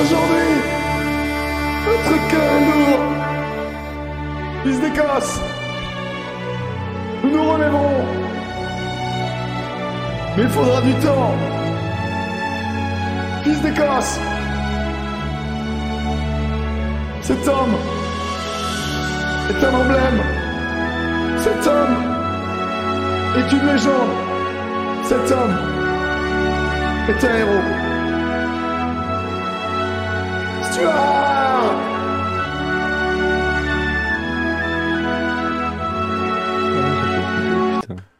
Aujourd'hui, notre cœur est lourd. Fils d'Écosse, nous nous relèverons. Mais il faudra du temps. Fils d'Écosse, cet homme est un emblème. Cet homme est une légende. Cet homme est un héros. Stuart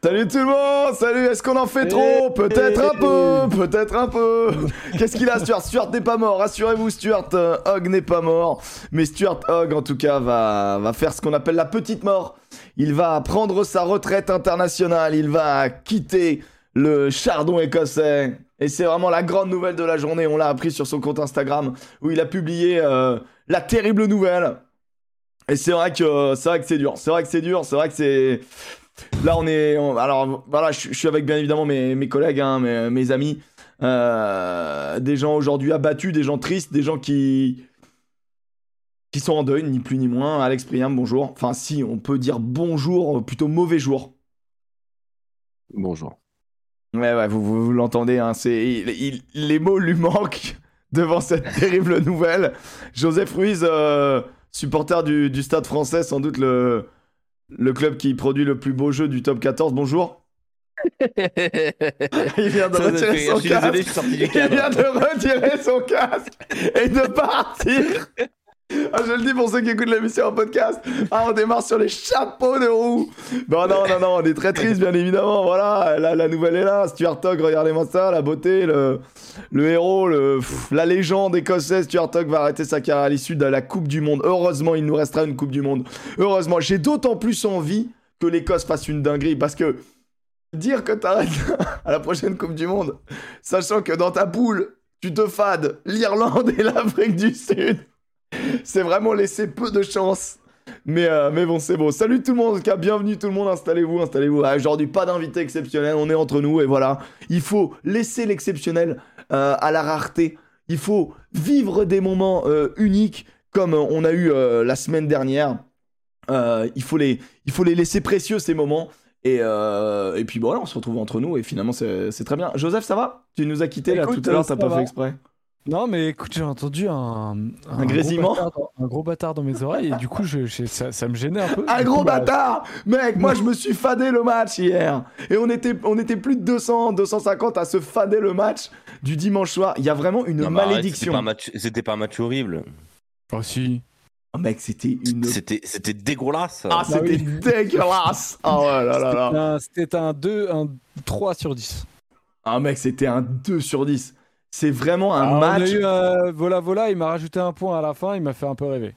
Salut tout le monde Salut, est-ce qu'on en fait trop? Peut-être un peu, peut-être un peu Qu'est-ce qu'il a Stuart? Stuart n'est pas mort, rassurez-vous Stuart euh, Hogg n'est pas mort. Mais Stuart Hogg en tout cas va, va faire ce qu'on appelle la petite mort. Il va prendre sa retraite internationale, il va quitter le chardon écossais. Et c'est vraiment la grande nouvelle de la journée, on l'a appris sur son compte Instagram où il a publié euh, la terrible nouvelle. Et c'est vrai que c'est vrai que c'est dur, c'est vrai que c'est dur, c'est vrai que c'est Là, on est. alors, voilà, je, suis avec bien évidemment mes, collègues, hein, mes, amis. Euh, des gens aujourd'hui abattus, des gens tristes, des gens qui. qui sont en deuil, ni plus ni moins. Alex Priam, bonjour. Enfin, si, on peut dire bonjour, euh, plutôt mauvais jour. Bonjour. Ouais, ouais, vous, vous, vous l'entendez, hein, c'est, il- il- les mots lui manquent devant cette terrible nouvelle. Joseph Ruiz, euh, supporter du, du Stade français, sans doute le, le club qui produit le plus beau jeu du top 14. Bonjour. Il vient de retirer son casque. Il vient de retirer son casque et de partir. Ah, je le dis pour ceux qui écoutent l'émission en podcast. Ah, on démarre sur les chapeaux de roue. Non, non, non, non, on est très triste, bien évidemment. Voilà, la, nouvelle est là. Stuart Hogg, regardez-moi ça, la beauté, le, le héros, le, la légende écossaise. Stuart Hogg va arrêter sa carrière à l'issue de la Coupe du Monde. Heureusement, il nous restera une Coupe du Monde. Heureusement, j'ai d'autant plus envie que l'Écosse fasse une dinguerie parce que dire que t'arrêtes à la prochaine Coupe du Monde, sachant que dans ta poule, tu te fades l'Irlande et l'Afrique du Sud, c'est vraiment laisser peu de chance. Mais, euh, mais bon, c'est bon. Salut tout le monde, en tout cas, bienvenue tout le monde, installez-vous, installez-vous. Ah, Aujourd'hui, pas d'invité exceptionnel, on est entre nous et voilà. Il faut laisser l'exceptionnel euh, à la rareté. Il faut vivre des moments euh, uniques comme on a eu la semaine dernière. Il, faut les, il faut les laisser précieux ces moments. Et, euh, et puis bon, voilà, on se retrouve entre nous et finalement c'est très bien. Joseph, ça va? Tu nous as quitté là tout à l'heure, t'as pas va. fait exprès. Non, mais écoute, j'ai entendu un, Un grésillement gros bâtard dans- un gros bâtard dans mes oreilles et du coup, je, je- ça, ça me gênait un peu. Un Du gros coup, bah, bâtard Mec, moi je me suis fadé le match hier. Et on était, on était plus de 200, 250 à se fader le match du dimanche soir. Il y a vraiment une Non, mais arrête, malédiction. C'était pas, un match- c'était pas un match horrible. Oh, si. Oh, mec, c'était une. C'était, c'était dégueulasse. Ah, Bah c'était oui. dégueulasse Oh là là là là Un- C'était un 2, un 3 sur 10. Ah, mec, c'était un 2 sur 10. C'est vraiment un Alors, On a match. eu euh, Vola Vola, il m'a rajouté un point à la fin, il m'a fait un peu rêver.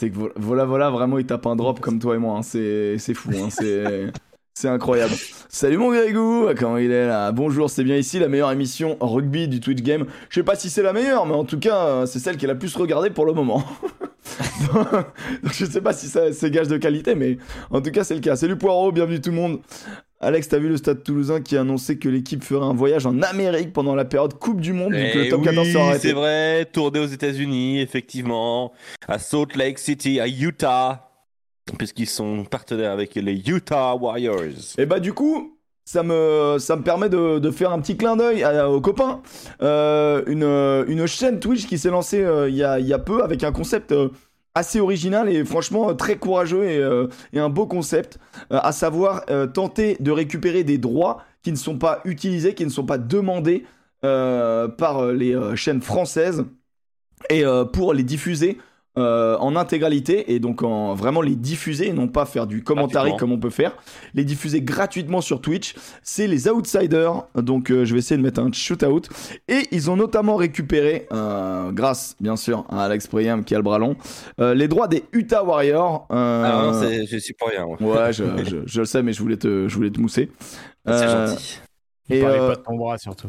C'est que vo- voilà, voilà, vraiment, il tape un drop comme toi et moi. hein. C'est fou, hein. c'est c'est incroyable. Salut mon Grégou, comment il est là? Bonjour, c'est bien ici la meilleure émission rugby du Twitch Game. Je sais pas si c'est la meilleure, mais en tout cas, euh, c'est celle qui est la plus regardée pour le moment. Donc, donc, je sais pas si ça- c'est gage de qualité, mais en tout cas, c'est le cas. Salut Poirot, bienvenue tout le monde. Alex, t'as vu le stade toulousain qui a annoncé que l'équipe ferait un voyage en Amérique pendant la période Coupe du Monde, vu que le Eh top 14 oui, sera arrêté. c'est vrai, tourné aux États-Unis, effectivement, à Salt Lake City, à Utah, puisqu'ils sont partenaires avec les Utah Warriors. Et bah du coup, ça me, ça me permet de, de faire un petit clin d'œil aux copains. Euh, une, une chaîne Twitch qui s'est lancée euh, il y, a, y a peu avec un concept euh, assez original et franchement euh, très courageux et, euh, et un beau concept, euh, à savoir tenter de récupérer des droits qui ne sont pas utilisés, qui ne sont pas demandés par les chaînes françaises et pour les diffuser euh, en intégralité et donc en vraiment les diffuser et non pas faire du Gratuitement. comme on peut faire les diffuser gratuitement sur Twitch c'est les Outsiders donc euh, je vais essayer de mettre un shootout et ils ont notamment récupéré euh, grâce bien sûr à Alex Priam qui a le bras long euh, les droits des Utah Warriors euh, Ah non, c'est- je suis pour rien. ouais. ouais je, je- je le sais mais je voulais te, je voulais te mousser C'est Euh, gentil. Il Et, euh, pas de ton bras surtout.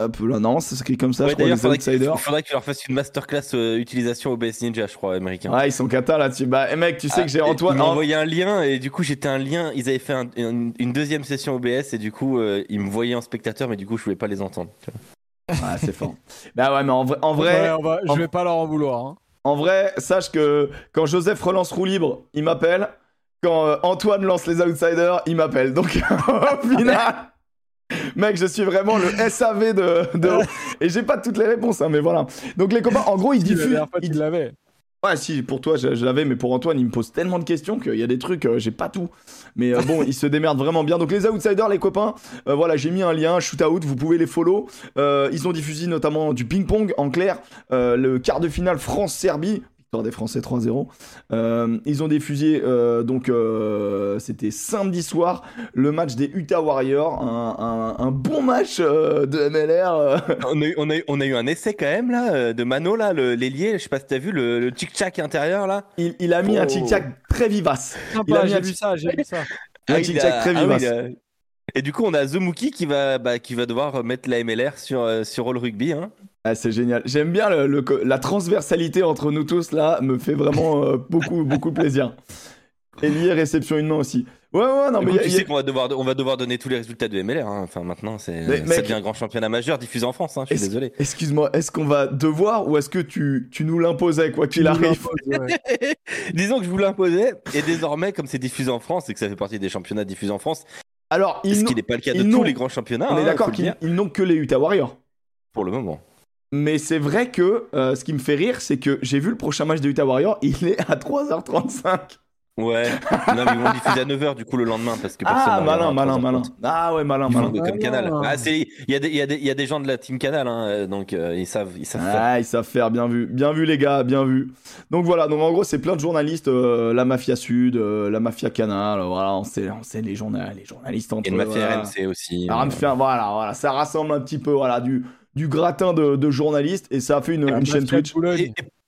Hop là, non, ça s'écrit comme ça, Ouais, je crois, les faudrait, outsiders. faudrait que tu leur fasses une masterclass euh, utilisation OBS Ninja, je crois, américain. Ouais, ils sont cata là-dessus. Bah, eh, mec, tu sais Ah, que j'ai Antoine. Ils m'ont envoyé un lien et du coup j'étais un lien. Ils avaient fait un- une, une deuxième session OBS et du coup euh, ils me voyaient en spectateur, mais du coup je pouvais pas les entendre. tu vois. Ouais, c'est fort. bah ouais, mais en vrai, en vrai, Ouais, on va- en- je vais pas leur en vouloir. hein. En vrai, sache que quand Joseph relance roue libre, il m'appelle. Quand euh, Antoine lance les outsiders, il m'appelle. Donc au final, mec, je suis vraiment le SAV de. de... Et j'ai pas toutes les réponses, hein, mais voilà. Donc les copains, en gros, ils la diffusent. dernière fois, tu ils- l'avais. Ouais, si, pour toi, je, je l'avais, mais pour Antoine, il me pose tellement de questions qu'il y a des trucs, euh, j'ai pas tout. Mais euh, bon, il se démerde vraiment bien. Donc, les outsiders, les copains, euh, voilà, j'ai mis un lien, shootout, vous pouvez les follow. Ils ont diffusé notamment du ping-pong en clair, le quart de finale France-Serbie. Victoire des Français 3-0. Euh, ils ont diffusé, euh, donc, euh, c'était samedi soir, le match des Utah Warriors. Un, un- un bon match euh, de MLR. On a, eu, on, a eu, on a eu un essai quand même là de Mano là, le- l'ailier. Je sais pas si t'as vu le, le tic-tac intérieur là. Il, il a mis un Oh. tic-tac très vivace. Il a Sympa, mis j'ai un vu ça, j'ai vu ça. Un il tic-tac a- très ah oui, vivace. a- Et du coup on a The Mookie qui va, bah, qui va devoir mettre la MLR sur, euh, sur All Rugby. Hein. Ah, c'est génial. J'aime bien le, le co- la transversalité entre nous tous là, me fait vraiment euh, beaucoup beaucoup plaisir. Et lié réception une main aussi. Ouais ouais non mais coup, y a- tu a- sais qu'on va devoir, on va devoir donner tous les résultats de MLR. hein. Enfin maintenant c'est, Mais, ça mec- devient un grand championnat majeur diffusé en France. Hein, je suis désolé. excuse-moi, est-ce qu'on va devoir ou est-ce que tu, tu nous l'imposais quoi qu'il arrive? ouais. Disons que je vous l'imposais et désormais comme c'est diffusé en France et que ça fait partie des championnats diffusés en France, Alors ce ils qui n'est pas le cas de tous les grands championnats. on hein, est d'accord faut le qu'ils n'ont que les Utah Warriors. pour le moment. Mais c'est vrai que euh, ce qui me fait rire, c'est que j'ai vu le prochain match des Utah Warriors, il est à 3h35. Ouais. non, mais ils vont diffuser à 9h du coup le lendemain parce que personne Ah malin malin 3h30. malin. Ah ouais malin malin. de- comme Ah, Canal. Ah, c'est, il y, a des- il y, a des- il y a des gens de la team Canal, hein, euh, donc euh, ils savent, ils savent faire. Ah, ils savent faire, bien vu. Bien vu, les gars, bien vu. Donc voilà, donc en gros, c'est plein de journalistes, euh, la Mafia Sud, euh, la Mafia Canal, voilà, on sait, on sait les, journal, les journalistes entre Et eux, mafia voilà. RMC aussi. Euh, faire- voilà, voilà, ça rassemble un petit peu, voilà, du, du gratin de, de journalistes et ça a fait une, Ah, une chaîne de Twitch.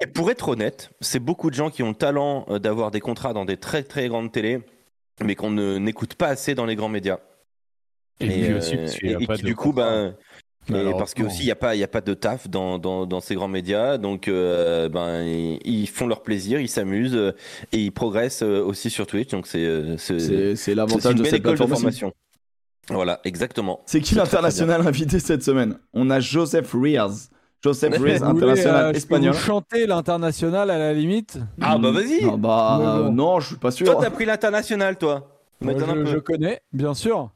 Et, pour être honnête, c'est beaucoup de gens qui ont le talent euh, d'avoir des contrats dans des très très grandes télés, mais qu'on ne n'écoute pas assez dans les grands médias. Et euh, aussi, et- et pas qui, de du coup, contrat. ben, parce que aussi il n'y a pas il y a pas de taf dans, dans, dans ces grands médias, donc euh, ben ils, ils font leur plaisir, ils s'amusent euh, et ils progressent euh, aussi sur Twitch, donc c'est euh, c'est l'avantage de cette école de plateforme aussi. formation. Voilà, exactement. C'est qui l'international invité cette semaine? On a Joseph Riaz. Joseph voulez, international euh, espagnol. vous chanter l'international à la limite? Ah bah vas-y. Ah bah euh, non, je suis pas sûr. Toi t'as pris l'international toi. Moi, M'étonne un je, peu. je connais, bien sûr.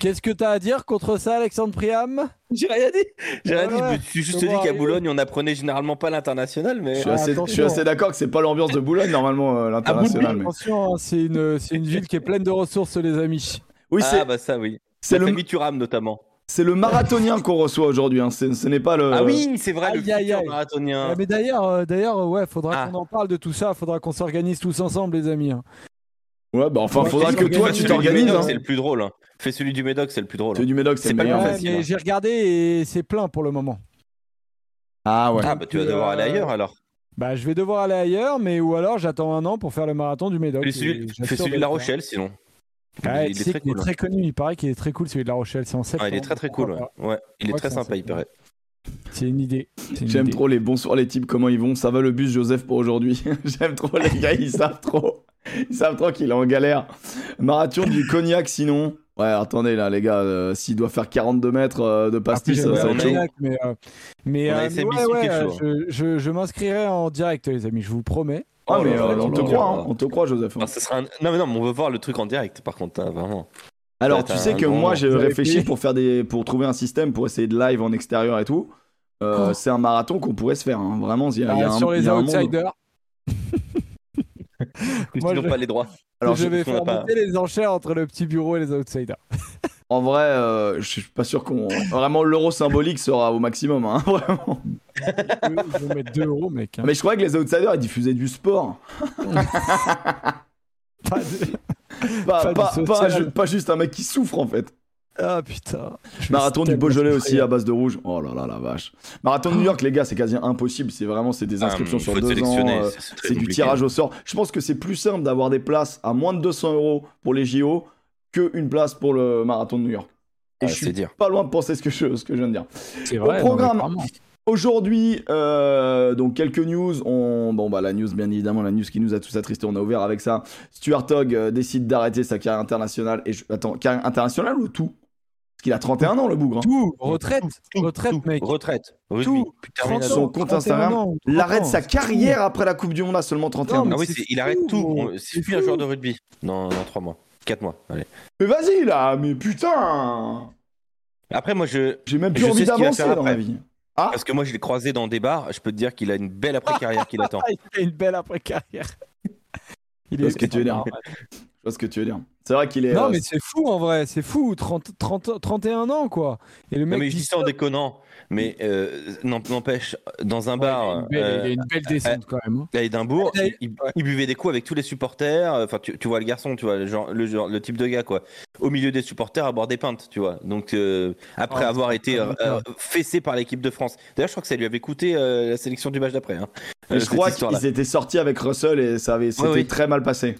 Qu'est-ce que t'as à dire contre ça, Alexandre Priam? J'ai rien dit. J'ai rien Ouais, dit. ouais. Je suis juste dit qu'à. Boulogne, on apprenait généralement pas l'international, Je mais. suis Ah, assez, je suis attention. assez d'accord que c'est pas l'ambiance de Boulogne normalement euh, l'international. mais... Attention, hein, c'est une, c'est une ville qui est pleine de ressources, les amis. Oui, c'est ah bah ça oui. c'est le, famille Thuram notamment. c'est le marathonien qu'on reçoit aujourd'hui. Hein. c'est- Ce n'est pas le. Ah oui, c'est vrai, le Aïe, aïe. marathonien. Ah, mais d'ailleurs, euh, d'ailleurs, ouais, faudra Ah. qu'on en parle de tout ça. Faudra qu'on s'organise tous ensemble, les amis. hein. Ouais, bah enfin, Ouais, faudra que toi tu t'organises. Hein. C'est le plus drôle. hein. Fais celui du Médoc, c'est le plus drôle. Celui du Médoc, c'est le pas meilleur. Ouais, hein. j'ai regardé et c'est plein pour le moment. Ah ouais. Ah bah tu vas Euh, devoir aller ailleurs alors. Bah, je vais devoir aller ailleurs, mais ou alors j'attends un an pour faire le marathon du Médoc. Fais celui, de le La. Rochelle sinon. Il est très est très connu. Il paraît qu'il est très cool celui de La Rochelle. C'est en Ah, septembre. il est très très cool. Ouais, Ouais, il est très sympa, il paraît. C'est une idée. J'aime trop les bonsoirs les types, comment ils vont. Ça va le bus, Joseph, pour aujourd'hui? J'aime trop les gars, ils savent trop. Ils savent trop qu'il est en galère. Marathon du cognac, sinon. Ouais, attendez là, les gars, euh, s'il doit faire 42 mètres euh, de pastis, ça, va être chaud. mais, euh, ouais, ouais, je m'inscrirai en direct, les amis, je vous promets. Ah, Oh mais euh, on te croit, hein, on te croit, Joseph. Ce sera un- Non mais non, mais on veut voir le truc en direct par contre, hein, vraiment. Alors, tu sais un que moi, j'ai réfléchi pour faire des, pour trouver un système pour essayer de live en extérieur et tout. Euh, Oh. C'est un marathon qu'on pourrait se faire. hein. Vraiment, il y a, y a un, sur il les y a un outsiders, Ils Moi, n'ont je- pas les droits. Alors, je je- vais faire pas- monter les enchères entre le petit bureau et les outsiders. en vrai, euh, je suis pas sûr qu'on. Vraiment, l'euro symbolique sera au maximum. Hein, vraiment. Je vais mettre 2 euros, mec. hein. Mais je croyais que les outsiders ils diffusaient du sport. Pas de- Pas, Pas du pas, pas, social. ju- pas juste un mec qui souffre en fait. Ah putain. Je Marathon du tellement Beaujolais aussi à base de rouge. Oh là là la vache. Marathon de New York, les gars, c'est quasi impossible. C'est vraiment c'est des Ah, inscriptions sur deux ans. euh, c'est- du tirage au sort. Je pense que c'est plus simple d'avoir des places à moins de 200 euros pour les JO que une place pour le marathon de New York. Et Ah, je suis dire. pas loin de penser ce que je, ce que je viens de dire. C'est Au vrai. programme. Aujourd'hui, euh, donc quelques news. On... Bon, bah, la news, bien évidemment, la news qui nous a tous attristés, on a ouvert avec ça. Stuart Hogg euh, décide d'arrêter sa carrière internationale. Et je... Attends, carrière internationale ou tout? Parce qu'il a 31 ans, le bougre. hein. Tout, retraite, Tout, retraite, tout. mec. Retraite. Rugby. Tout. Putain, 30 rien à Son compte 31 Instagram, ans, 30 L'arrête ans, sa carrière après la Coupe du Monde à seulement 31 Non, ans. Ah oui, il arrête tout. C'est C'est plus un joueur de rugby dans, dans 3 mois. 4 mois, allez. Mais vas-y là, mais putain Après, moi, je. J'ai même plus Je sais envie d'avancer dans ma vie. Parce que moi, je l'ai croisé dans des bars. Je peux te dire qu'il a une belle après-carrière qui l'attend. Ah, il a une belle après-carrière. Il Je vois ce que tu veux dire. Je vois ce que tu veux dire. C'est vrai qu'il est. Non, euh, mais c'est fou en vrai, c'est fou. 30, 30, 31 ans, quoi. Et le Non, mec. mais je dis ça en déconnant. Mais euh, n'empêche, dans un Ouais, il, a bar une belle, euh, il a une belle descente quand même. hein. à Édimbourg, Ouais. il, il buvait des coups avec tous les supporters. Enfin, tu, tu vois le garçon, tu vois le genre, le genre, le type de gars quoi. Au milieu des supporters à boire des pintes, tu vois. Donc euh, après Oh, avoir été euh, euh, fessé par l'équipe de France. D'ailleurs, je crois que ça lui avait coûté euh, la sélection du match d'après. Hein, euh, je crois qu'ils étaient sortis avec Russell et ça avait, c'était très mal passé.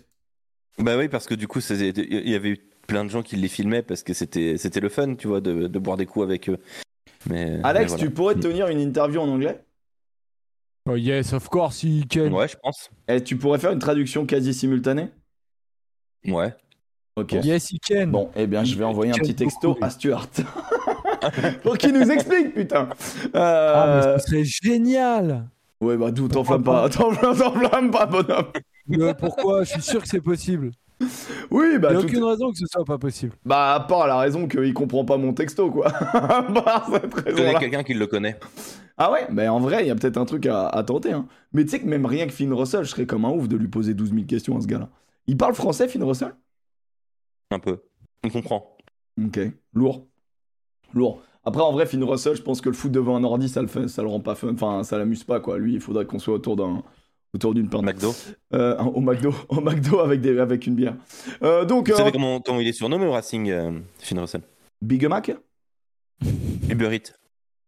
Bah oui, parce que du coup, il y avait eu plein de gens qui les filmaient parce que c'était c'était le fun, tu vois, de, de boire des coups avec eux. Mais, Alex, mais voilà. tu pourrais tenir une interview en anglais? Oh, yes, of course, he can. Ouais, je pense. Et tu pourrais faire une traduction quasi simultanée? Ouais. Ok. Yes, he can. Bon, eh bien, je vais envoyer un petit texto à Stuart. Pour qu'il nous explique, putain. Euh, Ah, mais ce serait génial. Ouais, bah, d'où t'enflamme pas. T'enflamme pas, bonhomme. Mais pourquoi? Je suis sûr que c'est possible. Oui, Il bah, n'y a tout- aucune raison que ce soit pas possible. bah, à part la raison qu'il comprend pas mon texto, quoi. à part cette Je connais raison-là. quelqu'un qui le connaît. Ah ouais Bah, en vrai, il y a peut-être un truc à, à tenter. Hein. Mais tu sais que même rien que Finn Russell, je serais comme un ouf de lui poser 12 000 questions à ce gars-là. Il parle français, Finn Russell? Un peu. On comprend. Ok, lourd. Lourd. Après, en vrai, Finn Russell, je pense que le foot devant un ordi, ça le, fait, ça le rend pas fun. Enfin, ça l'amuse pas, quoi. Lui, il faudrait qu'on soit autour d'un. Autour d'une pinte. McDo. Euh, au McDo, au McDo avec, des, avec une bière. Euh, donc, Vous euh, savez comment, comment il est surnommé au Racing, euh, Finn Russell? Big Mac? Uber Eats.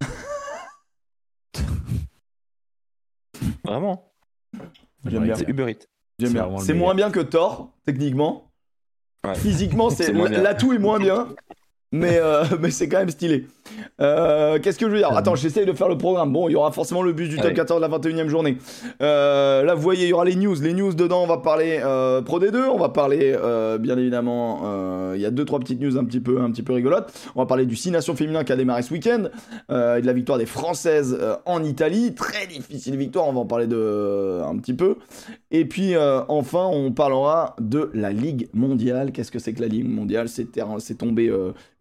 Vraiment? J'aime bien. C'est Uber Eats. J'aime C'est bien. moins bien que Thor, techniquement. Ouais. Physiquement, c'est l'atout est moins bien. Mais, euh, mais c'est quand même stylé. Euh, Qu'est-ce que je veux dire? Attends, j'essaye de faire le programme. Bon, il y aura forcément le bus du top Allez. 14 de la 21 e journée. Euh, là, vous voyez, il y aura les news. Les news dedans, on va parler Pro D2. On va parler, bien évidemment, il y a deux trois petites news un petit peu, un petit peu rigolotes. On va parler du 6 Nations féminin qui a démarré ce week-end. Et de la victoire des Françaises en Italie. Très difficile victoire. On va en parler de un petit peu. Et puis enfin, on parlera de la Ligue mondiale. Qu'est-ce que c'est que la Ligue mondiale? C'est tombé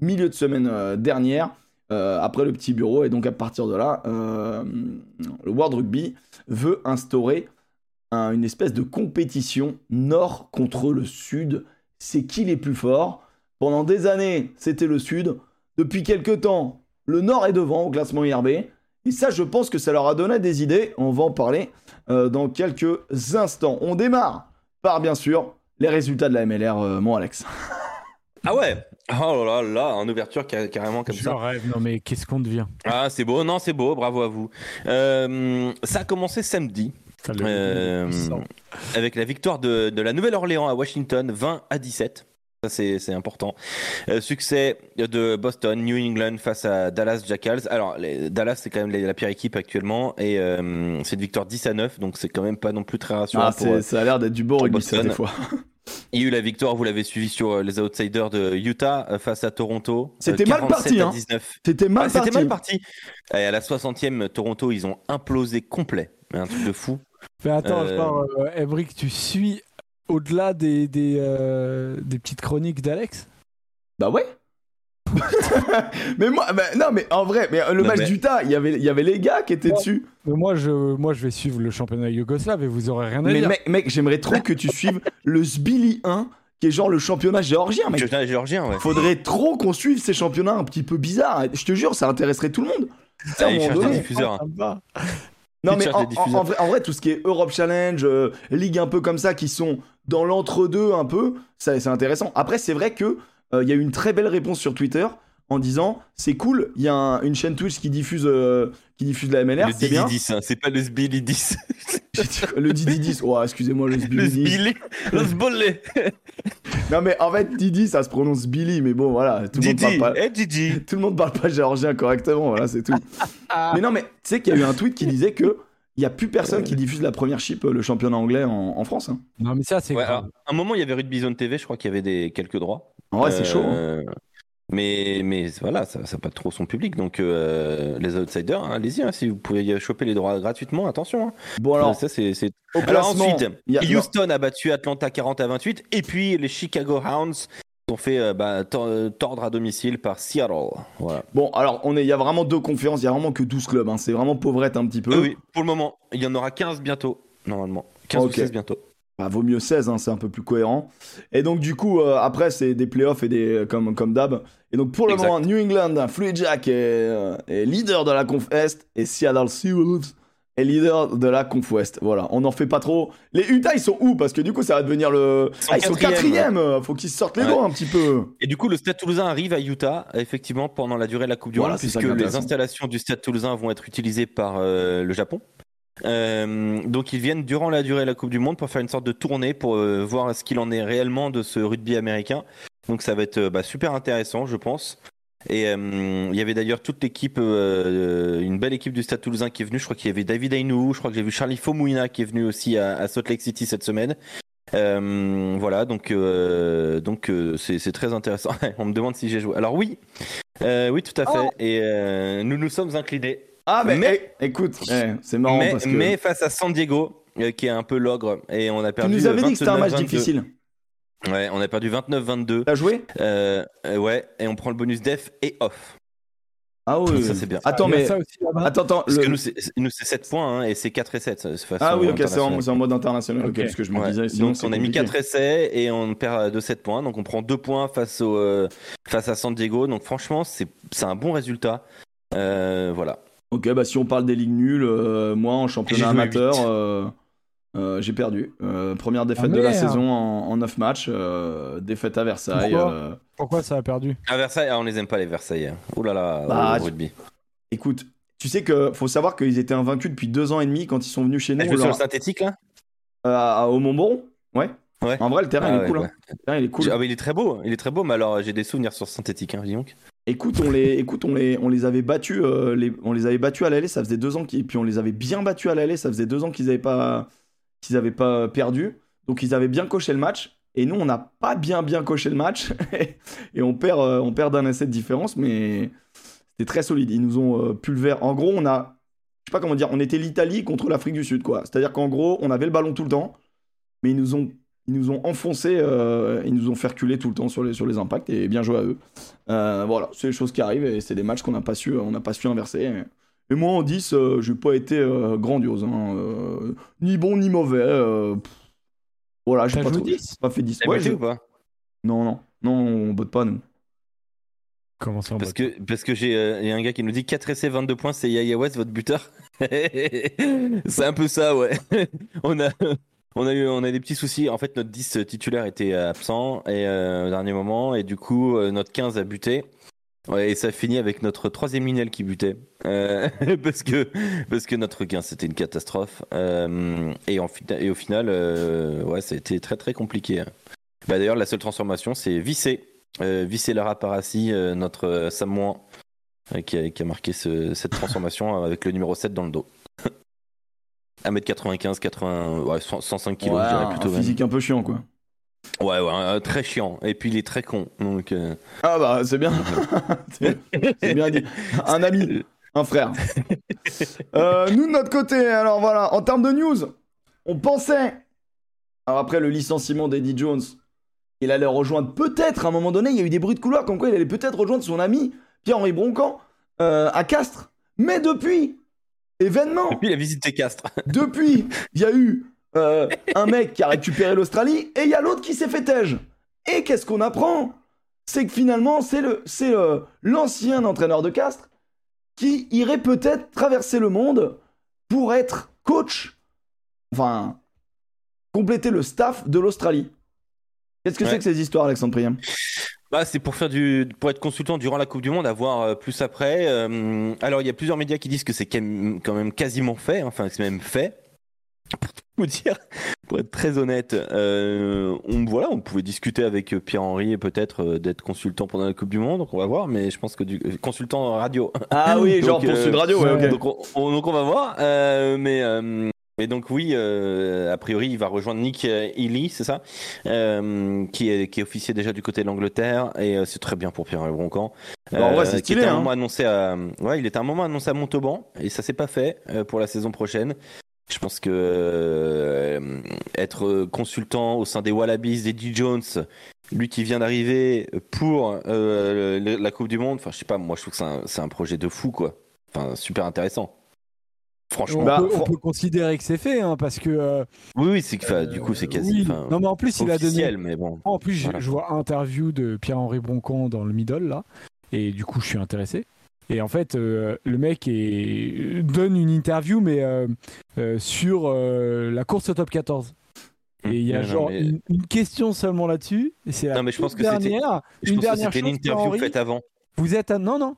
milieu de semaine euh, dernière, euh, après le petit bureau. Et donc à partir de là, euh, le World Rugby veut instaurer un- une espèce de compétition nord contre le sud. C'est qui les plus forts? Pendant des années, c'était le sud. Depuis quelques temps, le nord est devant au classement IRB. Et ça, je pense que ça leur a donné des idées. On va en parler dans quelques instants. On démarre par, bien sûr, les résultats de la MLR, mon Alex. Ah ouais? Oh là là, en ouverture ca- carrément comme Je ça. rêve, non mais qu'est-ce qu'on devient? Ah, c'est beau, non, c'est beau, bravo à vous. Euh, ça a commencé samedi euh, avec la victoire de, de la Nouvelle-Orléans à Washington, 20 à 17. Ça, c'est important. Euh, succès de Boston, New England face à Dallas Jackals. Alors, les- Dallas, c'est quand même la, la pire équipe actuellement. Et euh, c'est une victoire 10 à 9, donc c'est quand même pas non plus très rassurant. Ah, pour, ça a l'air d'être du beau pour rugby, ça, Boston. des fois. Il y a eu la victoire, vous l'avez suivi sur euh, les outsiders de Utah euh, face à Toronto. C'était Euh, mal 47 parti, hein. 19. C'était mal Ah, C'était parti. mal parti. Et à la 60e, Toronto, ils ont implosé complet. Un truc de fou. Mais attends, Euh, attends, euh, Emric, tu suis au-delà des, des, euh, des petites chroniques d'Alex? Bah ouais. Mais moi, bah, non, mais en vrai, mais euh, le Non, match mais- d'Utah, il y avait, il y avait les gars qui étaient Ouais. dessus. Mais moi je, moi, je vais suivre le championnat yougoslave et vous aurez rien à Mais dire. mec, mec j'aimerais trop que tu suives le Sbili 1, qui est genre le championnat géorgien, mec. Championnat géorgien, ouais. Faudrait trop qu'on suive ces championnats un petit peu bizarres. Je te jure, ça intéresserait tout le monde. Moment cherche des diffuseurs. Ah. Non mais en, vrai, en vrai, tout ce qui est Europe Challenge, euh, ligue un peu comme ça, qui sont dans l'entre-deux un peu, ça c'est intéressant. Après, c'est vrai que euh, il y a eu une très belle réponse sur Twitter en disant c'est cool, il y a un- une chaîne Twitch qui diffuse euh, qui diffuse la MLR, Le c'est bien. 10 hein, c'est pas le Sbilly 10. le Didi 10. Oh, excusez-moi le Le Sbili 10. Sbilly, le Sbolé. Non, mais en fait, Didi, ça se prononce Billy, mais bon, voilà. Tout le monde Didi, parle pas. eh Didi. Tout le monde parle pas géorgien correctement, voilà, c'est tout. mais non, mais tu sais qu'il y a eu un tweet qui disait que il y a plus personne qui diffuse la première chip, euh, le championnat anglais en, en France. hein. Non, mais ça, c'est Ouais, à un moment, il y avait Rugby Zone TV, je crois qu'il y avait des, quelques droits. En vrai, c'est chaud. hein. Euh, Mais, mais voilà, ça n'a pas trop son public. Donc, euh, les outsiders, hein, allez-y, hein, si vous pouvez choper les droits gratuitement, attention. hein. Bon, alors, ça, c'est, Alors ensuite, a- Houston a battu Atlanta 40 à 28. Et puis, les Chicago Hounds sont fait euh, bah, tor- tordre à domicile par Seattle. Voilà. Bon, alors, est, il y a vraiment deux conférences, il y a vraiment que 12 clubs. C'est vraiment pauvrette un petit peu. Oui, oui, pour le moment, il y en aura 15 bientôt, normalement. 15 Ok. ou 16 bientôt. Bah, vaut mieux 16, hein, c'est un peu plus cohérent. Et donc, du coup, euh, après, c'est des playoffs et des, comme, comme d'hab. Et donc, pour le Exact. moment, New England, Fluid Jack est, euh, est leader de la conf Est et Seattle Seahawks est leader de la conf Ouest. Voilà, on n'en fait pas trop. Les Utah, ils sont où? Parce que du coup, ça va devenir le. Ils sont Ah, ils sont quatrième. euh, Faut qu'ils sortent les Ouais. doigts un petit peu. Et du coup, le Stade Toulousain arrive à Utah, effectivement, pendant la durée de la Coupe du Voilà, Monde, puisque les installations du Stade Toulousain vont être utilisées par euh, le Japon. Euh, donc ils viennent durant la durée de la Coupe du Monde pour faire une sorte de tournée pour euh, voir ce qu'il en est réellement de ce rugby américain. Donc ça va être euh, bah, super intéressant, je pense. Et il y avait d'ailleurs toute l'équipe, une belle équipe du Stade Toulousain qui est venue. Je crois qu'il y avait David Ainou, je crois que j'ai vu Charlie Fomouina qui est venu aussi à, à Salt Lake City cette semaine. Euh, voilà, donc euh, donc euh, c'est très intéressant. On me demande si j'ai joué. Alors oui, oui tout à fait. Et euh, nous nous sommes inclinés. Ah, mais, Mais- eh, écoute, eh, c'est marrant mais, parce que. mais face à San Diego, euh, qui est un peu l'ogre, et on a tu perdu. nous avais dit que c'était un match 29-22. difficile. Ouais, on a perdu 29-22. T'as joué? Euh, euh, ouais, et on prend le bonus def et off. Ah oui. Ça, c'est bien. Attends, mais. ça aussi. Attends, attends. Parce le- que nous, c'est nous, c'est 7 points, hein, et c'est 4 et 7. c'est façon Ah oui, ok, c'est en, en mode international. Ok, Ok. parce que je me Ouais. disais, sinon, donc on a mis compliqué. 4 essais et on perd de 7 points. Donc on prend 2 points face, au, euh, face à San Diego. Donc franchement, c'est c'est un bon résultat. Euh, voilà. Ok, bah si on parle des ligues nulles, euh, moi en championnat amateur, euh, euh, j'ai perdu. Euh, première défaite Ah, de la saison en, en 9 matchs, euh, défaite à Versailles. Pourquoi euh, Pourquoi ça a perdu À Versailles, ah, on les aime pas les Versaillais. Ouh là là, Bah, au rugby. écoute, tu sais que faut savoir qu'ils étaient invaincus depuis deux ans et demi quand ils sont venus chez nous Elle joue on sur le leur- synthétique là? Euh, à- au Montboron. Ouais. Ouais. En vrai, le terrain Ah il est ouais, cool. ouais. hein. Terrain, il est cool. Ah bah, il est très beau, il est très beau, mais alors j'ai des souvenirs sur synthétique, hein, dis donc. Écoute, on les, écoute, on les, on les avait battus, euh, les, on les avait battus à l'aller, ça faisait deux ans qu'ils, puis on les avait bien battus à l'aller, ça faisait deux ans qu'ils avaient pas, qu'ils avaient pas perdu, donc ils avaient bien coché le match. Et nous, on n'a pas bien bien coché le match et on perd, euh, on perd d'un essai de différence, mais c'était très solide. Ils nous ont euh. En gros, on a, je sais pas comment dire, on était l'Italie contre l'Afrique du Sud, quoi. C'est-à-dire qu'en gros, on avait le ballon tout le temps, mais ils nous ont, ils nous ont enfoncé, euh, ils nous ont fait reculer tout le temps sur les, sur les impacts et bien joué à eux. Euh, voilà, c'est les choses qui arrivent et c'est des matchs qu'on n'a pas su, on n'a pas su inverser. Et moi en 10, euh, j'ai pas été euh, grandiose, hein, euh, ni bon ni mauvais. euh, voilà, j'ai pas, trop- 10? pas fait 10. T'as Ouais, je- ou pas? Non, non, non, on botte pas nous. Comment ça Parce que, parce que j'ai euh, il y a un gars qui nous dit 4 essais, 22 points, c'est Yaya West, votre buteur. c'est un peu ça, ouais. on, a, on, a eu, on a des petits soucis. En fait, notre 10 titulaire était absent euh, au dernier moment, et du coup, euh, notre 15 a buté. Et ça finit avec notre troisième lignel qui butait. Euh, parce, que, parce que notre 15, c'était une catastrophe. Et, au final, ça a été très très compliqué. Bah, D'ailleurs, la seule transformation, c'est Vissé. Vissé Lara Parassi, notre Samoan, qui, a, marqué ce- cette transformation avec le numéro 7 dans le dos. 1m95, 80, ouais, 100 105 kg, Ouais, je dirais un plutôt. même. physique un peu chiant quoi. Ouais, ouais, euh, très chiant. Et puis il est très con. Donc, euh, Ah bah c'est bien, c'est c'est bien dit. Un ami, un frère. Euh, nous de notre côté, alors voilà, en termes de news, on pensait, alors après le licenciement d'Eddie Jones, il allait rejoindre peut-être à un moment donné, il y a eu des bruits de couloir comme quoi il allait peut-être rejoindre son ami Pierre-Henri Broncan euh, à Castres. Mais depuis, événement, Depuis la visite des Castres. depuis, il y a eu euh, un mec qui a récupéré l'Australie et il y a l'autre qui s'est fait tège. Et qu'est-ce qu'on apprend? C'est que finalement, c'est le, c'est l'ancien entraîneur de Castres qui irait peut-être traverser le monde pour être coach, enfin, compléter le staff de l'Australie. Qu'est-ce que Ouais. c'est que ces histoires, Alexandre Priam? Bah, c'est pour faire du, pour être consultant durant la Coupe du Monde, à voir euh, plus après. Euh, alors, il y a plusieurs médias qui disent que c'est quand même quasiment fait, enfin, c'est même fait. vous dire, pour être très honnête, euh, on, voilà, on pouvait discuter avec Pierre-Henri et peut-être euh, d'être consultant pendant la Coupe du Monde, donc on va voir, mais je pense que du consultant radio. Ah oui, genre pour Sud Radio, ouais, ok. donc, on, donc on va voir, mais euh, mais donc oui, euh, a priori, il va rejoindre Nick Healy, c'est ça, euh, qui est qui est officier déjà du côté de l'Angleterre et euh, c'est très bien pour Pierre Broncan. Bah, vrai, c'est stylé, était un hein. moment annoncé à, ouais, il était un moment annoncé à Montauban et ça s'est pas fait pour la saison prochaine. Je pense que euh, être consultant au sein des Wallabies, d'Eddie Jones, lui qui vient d'arriver pour euh, le- la Coupe du Monde, enfin je sais pas, moi je trouve que c'est un, c'est un projet de fou quoi. Enfin super intéressant. Franchement. On, Bah, peut, on fran- peut considérer que c'est fait, hein, parce que. euh, Oui, oui, c'est que, du coup c'est quasi. oui. Non, mais en plus, il a donné. mais bon. En plus, je- Voilà. je vois interview de Pierre-Henri Broncon dans le middle, là. Et du coup, je suis intéressé. Et en fait, euh, le mec est... donne une interview, mais euh, euh, sur euh, la course au top 14. Et il y a Non, non, genre mais- une, une question seulement là-dessus. Et c'est la Non, mais je pense que c'était- dernière. Je une que c'était une interview faite avant. Vous êtes à... Non, non.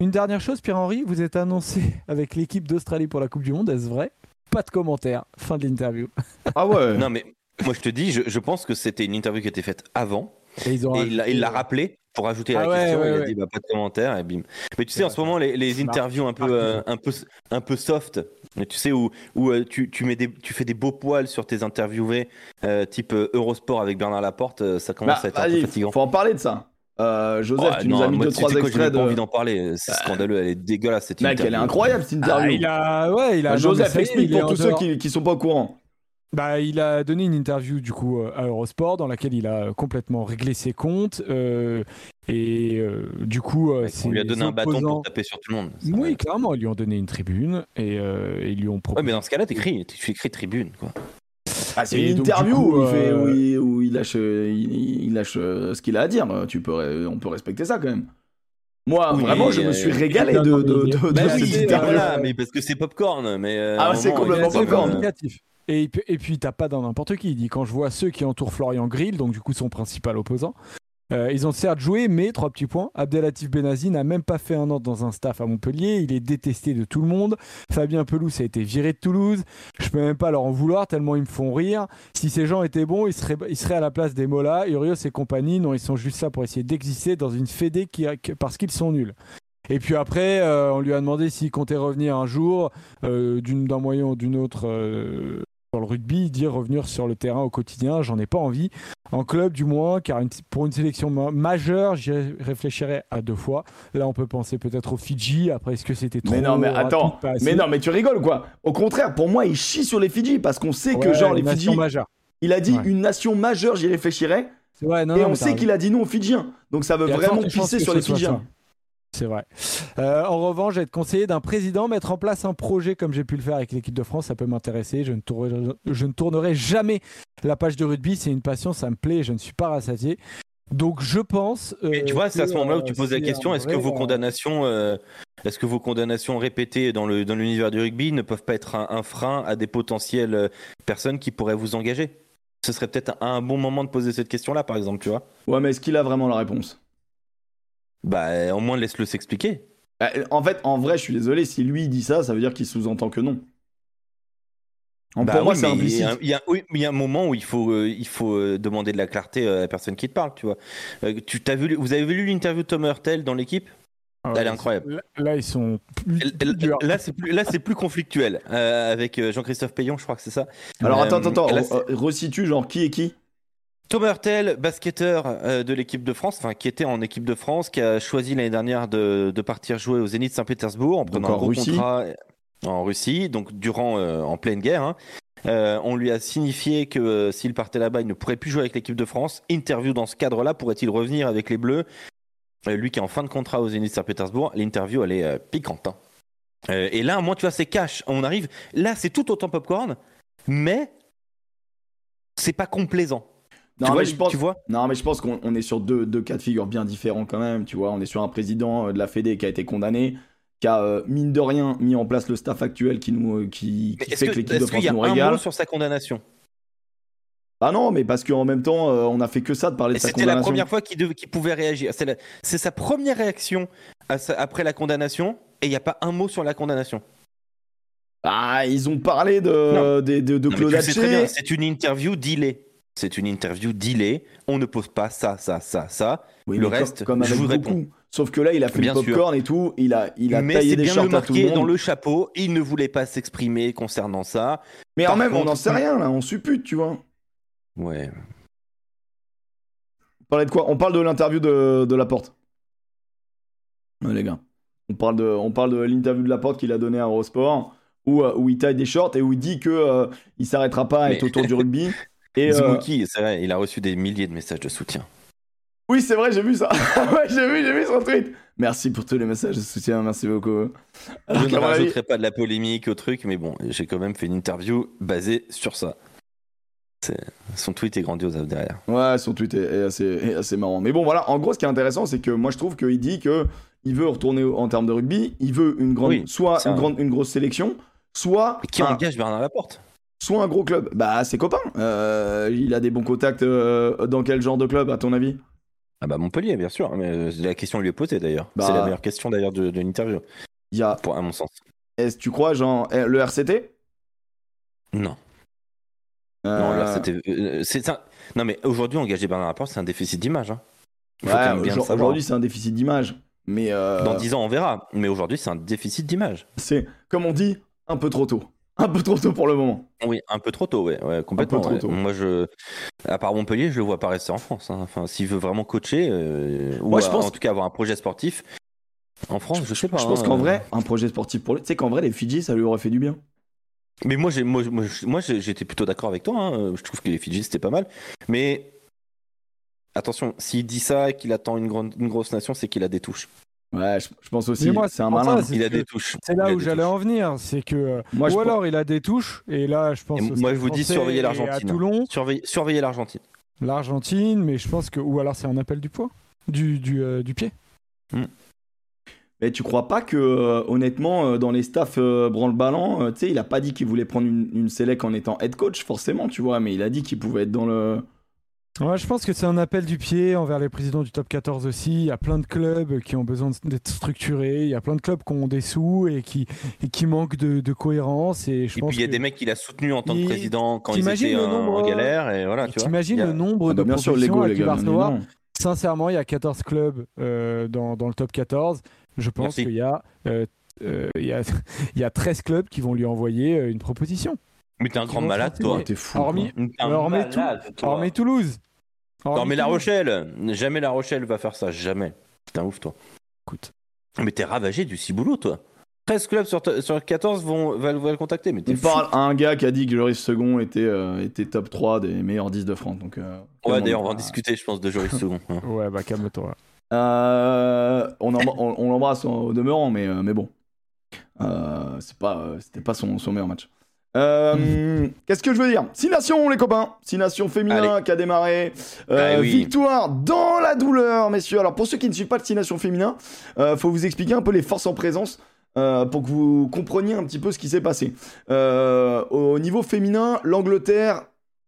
Une dernière chose, Pierre-Henri, vous êtes annoncé avec l'équipe d'Australie pour la Coupe du Monde. Est-ce vrai? Pas de commentaire. Fin de l'interview. Ah ouais. Non, mais moi je te dis, je, je pense que c'était une interview qui a été faite avant. Et ils ont Et il l'a- il l'a rajouté- rappelé pour ajouter Ah la ouais, question. ouais, il a ouais. dit bah, pas de commentaire et bim. Mais tu sais, en ce moment, les, interviews un peu, euh, un peu, un peu soft, tu sais, où, où euh, tu, tu, mets des, tu fais des beaux poils sur tes interviewés, euh, type Eurosport avec Bernard Laporte, ça commence Bah, à être un peu fatigant. faut en parler de ça. Euh, Joseph, tu non, nous as mis deux tu trois sais quoi, j'ai extraits même pas envie de. d'en parler. C'est scandaleux, elle est dégueulasse cette Mec, interview. elle est incroyable cette Ah, interview. il a, ouais, il a. Euh, non, Joseph, explique pour tous ceux dehors. qui, qui sont pas au courant. Bah, il a donné une interview du coup euh, à Eurosport dans laquelle il a complètement réglé ses comptes euh, et euh, du coup euh, On lui a donné un bâton pour taper sur tout le monde. Ça- Oui, clairement, ils lui ont donné une tribune et, euh, et ils lui ont proposé. Ouais, mais dans ce cas-là, t'écris, tu écris tribune, quoi. Ah, c'est une donc, interview coup, où, il fait- euh, où il, où il lâche, euh, il, il lâche euh, ce qu'il a à dire. Tu peux, on peut respecter ça quand même. Moi, Oui, vraiment, je me euh, suis régalé non, de, de, de, de Bah cette oui, interview. voilà, mais parce que c'est popcorn. Mais euh, Ah c'est complètement popcorn. négatif. Et, puis- et puis, t'as pas dans n'importe qui. Il dit quand je vois ceux qui entourent Florian Grill, donc du coup son principal opposant, euh, ils ont certes joué, mais trois petits points. Abdelatif Benazi n'a même pas fait un an dans un staff à Montpellier. Il est détesté de tout le monde. Fabien Pelouse a été viré de Toulouse. Je peux même pas leur en vouloir tellement ils me font rire. Si ces gens étaient bons, ils seraient, à la place des Mola, Urios et compagnie. Non, ils sont juste là pour essayer d'exister dans une fédé qui a- parce qu'ils sont nuls. Et puis après, euh, on lui a demandé s'il comptait revenir un jour euh, d'un moyen ou d'une autre sur le rugby, dit revenir sur le terrain au quotidien, j'en ai pas envie. En club, du moins, car une- pour une sélection ma- majeure, j'y ré- réfléchirais à deux fois. Là, on peut penser peut-être au Fidji. Après, est-ce que c'était trop Mais non, mais attends. Mais non, mais tu rigoles quoi? Au contraire, pour moi, il chie sur les Fidji parce qu'on sait que genre les Fidji, majeure. il a dit Ouais. une nation majeure, j'y réfléchirais. Ouais, non, et non, on sait qu'il a dit non aux Fidjiens. Donc ça veut vraiment pisser sur les Fidjiens. C'est vrai. Euh, en revanche, être conseillé d'un président, mettre en place un projet comme j'ai pu le faire avec l'équipe de France, ça peut m'intéresser. Je, ne tournerai- je ne tournerai jamais la page de rugby. C'est une passion, ça me plaît. Je ne suis pas rassasié. Donc je pense. euh, Mais tu vois, c'est à ce moment-là où euh, tu poses la question est-ce que vos condamnations, euh, est-ce que vos condamnations répétées dans le dans l'univers du rugby ne peuvent pas être un, un frein à des potentielles personnes qui pourraient vous engager? Ce serait peut-être un, un bon moment de poser cette question-là, par exemple, tu vois? Ouais, mais est-ce qu'il a vraiment la réponse? Bah, au moins laisse-le s'expliquer. Euh, En fait, en vrai, je suis désolé, si lui dit ça, ça veut dire qu'il sous-entend que non. En- Bah pour moi, c'est mais il y implicite. a un- il y a, oui, mais il y a un moment où il faut, euh, il faut euh, demander de la clarté à la personne qui te parle, tu vois. Euh, tu t'as vu, vous avez vu l'interview de Tom Hurtel dans l'équipe? Ah Elle est incroyable. Là, là, ils sont plus, L- plus l- durs. Là, c'est plus, là, c'est plus conflictuel euh, avec Jean-Christophe Payon, je crois que c'est ça. Alors Euh, attends, attends, attends, là, euh, resitue genre qui est qui? Tom Hurtel, basketteur euh, de l'équipe de France, enfin qui était en équipe de France, qui a choisi l'année dernière de, de partir jouer au Zénith Saint-Pétersbourg en prenant en un gros Russie. contrat en Russie, donc durant euh, en pleine guerre. hein. Euh, on lui a signifié que euh, s'il partait là-bas, il ne pourrait plus jouer avec l'équipe de France. Interview dans ce cadre-là, pourrait-il revenir avec les Bleus? Euh, Lui qui est en fin de contrat au Zénith Saint-Pétersbourg, l'interview elle est euh, piquante. hein. Euh, et là, moi, tu vois, c'est cash. On arrive. Là, c'est tout autant popcorn, mais c'est pas complaisant. Non, tu, vois, mais je pense, tu vois non, mais je pense qu'on on est sur deux, deux cas de figure bien différents quand même. Tu vois, on est sur un président euh, de la Fédé qui a été condamné, qui a euh, mine de rien mis en place le staff actuel qui nous, euh, qui, fait que, que- l'équipe de France y a nous un mot sur sa condamnation? Ah non, mais parce qu'en même temps, euh, on a fait que ça de parler Et de sa C'était la condamnation. première fois qu'il pouvait réagir. C'est sa première réaction à sa- après la condamnation, et il n'y a pas un mot sur la condamnation. Ah, ils ont parlé de, Non. de, Claude tu sais. C'est une interview dealée. C'est une interview dealée. On ne pose pas ça, ça, ça, ça. Oui, Le comme- reste, comme, je vous beaucoup. Sauf que là, il a fait Bien le sûr. popcorn et tout. Il a, il a Mais taillé des bien shorts le à tout le marqué monde. dans le chapeau. Il ne voulait pas s'exprimer concernant ça. Mais en même, on contre- n'en sait rien là. On suppute, tu vois. Ouais. On parlait de quoi? On parle de l'interview de, de Laporte. Ouais, les gars. On parle de, on parle de l'interview de Laporte qu'il a donné à Eurosport, où, euh, où il taille des shorts et où il dit que euh, il s'arrêtera pas à Mais- être autour du rugby. Et, euh, c'est vrai, il a reçu des milliers de messages de soutien. oui, c'est vrai, j'ai vu ça. ouais, j'ai vu, j'ai vu son tweet. Merci pour tous les messages de soutien, merci beaucoup. Alors je ne rajouterai pas de la polémique au truc, mais bon, j'ai quand même fait une interview basée sur ça. Son tweet est grandiose derrière. Ouais, son tweet est, est assez, est assez marrant. Mais bon, voilà, en gros, ce qui est intéressant, c'est que moi, je trouve qu'il dit que il veut retourner en termes de rugby, il veut une grande, Oui, soit une, un- grande, une grosse sélection, soit Et qui un, engage Bernard Laporte? Soit un gros club. Bah, ses copains. Euh, il a des bons contacts euh, dans quel genre de club, à ton avis? Ah bah Montpellier, bien sûr. Mais euh, la question lui est posée d'ailleurs. Bah- C'est la meilleure question d'ailleurs de, de l'interview, Il y a, pour à mon sens. est-ce que tu crois, genre, eh, le RCT Non. Euh, Non, c'était. euh, c'est ça. Non, mais aujourd'hui, engager Bernard Laporte, c'est un déficit d'image. hein. Ouais, le. Aujourd'hui, c'est un déficit d'image. Mais Dans 10 ans, on verra. Mais aujourd'hui, c'est un déficit d'image. c'est, comme on dit, un peu trop tôt. Un peu trop tôt pour le moment. Oui, un peu trop tôt, ouais, ouais complètement. trop ouais. tôt. Moi, je, à part Montpellier, je le vois pas rester en France. hein. Enfin, s'il veut vraiment coacher, euh, ou je pense- en tout cas avoir un projet sportif en France, je, sais pas. Je pense hein. qu'en vrai, un projet sportif pour lui, tu sais qu'en vrai, les Fidji, ça lui aurait fait du bien. Mais moi, j'ai, moi, moi, j'étais plutôt d'accord avec toi. hein. Je trouve que les Fidji c'était pas mal, mais attention, s'il dit ça et qu'il attend une, grande, une grosse nation, c'est qu'il a des touches. Ouais, je, je pense aussi. C'est un malin. ça, Il a des touches. C'est là où j'allais en venir, c'est que Moi, ou pense- alors il a des touches et là je pense. Et moi, je vous dis, et l'Argentine. À Toulon, Surveillez, surveillez l'Argentine. l'Argentine, mais je pense que ou alors c'est un appel du poids, du du, euh, du pied. Mais tu crois pas que, euh, honnêtement, euh, dans les staffs euh, branle-ballant, euh, tu sais, il a pas dit qu'il voulait prendre une, une sélec en étant head coach, forcément, tu vois, mais il a dit qu'il pouvait être dans le. Ouais, je pense que c'est un appel du pied envers les présidents du top 14 aussi. Il y a plein de clubs qui ont besoin d'être structurés. Il y a plein de clubs qui ont des sous et qui, et qui manquent de, de cohérence. Et je Et pense puis il y a que- des mecs qu'il a soutenus en tant que président quand ils étaient nombre- en galère et voilà, tu vois. T'imagines a- le nombre Ah de bah, bien sûr, propositions l'ego, les gars. Sincèrement, il y a 14 clubs euh, dans, dans le top 14. Je pense qu'il y, a, euh, euh, y, a, il y a 13 clubs qui vont lui envoyer euh, une proposition. Mais t'es un grand malade, toi. t'es fou. Hormis, hormis, Tou- malade, toi. hormis Toulouse. Non, Hormis mais La Toulouse. Rochelle, jamais La Rochelle va faire ça, jamais. T'es un ouf, toi. Écoute. Mais t'es ravagé du ciboulot, toi. 13 clubs sur, sur 14 vont, va, va le contacter, mais fou. parle à un gars qui a dit que Joris Second était, euh, était top 3 des meilleurs 10 de France. Donc, euh, Ouais, d'ailleurs, on va en discuter, je pense, de Joris Second. hein. Ouais, bah calme-toi. Euh, on, on- on l'embrasse au demeurant, mais, mais bon. Euh, c'est pas, c'était pas son, son meilleur match. Euh, Qu'est-ce que je veux dire? Six nations, les copains. Six nations féminin Allez. qui a démarré. Euh, Ah oui. Victoire dans la douleur, messieurs. Alors, pour ceux qui ne suivent pas le Six nations féminin, euh, faut vous expliquer un peu les forces en présence. euh, pour que vous compreniez un petit peu ce qui s'est passé. Au niveau féminin, l'Angleterre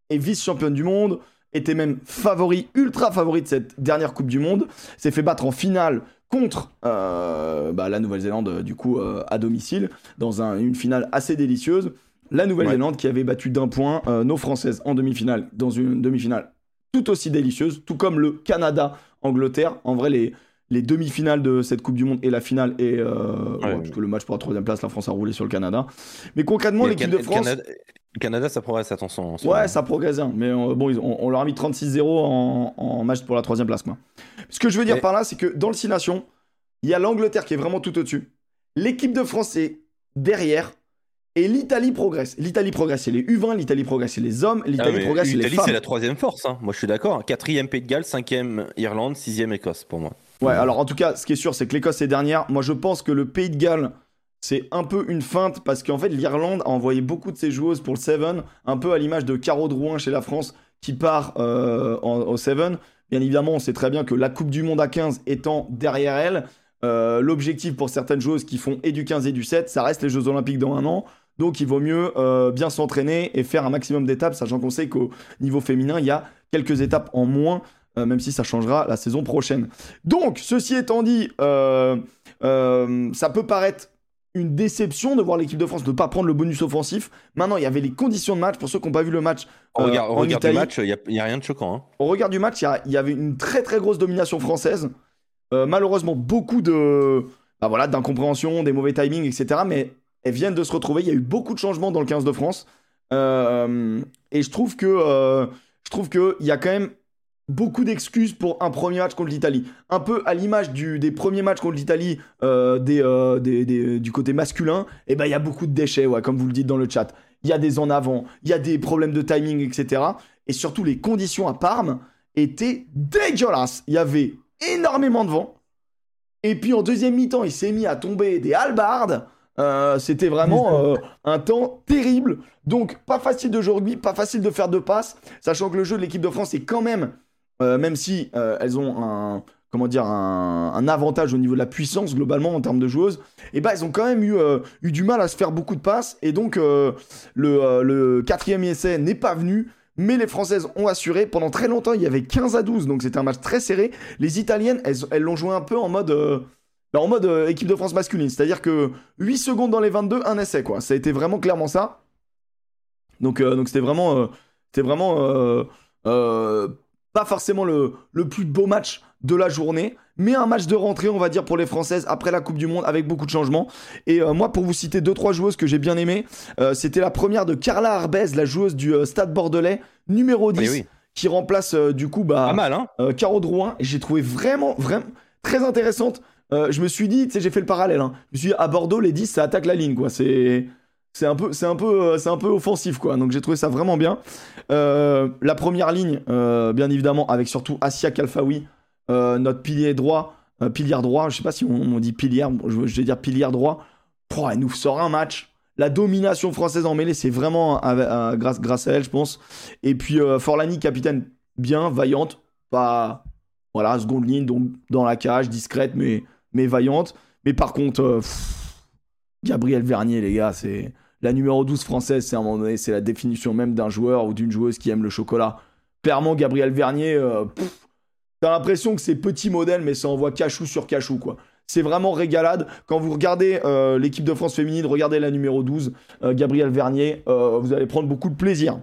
est vice-championne du monde, était même favori, ultra favori de cette dernière Coupe du Monde, s'est fait battre en finale contre bah, la Nouvelle-Zélande, du coup, à domicile, dans un- une finale assez délicieuse. La Nouvelle-Zélande qui avait battu d'un point euh, nos Françaises en demi-finale, dans une demi-finale tout aussi délicieuse, tout comme le Canada-Angleterre. En vrai, les, les demi-finales de cette Coupe du Monde et la finale, et, euh, Ouais, ouais, ouais. parce que le match pour la troisième place, la France a roulé sur le Canada. Mais concrètement, l'équipe de France... Canada, le Canada, ça progresse, attention. Ouais, moment. ça progresse, hein. mais euh, bon, on, leur a mis 36-0 en, en match pour la troisième place. Quoi. Ce que je veux dire Mais- par là, c'est que dans le 6 nations, il y a l'Angleterre qui est vraiment tout au-dessus. L'équipe de France est derrière. Et l'Italie progresse. L'Italie progresse, c'est les U20, l'Italie progresse, c'est les hommes, Ah, l'Italie progresse, c'est les L'Italie, femmes. c'est la troisième force. hein. Moi, je suis d'accord. Quatrième Pays de Galles, cinquième Irlande, sixième Écosse, pour moi. Ouais, alors en tout cas, ce qui est sûr, c'est que l'Écosse est dernière. Moi, je pense que le Pays de Galles, c'est un peu une feinte parce qu'en fait, l'Irlande a envoyé beaucoup de ses joueuses pour le Seven, un peu à l'image de Caro Drouin chez la France qui part euh, en- au Seven. Bien évidemment, on sait très bien que la Coupe du Monde à 15 étant derrière elle, euh, l'objectif pour certaines joueuses qui font et du 15 et du 7, ça reste les Jeux Olympiques dans un an. Donc, il vaut mieux euh, bien s'entraîner et faire un maximum d'étapes, sachant qu'on sait qu'au niveau féminin, il y a quelques étapes en moins, euh, même si ça changera la saison prochaine. Donc, ceci étant dit, euh, ça peut paraître une déception de voir l'équipe de France ne pas prendre le bonus offensif. Maintenant, il y avait les conditions de match. Pour ceux qui n'ont pas vu le match, Au regard, au en regard du match, il n'y a, rien de choquant. hein. au regard du match, il y avait une très très grosse domination française. Malheureusement, beaucoup de bah voilà, d'incompréhension, des mauvais timings, etc. Mais elles viennent de se retrouver. Il y a eu beaucoup de changements dans le 15 de France. Euh, et je trouve que euh, je trouve qu'il y a quand même beaucoup d'excuses pour un premier match contre l'Italie. Un peu à l'image des premiers matchs contre l'Italie euh, du côté masculin, et ben il y a beaucoup de déchets, comme vous le dites dans le chat. Il y a des en avant, il y a des problèmes de timing, etc. Et surtout, les conditions à Parme étaient dégueulasses. Il y avait énormément de vent. Et puis en deuxième mi-temps, il s'est mis à tomber des halbardes. Euh, C'était vraiment euh, un temps terrible. Donc, pas facile de rugby, pas facile de faire deux passes, sachant que le jeu de l'équipe de France est quand même, euh, même si elles ont un, comment dire, un, avantage au niveau de la puissance globalement en termes de joueuses, et ben elles ont quand même eu, du mal à se faire beaucoup de passes. Et donc, le, quatrième essai n'est pas venu. Mais les Françaises ont assuré. Pendant très longtemps, il y avait 15 à 12, donc c'était un match très serré. Les Italiennes, elles l'ont joué un peu en mode, bah, en mode euh, équipe de France masculine. C'est-à-dire que 8 secondes dans les 22, un essai, quoi. Ça a été vraiment clairement ça. Donc euh, donc c'était vraiment, euh, c'était vraiment pas forcément le, le plus beau match de la journée, mais un match de rentrée, on va dire, pour les Françaises après la Coupe du Monde avec beaucoup de changements. Et euh, moi, pour vous citer deux trois joueuses que j'ai bien aimées, euh, c'était la première de Carla Arbez, la joueuse du euh, Stade Bordelais, numéro 10, Oui, oui. qui remplace du coup bah, Pas mal, hein Caro Drouin, et j'ai trouvé vraiment, vraiment très intéressante. Euh, je me suis dit, tu sais, j'ai fait le parallèle. hein. Je me suis dit, à Bordeaux, les 10, ça attaque la ligne, quoi. C'est. C'est un, peu, c'est, un peu, euh, c'est un peu offensif, quoi. Donc j'ai trouvé ça vraiment bien. Euh, la première ligne, bien évidemment, avec surtout Asia Kalfaoui, notre pilier droit, pilier droit, je sais pas si on, dit pilier, je, je vais dire pilier droit. Elle nous sort un match. La domination française en mêlée, c'est vraiment grâce, grâce à elle, je pense. Et puis Forlani, capitaine, bien, vaillante, pas. Voilà, seconde ligne, donc dans la cage, discrète, mais, mais vaillante. Mais par contre, euh, Gabriel Vernier, les gars, c'est. La numéro 12 française, c'est à un moment donné, c'est la définition même d'un joueur ou d'une joueuse qui aime le chocolat. Clairement, Gabriel Vernier, euh, t'as l'impression que c'est petit modèle, mais ça envoie cachou sur cachou, quoi. C'est vraiment régalade. Quand vous regardez euh, l'équipe de France féminine, regardez la numéro 12, euh, Gabriel Vernier, vous allez prendre beaucoup de plaisir.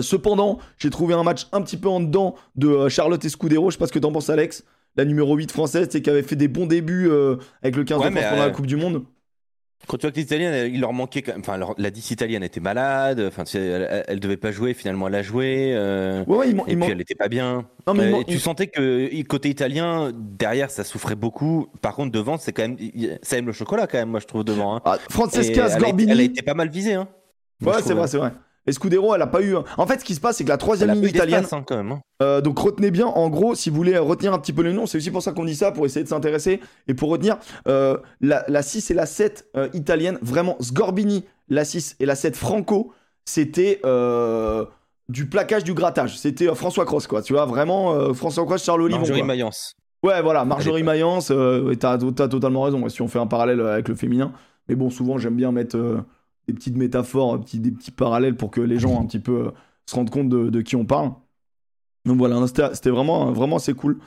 Cependant, j'ai trouvé un match un petit peu en dedans de Charlotte Escudero. Je sais pas ce que t'en penses, Alex. La numéro 8 française, c'est qui avait fait des bons débuts euh, avec le 15 Ouais, de France pendant la euh, Coupe du Monde. Quand tu vois que les Italiennes, il leur manquait quand même. Enfin, leur- la 10 italienne était malade. Enfin, tu sais, elle, elle- devait pas jouer. Finalement, elle a joué. euh, Ouais, ouais, il, Et il puis elle était pas bien. Non, mais Euh, et tu sentais que côté italien, derrière, ça souffrait beaucoup. Par contre, devant, c'est quand même, ça aime le chocolat quand même, moi je trouve devant. hein. Ah, Et Francesca elle, a été, Sgorbini. elle a été pas mal visée. Hein. Ouais, c'est vrai, c'est vrai. Escudero, elle a pas eu. En fait, ce qui se passe, c'est que la troisième ligne italienne. hein, quand même. hein. Euh, donc retenez bien, en gros, si vous voulez retenir un petit peu les noms, c'est aussi pour ça qu'on dit ça, pour essayer de s'intéresser et pour retenir euh, la, la 6 et la 7 euh, italienne, vraiment Sgorbini, la 6 et la 7 Franco, c'était euh, du plaquage, du grattage. C'était François Cross, quoi. Tu vois, vraiment François Cross, Charles Olivon. Marjorie quoi. Mayence. Ouais, voilà, Marjorie Mayence, t'as, totalement raison, si on fait un parallèle avec le féminin. Mais bon, souvent, j'aime bien mettre des petites métaphores, des petits, parallèles pour que les gens un petit peu euh, se rendent compte de, qui on parle. Donc voilà, c'était, vraiment, vraiment assez cool.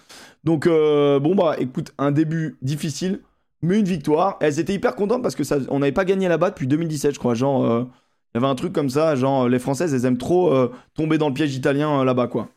Donc, euh, bon, bah, écoute, un début difficile, mais une victoire. Elles étaient hyper contentes parce que ça, on n'avait pas gagné là-bas depuis 2017, je crois. Genre, euh, il y avait un truc comme ça, genre, euh, les Françaises, elles aiment trop euh, tomber dans le piège italien euh, là-bas, quoi.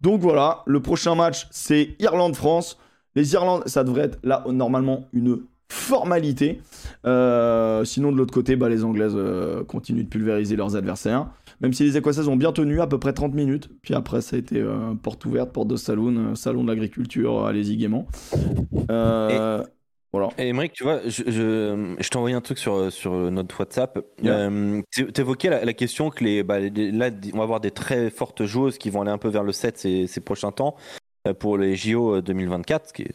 Donc voilà, le prochain match, c'est Irlande-France. Les Irlandes, ça devrait être là, normalement, une formalité. Euh, sinon, de l'autre côté, bah, les Anglaises euh, continuent de pulvériser leurs adversaires. Même si les Écossaises ont bien tenu à peu près 30 minutes. Puis après, ça a été euh, porte ouverte, porte de saloon, salon de l'agriculture, allez-y gaiement. Euh, Voilà. Et Émeric, tu vois, je, je, je t'ai envoyé un truc sur, sur notre WhatsApp. Yeah. Euh, t'é- T'évoquais la, la question que les, bah, les- là, on va avoir des très fortes joueuses qui vont aller un peu vers le 7 ces, ces prochains temps pour les JO 2024, ce qui, est-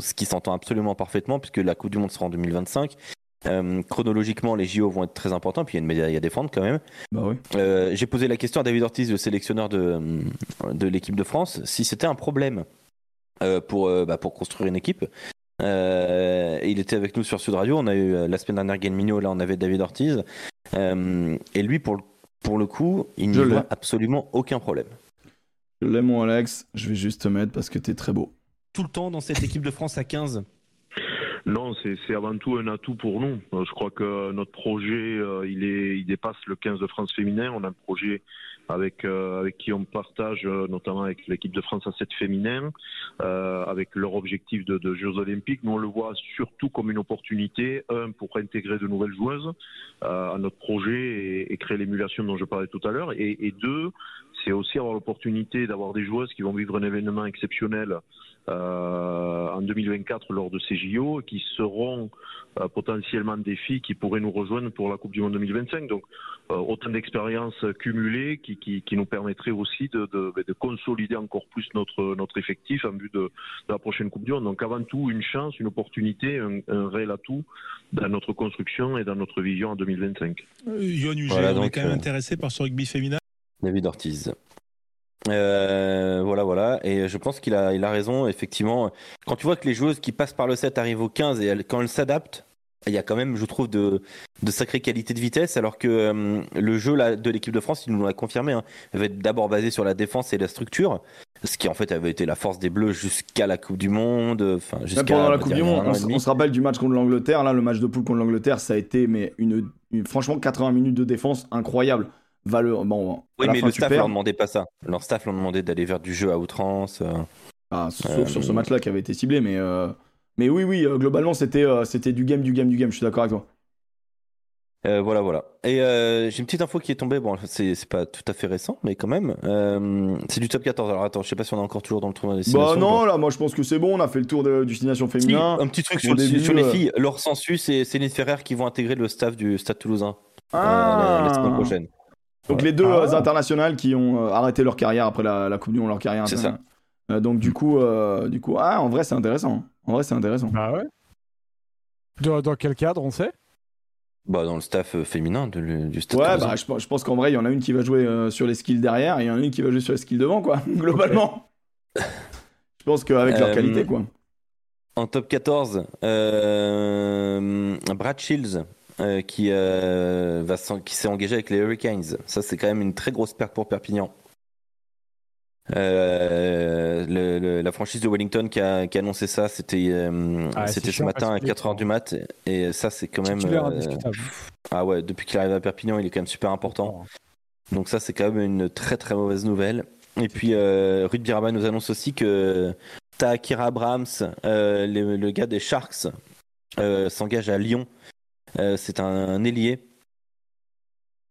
ce qui, s'entend absolument parfaitement puisque la Coupe du Monde sera en 2025. Euh, chronologiquement, les JO vont être très importants, puis il y a une médaille à défendre quand même. Bah oui. Euh, J'ai posé la question à David Ortiz, le sélectionneur de, de l'équipe de France, si c'était un problème euh, pour, euh, bah, pour construire une équipe. Euh, il était avec nous sur Sud Radio. On a eu euh, la semaine dernière Gaël Mignot, là on avait David Ortiz. Euh, et lui, pour, le- pour le coup, il n'y voit absolument aucun problème. Je l'aime, mon Alex. Je vais juste te mettre parce que t'es très beau. tout le temps dans cette équipe de France à 15 Non, c'est avant tout un atout pour nous. Je crois que notre projet, il, est, il dépasse le 15 de France féminin. On a un projet avec, euh, avec qui on partage, euh, notamment avec l'équipe de France à 7 féminin, euh, avec leur objectif de, de, Jeux Olympiques. Nous, on le voit surtout comme une opportunité, un, pour intégrer de nouvelles joueuses à notre projet et, créer l'émulation dont je parlais tout à l'heure, et, et deux, c'est aussi avoir l'opportunité d'avoir des joueuses qui vont vivre un événement exceptionnel euh, en 2024 lors de ces JO, qui seront euh, potentiellement des filles qui pourraient nous rejoindre pour la Coupe du Monde 2025. Donc euh, autant d'expériences cumulées qui, qui, qui, nous permettraient aussi de, de, de, consolider encore plus notre, notre effectif en vue de, de, la prochaine Coupe du Monde. Donc avant tout, une chance, une opportunité, un, un réel atout dans notre construction et dans notre vision en 2025. Euh, Yoann voilà, on est quand même intéressé par ce rugby féminin David Ortiz. Euh, voilà, voilà. Et je pense qu'il a, il a raison. Effectivement, quand tu vois que les joueuses qui passent par le 7 arrivent au 15 et elles, quand elles s'adaptent, il y a quand même, je trouve, de, de sacrée qualité de vitesse. Alors que euh, le jeu là, de l'équipe de France, il nous l'a confirmé, hein, va être d'abord basé sur la défense et la structure. Ce qui en fait avait été la force des Bleus jusqu'à la Coupe du Monde. Enfin, jusqu'à pendant la Coupe du Monde, on, se rappelle du match contre l'Angleterre. Là, le match de poule contre l'Angleterre, ça a été mais une, franchement 80 minutes de défense incroyable. Bon, oui, mais le staff leur demandait pas ça. Leur staff leur demandait d'aller vers du jeu à outrance. Euh. Ah, sauf sur ce euh. match-là qui avait été ciblé, mais, euh, mais oui, oui, globalement, c'était c'était du game, du game, du game. Je suis d'accord avec toi. voilà, voilà. Et j'ai une petite info qui est tombée. Bon, c'est pas tout à fait récent, mais quand même. c'est du top 14. Alors attends, je sais pas si on est encore toujours dans le tournoi des Bah non, là, moi je pense que c'est bon. On a fait le tour de destination féminin. un petit truc sur, sur, les filles. Laure Sensus et Céline Ferrer qui vont intégrer le staff du Stade Toulousain ah. la semaine prochaine. Donc les deux ah. euh, internationales qui ont euh, arrêté leur carrière après la, Coupe du Monde, leur carrière. C'est ça. Euh, donc du coup, du coup, ah, en vrai c'est intéressant. En vrai c'est intéressant. Bah ouais. Dans, quel cadre, on sait? Bah, dans le staff féminin du staff. Ouais, bah, je, pense qu'en vrai, il y en a une qui va jouer sur les skills derrière et il y en a une qui va jouer sur les skills devant, quoi, globalement. je pense qu'avec leur qualité, quoi. En top 14, Brad Shields, euh, qui, euh, va qui s'est engagé avec les Hurricanes. Ça, c'est quand même une très grosse perte pour Perpignan. Euh, la franchise de Wellington qui a, annoncé ça, c'était ah, c'était ce matin à 4h du mat. Et ça, c'est quand même. ah ouais, depuis qu'il arrive à Perpignan, il est quand même super important. Donc, ça, c'est quand même une très très mauvaise nouvelle. Et puis, Ruth Biraba nous annonce aussi que Takira Abrams, le, gars des Sharks, s'engage à Lyon euh, c'est un, ailier.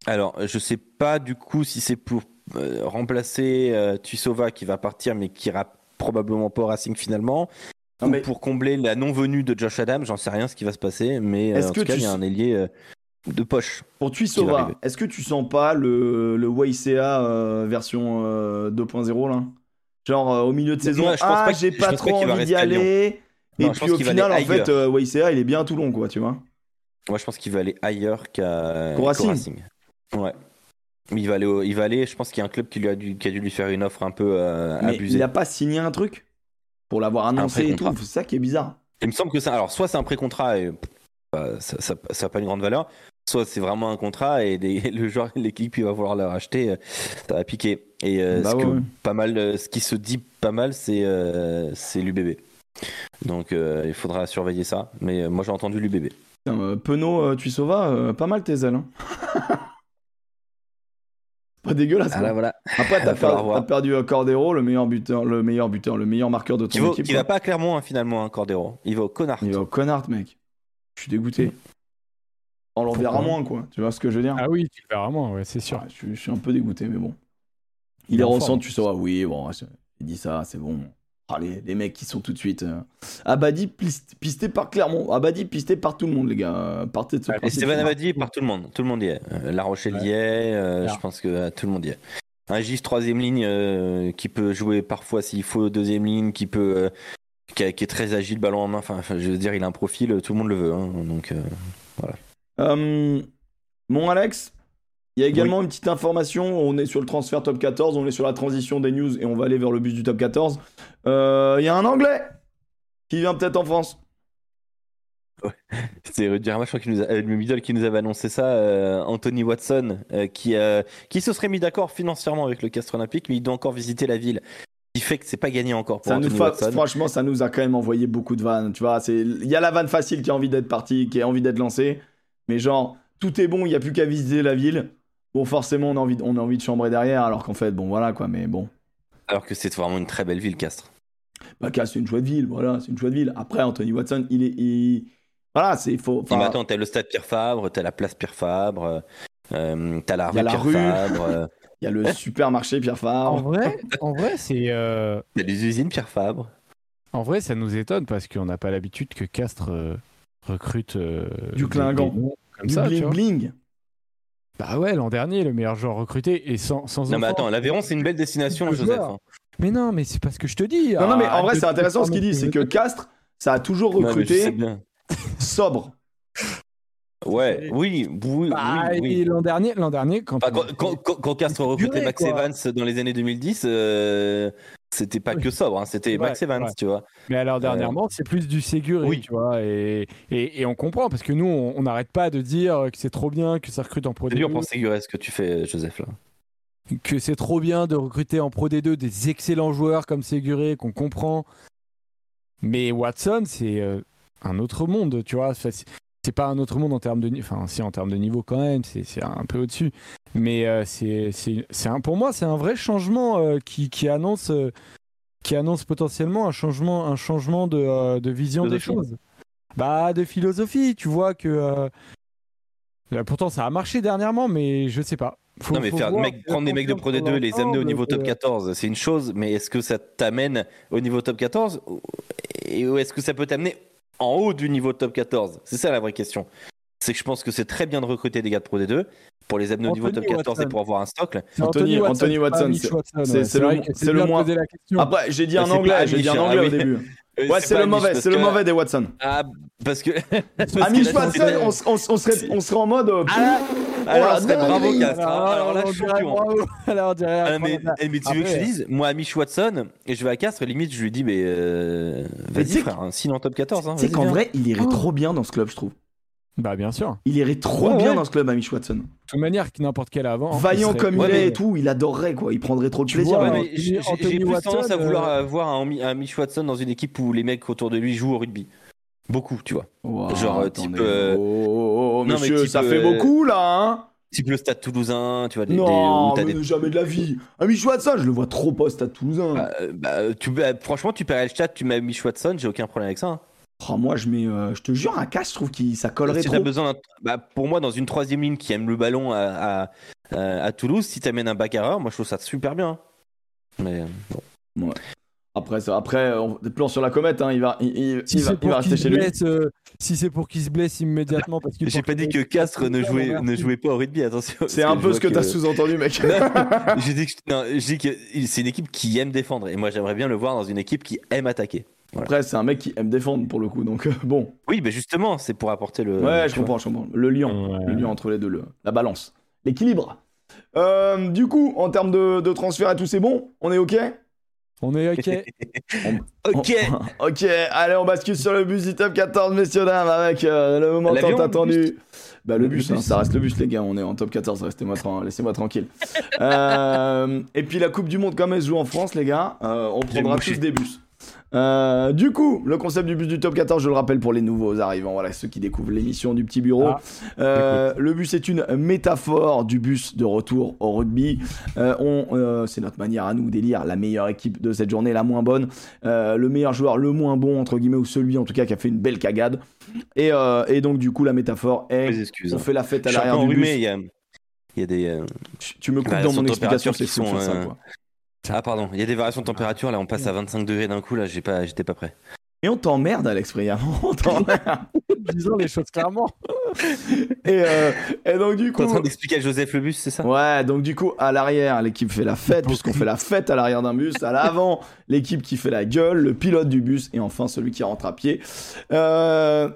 Alors, je sais pas du coup si c'est pour euh, remplacer euh, Tussova qui va partir, mais qui ira probablement pas au Racing finalement. ou pour combler la non-venue de Josh Adam, j'en sais rien ce qui va se passer, mais en tout cas, il y a un ailier de poche. Pour Tuisova, est-ce que tu sens pas le, le YCA version 2.0 là? Genre au milieu de saison, je ah, j'ai pas trop envie d'y aller. et puis au final, en fait, YCA il est bien tout long, quoi, tu vois. Moi, je pense qu'il va aller ailleurs qu'à Racing. Ouais. Il va, aller il va aller, je pense qu'il y a un club qui, lui a, dû, qui a dû lui faire une offre un peu euh, Mais abusée. Il n'a pas signé un truc pour l'avoir annoncé et tout. C'est ça qui est bizarre. Il me semble que ça. Alors, soit c'est un pré-contrat et bah, ça n'a pas une grande valeur, soit c'est vraiment un contrat et le joueur, l'équipe, il va vouloir le racheter, euh, ça va piquer. Et euh, bah ce, que, pas mal, ce qui se dit pas mal, c'est c'est l'UBB. Donc, il faudra surveiller ça. Mais moi, j'ai entendu l'UBB. Euh, Penaud, euh, tu sauves euh, pas mal tes ailes. Hein. pas dégueulasse. Ah, voilà. Après, t'as, as perdu Cordero, le meilleur buteur, le meilleur buteur, le meilleur marqueur de ton il équipe. Il va pas à Clermont hein, finalement, hein, Cordero. Il va au Connard. Il va au Connard, mec. Je suis dégoûté. On l'en verra moins, quoi. Tu vois ce que je veux dire? Ah oui, tu le verras moins, ouais, c'est sûr. je, suis un peu dégoûté, mais bon. Il, est ressent, tu sauras. Oui, bon, il dit ça, c'est bon. Ah, les, mecs qui sont tout de suite. Euh... Abadi pisté par Clermont. Abadi pisté par tout le monde, les gars. Partez de ce Et Stéphane Abadi par tout le monde. Tout le monde y est. Euh, la Rochelle y est. Euh, je pense que euh, tout le monde y est. Un Gis troisième ligne qui peut jouer parfois s'il faut deuxième ligne, qui peut qui, est très agile, ballon en main. Enfin, je veux dire, il a un profil, tout le monde le veut. Hein. donc voilà. mon Alex, il y a également une petite information, on est sur le transfert top 14, on est sur la transition des news et on va aller vers le bus du top 14. Euh, il y a un Anglais qui vient peut-être en France. C'est Rudy je crois, qui nous a, euh, le middle qui nous avait annoncé ça, euh, Anthony Watson, qui, qui se serait mis d'accord financièrement avec le Castre Olympique, mais il doit encore visiter la ville. Il fait que c'est pas gagné encore pour ça nous Watson. Franchement, ça nous a quand même envoyé beaucoup de vannes. Tu vois, il y a la vanne facile qui a envie d'être partie, qui a envie d'être lancée, mais genre tout est bon, il y a plus qu'à visiter la ville. Bon, forcément, on a envie, de, on a envie de chambrer derrière, alors qu'en fait, bon, voilà quoi, mais bon. Alors que c'est vraiment une très belle ville, Castres. Bah, Castres, c'est une chouette ville, voilà, c'est une chouette ville. Après, Anthony Watson, il est. Il... Voilà, c'est faux. Enfin... attends, t'as le stade Pierre Fabre, t'as la place Pierre Fabre, euh, t'as la rue Pierre Fabre. Euh. Il y a le supermarché Pierre Fabre. En vrai, en vrai c'est. Euh... Il y a les usines Pierre Fabre. En vrai, ça nous étonne parce qu'on n'a pas l'habitude que Castres euh, recrute. du clinquant. Comme du ça, bling bling. Bah ouais, l'an dernier, le meilleur joueur recruté et sans, sans Non, mais attends, l'Aveyron, c'est une belle destination, Joseph. Hein. Mais non, mais c'est pas ce que je te dis. Non, non, mais en vrai, c'est intéressant ce qu'il dit, c'est que Castres, ça a toujours recruté sobre. Ouais, oui, oui, bah, oui, L'an dernier, l'an dernier, quand, quand, quand, Castres recrutait Max Evans dans les années 2010, euh, c'était pas que sobre, hein, c'était Max Evans, tu vois. Mais alors dernièrement, c'est plus du Ségur, oui. tu vois, et, et, on comprend parce que nous, on n'arrête pas de dire que c'est trop bien que ça recrute en Pro D2. C'est dur pour Ségur, ce que tu fais, Joseph là. Que c'est trop bien de recruter en Pro D2 des excellents joueurs comme Séguré, qu'on comprend. Mais Watson, c'est euh, un autre monde, tu vois c'est pas un autre monde en termes de enfin si en termes de niveau quand même c'est un peu au-dessus. Mais euh, c'est un pour moi c'est un vrai changement euh, qui, qui annonce euh, qui annonce potentiellement un changement un changement de, de vision des choses. Bah de philosophie tu vois que pourtant ça a marché dernièrement mais je sais pas. Non mais faire, prendre des mecs de Pro D2 les amener au niveau top 14 c'est une chose mais est-ce que ça t'amène au niveau top 14 et est-ce que ça peut t'amener en haut du niveau top 14 C'est ça la vraie question. C'est que je pense que c'est très bien de recruter des gars de Pro D2 pour les amener au niveau top 14 et pour avoir un stock. Anthony, Anthony Watson, c'est le, le moins. Après, j'ai dit en anglais, j'ai dit en anglais au début. Euh, ouais, c'est le mauvais, c'est le mauvais des Watson. Ah, parce que. Amish Watson, on, on, on, serait, on serait en mode. Euh, ah, alors, oh, bravo, Castre. Alors là, champion. Alors, ah, mais, mais, mais tu veux que je dise, moi, Amish Watson, et je vais à Castres, limite, je lui dis, mais. Euh, vas-y, frère, hein, sinon top 14. Hein, tu sais qu'en vrai, il irait trop bien dans ce club, je trouve. Bah bien sûr. Il irait trop bien dans ce club, Amish Watson. De toute manière, n'importe quel avant. Hein, Vaillant comme il est et tout, il adorerait quoi. Il prendrait trop de plaisir. J'ai plus tendance à vouloir avoir un Amish Watson dans une équipe où les mecs autour de lui jouent au rugby. Beaucoup, tu vois. Genre euh, type. Euh, oh, oh, oh, monsieur, ça fait euh, beaucoup là, hein Type le Stade Toulousain, tu vois. Des, non, des, jamais de la vie. Un Mich Watson, je le vois trop pas au Stade Toulousain. Bah, bah, tu, bah, franchement, tu paierais le chat, tu mets Mich Watson, j'ai aucun problème avec ça. Hein. Oh, moi, je mets, je te jure, un casse, je trouve que ça collerait si trop. besoin bah, pour moi, dans une troisième ligne qui aime le ballon à, à, à Toulouse, si t'amènes un bagarreur, moi, je trouve ça super bien. Mais bon. Ouais. Après, après on, plan sur la comète, hein, il va, il, il, va, il va rester chez lui. Euh, si c'est pour qu'il se blesse immédiatement parce. J'ai pas dit que Castres ne jouait, ne jouait pas au rugby, attention. C'est un peu ce que, t'as sous-entendu, mec. J'ai dit, dit, que c'est une équipe qui aime défendre, et moi j'aimerais bien le voir dans une équipe qui aime attaquer. Après, c'est un mec qui aime défendre pour le coup, donc euh, bon. Oui, mais justement, c'est pour apporter le. Ouais, je comprends, je comprends. Le lion, le lion entre les deux, le, la balance, l'équilibre. Euh, du coup, en termes de, de transfert et tout, c'est bon? On est ok? On est OK. ok. ok, allez, on bascule sur le bus du top 14, messieurs, dames, avec euh, le moment tant attendu. Bah, le bus, hein, ça reste le bus, les gars. On est en top 14, restez-moi laissez-moi tranquille. euh, et puis la Coupe du Monde, comme elle se joue en France, les gars, euh, on prendra tous des bus. Euh, du coup, le concept du bus du top 14, je le rappelle pour les nouveaux arrivants, voilà ceux qui découvrent l'émission du petit bureau. Ah, euh, le bus est une métaphore du bus de retour au rugby. Euh, on, c'est notre manière à nous d'élire la meilleure équipe de cette journée, la moins bonne, le meilleur joueur, le moins bon entre guillemets ou celui en tout cas qui a fait une belle cagade. Et, et donc du coup la métaphore est, on fait la fête à l'arrière du bus. Il y a, des. Tu me coupes dans mon explication, c'est fou ça, quoi. Ah pardon, il y a des variations de température là, on passe à 25 degrés d'un coup là, j'ai pas, j'étais pas prêt. Et on t'emmerde Alex Briamont, on t'emmerde. Disons les choses clairement. et, euh, et, donc du coup. T'es en train d'expliquer à Joseph le bus, c'est ça? Ouais, donc du coup à l'arrière l'équipe fait la fête puisqu'on fait la fête à l'arrière d'un bus, à l'avant l'équipe qui fait la gueule, le pilote du bus et enfin celui qui rentre à pied. Euh,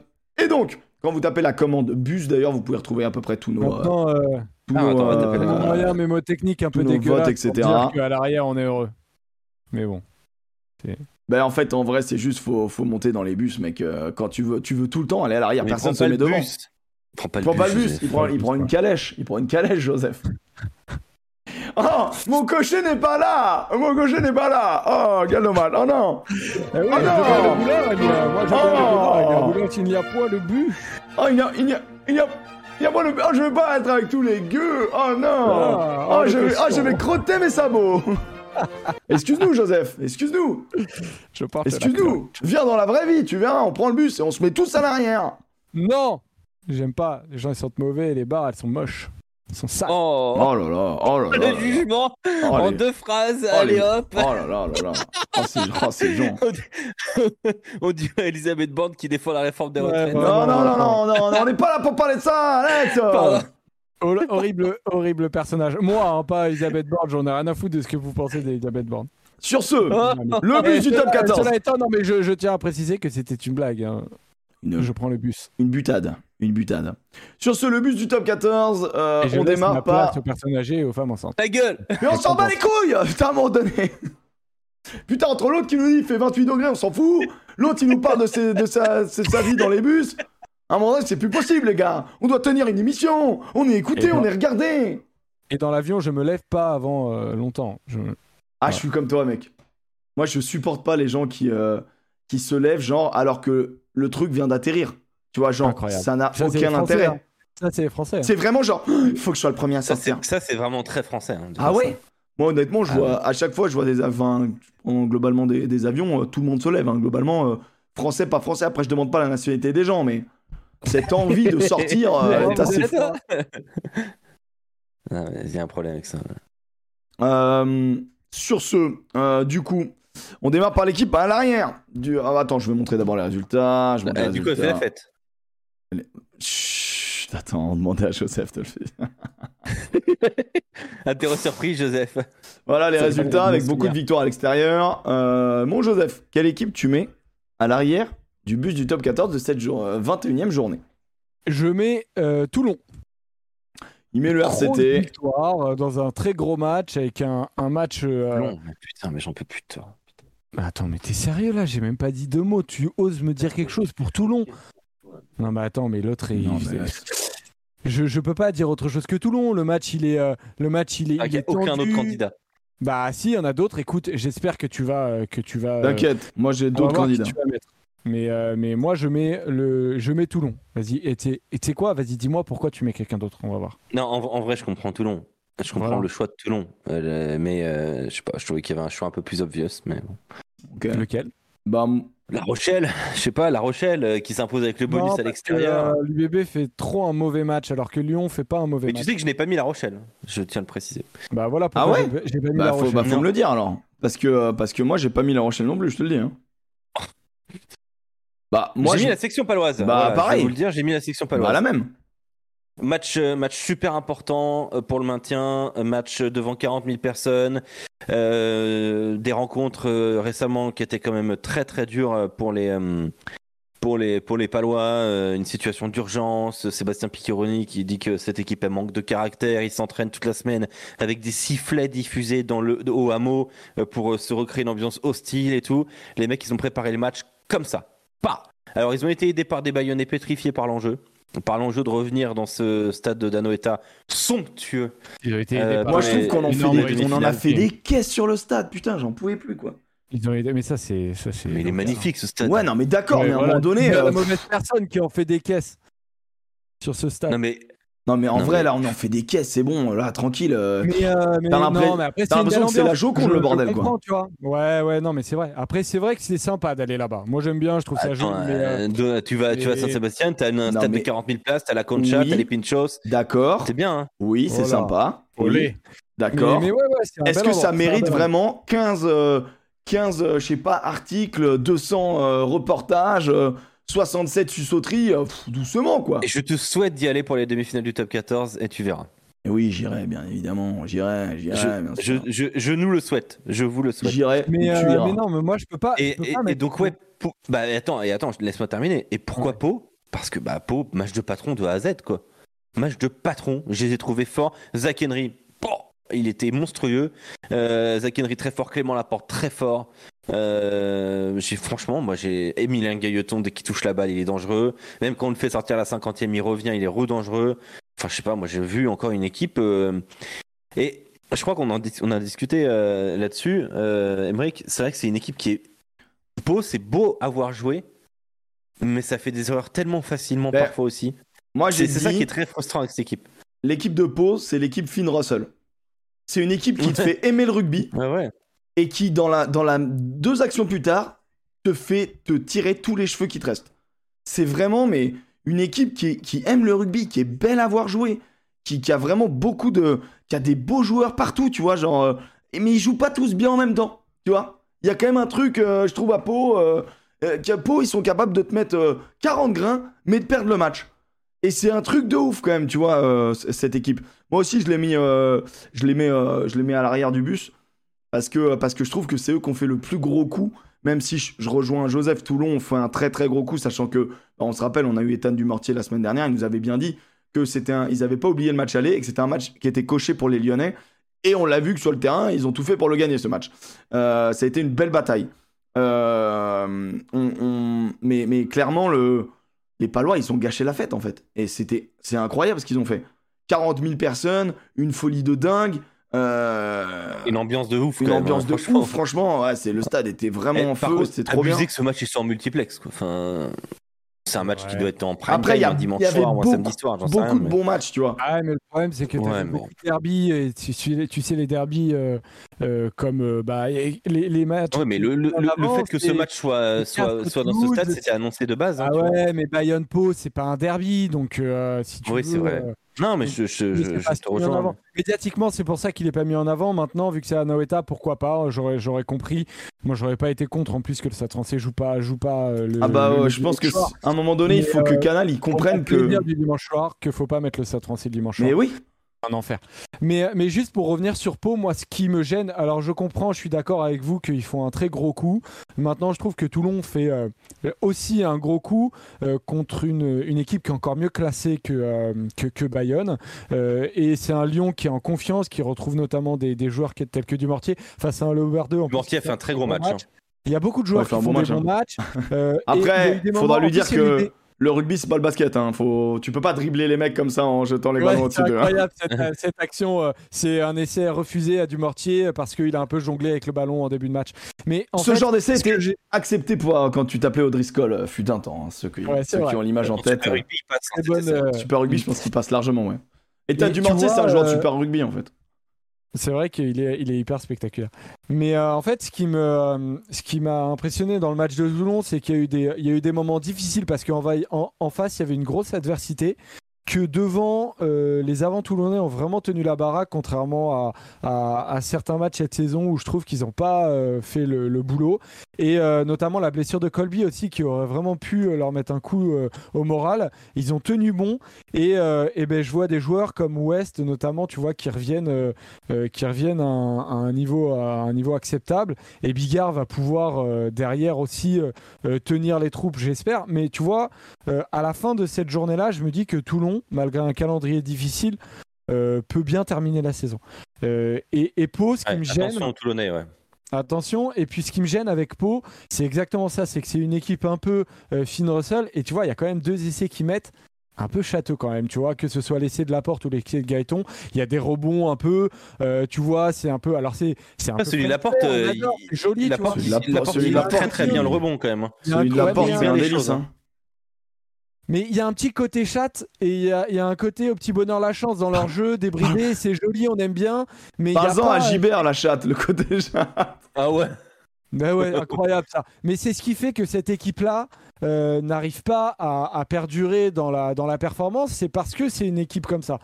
et donc quand vous tapez la commande bus d'ailleurs, vous pouvez retrouver à peu près tous nos. Maintenant, euh, tous ah, attends, euh, mémotechniques un peu dégueulasses. etc. Pour dire à l'arrière, on est heureux. Mais bon. Ben en fait, en vrai, c'est juste faut, faut monter dans les bus, mec. Euh, quand tu veux, tu veux tout le temps aller à l'arrière, personne se met devant. Il prend pas le, bus, il, prend, il prend une calèche. Il prend une calèche, Joseph. Oh, mon cocher n'est pas là Mon cocher n'est pas là Oh, quel dommage Oh non Eh oui, Oh je non vais le boulot, Anya. Moi, je vais Oh le boulot, Anya. Il n'y a point le but. Oh, il y a... Il y a... Il y a... Il y a pas le... Oh, je veux pas être avec tous les gueux. Oh non. Oh, oh, je vais... oh, je cochon. vais crotter mes sabots. Excuse-nous, Joseph. Excuse-nous. Je Excuse-nous. Viens dans la vraie vie, tu viens, on prend le bus et on se met tous à l'arrière. Non. J'aime pas. Les gens ils sentent mauvais, les bars elles sont moches. Sont sales. Oh, Oh là là, oh là là le jugement Oh, en les- deux phrases, oh, allez les- hop Oh là là là là Oh, c'est oh, c'est Jean On dirait Elisabeth Borne qui défend la réforme des Ouais, retraites. ouais. Non, non, non, non, non, non, on n'est pas là pour parler de ça. Hor- horrible, horrible personnage. Moi, hein, pas Elisabeth Borne, j'en ai rien à foutre de ce que vous pensez d'Elisabeth Borne. Sur ce, le bus du top Cela- 14 Cela étant, non mais je, je tiens à préciser que c'était une blague. hein. Une, Je prends le bus. une butade, une butade. Sur ce, le bus du top 14, euh, Et je on démarre ma par... aux personnes âgées et aux femmes enceintes. Ta gueule Mais on s'en bat les couilles Putain, à un moment donné Putain, entre l'autre qui nous dit il fait 28 degrés, on s'en fout L'autre, il nous parle de, ses- de sa, de sa vie dans les bus À un moment donné, c'est plus possible, les gars On doit tenir une émission On est écouté, on est regardé Et dans l'avion, je me lève pas avant euh, longtemps. Je... Ah, je suis comme toi, mec. Moi, je supporte pas les gens qui, euh, qui se lèvent, genre, alors que le truc vient d'atterrir. Tu vois, genre, Incroyable. ça n'a aucun Français, intérêt. hein. Ça, c'est les Français. hein. C'est vraiment genre, il faut que je sois le premier à sortir. ça, c'est vraiment très français. hein, Ah ouais? ça. Moi, honnêtement, je Ah vois, à chaque fois, je vois des avions, globalement des, des avions, euh, tout le monde se lève. hein, globalement, euh, français, pas français. Après, je demande pas la nationalité des gens, mais cette envie de sortir, euh, assez. Ah, Il y a un problème avec ça. Euh, sur ce, euh, du coup, on démarre par l'équipe à l'arrière. Du... ah, attends, je vais montrer d'abord les résultats. Je Euh, du coup, fait la fête. Chut, attends, on demandait à Joseph de le faire. Interro surprise, Joseph. Voilà les Ça, résultats avec beaucoup bien. de victoires à l'extérieur. Euh, mon Joseph, quelle équipe tu mets à l'arrière du bus du top 14 de cette jour- euh, 21e journée? Je mets euh, Toulon. Il met le RCT. victoire dans un très gros match avec un, un match. euh, Non, mais putain, mais j'en peux plus de toi. Attends, mais t'es sérieux là? J'ai même pas dit deux mots. Tu oses me dire quelque chose pour Toulon? Non, mais attends, mais l'autre est. Non, mais- Je, je peux pas dire autre chose que Toulon. Le match, il est. euh, le match, il est. Ah, il il y a est aucun tendu. autre candidat. Bah, si, il y en a d'autres. Écoute, j'espère que tu vas. euh, que tu vas. euh, T'inquiète, moi j'ai d'autres candidats. tu vas mettre. Mais, euh, mais moi, je mets, le, je mets Toulon. Vas-y, et tu sais quoi? Vas-y, dis-moi pourquoi tu mets quelqu'un d'autre. On va voir. Non, en, en vrai, je comprends Toulon. Je comprends Voilà. le choix de Toulon. Euh, mais euh, je sais pas, je trouvais qu'il y avait un choix un peu plus obvious. Mais bon. Ok. Lequel? Bah, La Rochelle, je sais pas, La Rochelle euh, qui s'impose avec le bonus Non, à l'extérieur. euh, L'UBB fait trop un mauvais match alors que Lyon fait pas un mauvais Mais tu match. sais que je n'ai pas mis La Rochelle, je tiens à le préciser. Bah voilà pourquoi Ah ouais j'ai- pas mis bah, la faut, Rochelle. bah, faut Non. me le dire alors. Parce que, euh, parce que moi j'ai pas mis la Rochelle non plus, je te le dis. hein. Bah, moi j'ai mis la section paloise. Bah, Voilà, Je pareil. vais vous le dire, j'ai mis la section paloise. bah, la même. Match, euh, match super important euh, pour le maintien, un match devant 40 000 personnes, euh, des rencontres euh, récemment qui étaient quand même très très dures euh, pour les euh, pour les pour les Palois, euh, une situation d'urgence. Sébastien Piccheroni qui dit que cette équipe elle manque de caractère, il s'entraîne toute la semaine avec des sifflets diffusés dans le au hameau euh, pour euh, se recréer une ambiance hostile et tout. Les mecs ils ont préparé le match comme ça, pas. Alors ils ont été aidés par des baïonnés pétrifiés par l'enjeu par l'enjeu de revenir dans ce stade de Danoeta somptueux. Ils ont été Euh, Moi je trouve qu'on en, fait énorme des- on en a fait des caisses sur le stade, putain, j'en pouvais plus quoi. Ils ont Mais ça, c'est. ça, c'est Mais il est magnifique ce stade. Ouais, non, mais d'accord, mais à un moment donné. C'est euh, la mauvaise personne qui en fait des caisses sur ce stade. Non mais Non, mais en Non, vrai, mais- là, on en fait des caisses, c'est bon, là, tranquille. euh. Mais, euh, mais non, après, t'as c'est une l'impression que c'est la. Joconde, le bordel, je quoi. comprends, tu vois. Ouais, ouais, non, mais c'est vrai. Après, c'est vrai que c'est sympa d'aller là-bas. Moi, j'aime bien, je trouve ça joli. mais, euh, tu vas, tu vas à Saint-Sébastien, t'as un Non, stade mais- de 40 000 places, t'as la Concha, Oui. t'as les Pinchos. D'accord, C'est bien. Hein oui, c'est Voilà. sympa. Oui. D'accord. Mais, mais ouais, ouais, Est-ce que ça mérite vraiment 15, euh, 15 euh, je sais pas, articles, 200 euh, reportages, 67 susauteries euh, pff, Doucement, quoi. Et je te souhaite d'y aller pour les demi-finales du top 14 et tu verras. Et oui, j'irai, bien évidemment. J'irai, j'irai, Je, bien je, sûr. je, je nous le souhaite. Je vous le souhaite. J'irai, Mais, euh, mais non, mais moi, je peux pas. Et, je peux et- pas et donc ouais, Pau- bah attends, et attends, laisse-moi terminer. Et pourquoi Ouais. Pau? Parce que bah Pau, match de patron de A à Z quoi. Match de patron, je les ai trouvés forts. Zach Henry, bon, il était monstrueux. Euh, Zach Henry très fort, Clément Laporte très fort. Euh, j'ai franchement, moi j'ai Emilien Gailleton dès qu'il touche la balle, il est dangereux. Même quand on le fait sortir à la 50e, il revient, il est re dangereux. Enfin, je sais pas, moi j'ai vu encore une équipe euh, et Je crois qu'on on a discuté euh, là-dessus. Euh, c'est vrai que c'est une équipe qui est beau, c'est beau à voir jouer, mais ça fait des erreurs tellement facilement ben, parfois aussi. Moi, c'est ça qui est très frustrant avec cette équipe. L'équipe de Pau, c'est l'équipe Finn Russell. C'est une équipe qui te fait aimer le rugby et qui, dans la, dans la deux actions plus tard, te fait te tirer tous les cheveux qui te restent. C'est vraiment, mais une équipe qui, qui, aime le rugby, qui est belle à voir jouer, qui, qui, a vraiment beaucoup de, qui a des beaux joueurs partout, tu vois, genre, euh, mais ils jouent pas tous bien en même temps, tu vois. Il y a quand même un truc, euh, je trouve à Pau, euh, qu'à Pau, ils sont capables de te mettre 40 grains, mais de perdre le match. Et c'est un truc de ouf quand même, tu vois, cette équipe. Moi aussi, je l'ai mis, je je l'ai mis à l'arrière du bus parce que, parce que je trouve que c'est eux qui ont fait le plus gros coup même si je, rejoins Joseph Toulon, on fait un très très gros coup, sachant que, bah, on se rappelle, on a eu Ethan Dumortier la semaine dernière, il nous avait bien dit que c'était un, ils n'avaient pas oublié le match aller et que c'était un match qui était coché pour les Lyonnais. Et on l'a vu que sur le terrain, ils ont tout fait pour le gagner ce match. Euh, ça a été une belle bataille. Euh, mais, mais clairement, le... les Palois, ils ont gâché la fête en fait. Et c'était, c'est incroyable ce qu'ils ont fait. 40 000 personnes, une folie de dingue. Euh... Une ambiance de ouf. Une ambiance hein, de franchement. ouf, franchement. Ouais, c'est le stade était vraiment eh, en feu, c'était trop bien. que ce match est en multiplex. Quoi. Enfin, c'est un match qui doit être en prime Après, il y a, dimanche y soir ou un samedi soir. Beaucoup rien, de bons matchs, tu vois. Ah, mais le problème, c'est que tu as beaucoup de derbies. Et tu, tu, sais, les derbies euh, euh, comme euh, bah, les, les, matchs. Ouais, mais le, le, le fait que ce match soit, soit, soit dans ce stade, c'était annoncé de base. Hein, ah ouais, mais Bayonne Pau, c'est pas un derby. Donc, si tu oui, c'est vrai. Non, mais je, je, je, je te rejoins. Médiatiquement, c'est pour ça qu'il n'est pas mis en avant. Maintenant, vu que c'est à Noeta, pourquoi pas? J'aurais, j'aurais compris. Moi, j'aurais pas été contre en plus que le Stade français joue pas, joue pas euh, le. Ah bah, je pense qu'à un moment donné, il faut que euh, Canal il comprenne que. dire du dimanche soir qu'il faut pas mettre le Stade français le dimanche soir. Mais oui un enfer. Mais, mais juste pour revenir sur Pau, moi, ce qui me gêne, alors je comprends, je suis d'accord avec vous qu'ils font un très gros coup. Maintenant, je trouve que Toulon fait euh, aussi un gros coup euh, contre une, une, équipe qui est encore mieux classée que, euh, que, que, Bayonne. et c'est un Lyon qui est en confiance, qui retrouve notamment des, des joueurs tels que Dumortier face à un Lower 2. Dumortier a fait un très gros match. Hein. Il y a beaucoup de joueurs qui font des bons matchs. Après, il faudra lui dire que le rugby, c'est pas le basket. Hein. Faut... Tu peux pas dribbler les mecs comme ça en jetant les ballons au-dessus d'eux. C'est incroyable cette, cette, action. Euh, c'est un essai refusé à Dumortier parce qu'il a un peu jonglé avec le ballon en début de match. Mais ce genre d'essai était accepté pour, euh, quand tu t'appelais euh, fut un temps. Hein, ceux, qui, ceux qui ont l'image en tête. Super Rugby, passe Super Rugby, je pense qu'il passe largement. Ouais. Et t'as Dumortier, c'est un joueur de Super Rugby en fait. C'est vrai qu'il est, il est hyper spectaculaire. Mais euh, en fait, ce qui, m'a impressionné dans le match de Toulon, c'est qu'il y a eu des, moments difficiles parce qu'en en, en face, il y avait une grosse adversité que devant, euh, les avant-toulonnais ont vraiment tenu la baraque, contrairement à, certains matchs cette saison où je trouve qu'ils n'ont pas euh, fait le, boulot. Et euh, notamment la blessure de Colby aussi, qui aurait vraiment pu leur mettre un coup au moral. Ils ont tenu bon. Et, et ben, je vois des joueurs comme West, notamment, tu vois, qui reviennent, qui reviennent à un, niveau, à un niveau acceptable. Et Bigard va pouvoir derrière aussi tenir les troupes, j'espère. Mais tu vois, à la fin de cette journée-là, je me dis que Toulon, malgré un calendrier difficile, euh, peut bien terminer la saison. Euh, et, et Pau, ce qui me gêne. Attention, Toulonnais, ouais. Attention, et puis ce qui me gêne avec Pau, c'est exactement ça, c'est que c'est une équipe un peu euh, Finn Russell, et tu vois, il y a quand même deux essais qui mettent un peu château quand même, tu vois, que ce soit l'essai de la porte ou l'essai de Gaëton, il y a des rebonds un peu, tu vois, c'est un peu, alors c'est, c'est un peu celui de la porte, joli, la porte, la porte, il très très bien le rebond quand même. Hein. Celui de la porte, c'est un délice. Hein. Mais il y a un petit côté chat et il y, a, un côté au petit bonheur la chance dans leur jeu, débridé, c'est joli, on aime bien. Mais Par exemple, à Gibert la chatte, le côté chat. Ah ouais. Ben ouais, incroyable ça. Mais c'est ce qui fait que cette équipe-là euh, n'arrive pas à, perdurer dans la, dans la performance, c'est parce que c'est une équipe comme ça.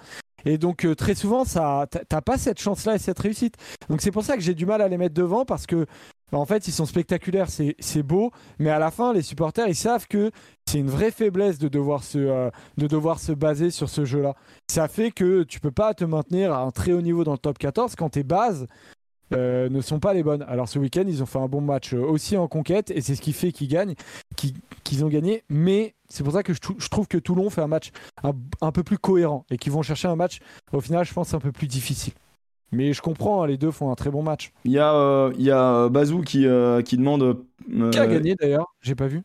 Et donc euh, très souvent, ça, t'as pas cette chance-là et cette réussite. Donc c'est pour ça que j'ai du mal à les mettre devant parce que en fait, ils sont spectaculaires, c'est beau, mais à la fin, les supporters, ils savent que c'est une vraie faiblesse de devoir, se, euh, de devoir se baser sur ce jeu-là. Ça fait que tu peux pas te maintenir à un très haut niveau dans le top 14 quand tes bases euh, ne sont pas les bonnes. Alors ce week-end, ils ont fait un bon match euh, aussi en conquête, et c'est ce qui fait qu'ils gagnent, qu'ils ont gagné, mais c'est pour ça que je, trouve que Toulon fait un match un peu plus cohérent, et qu'ils vont chercher un match, au final, je pense, un peu plus difficile. Mais je comprends, hein, les deux font un très bon match. Il y a, euh, il y a Bazou qui, euh, qui demande. qui a gagné d'ailleurs J'ai pas vu.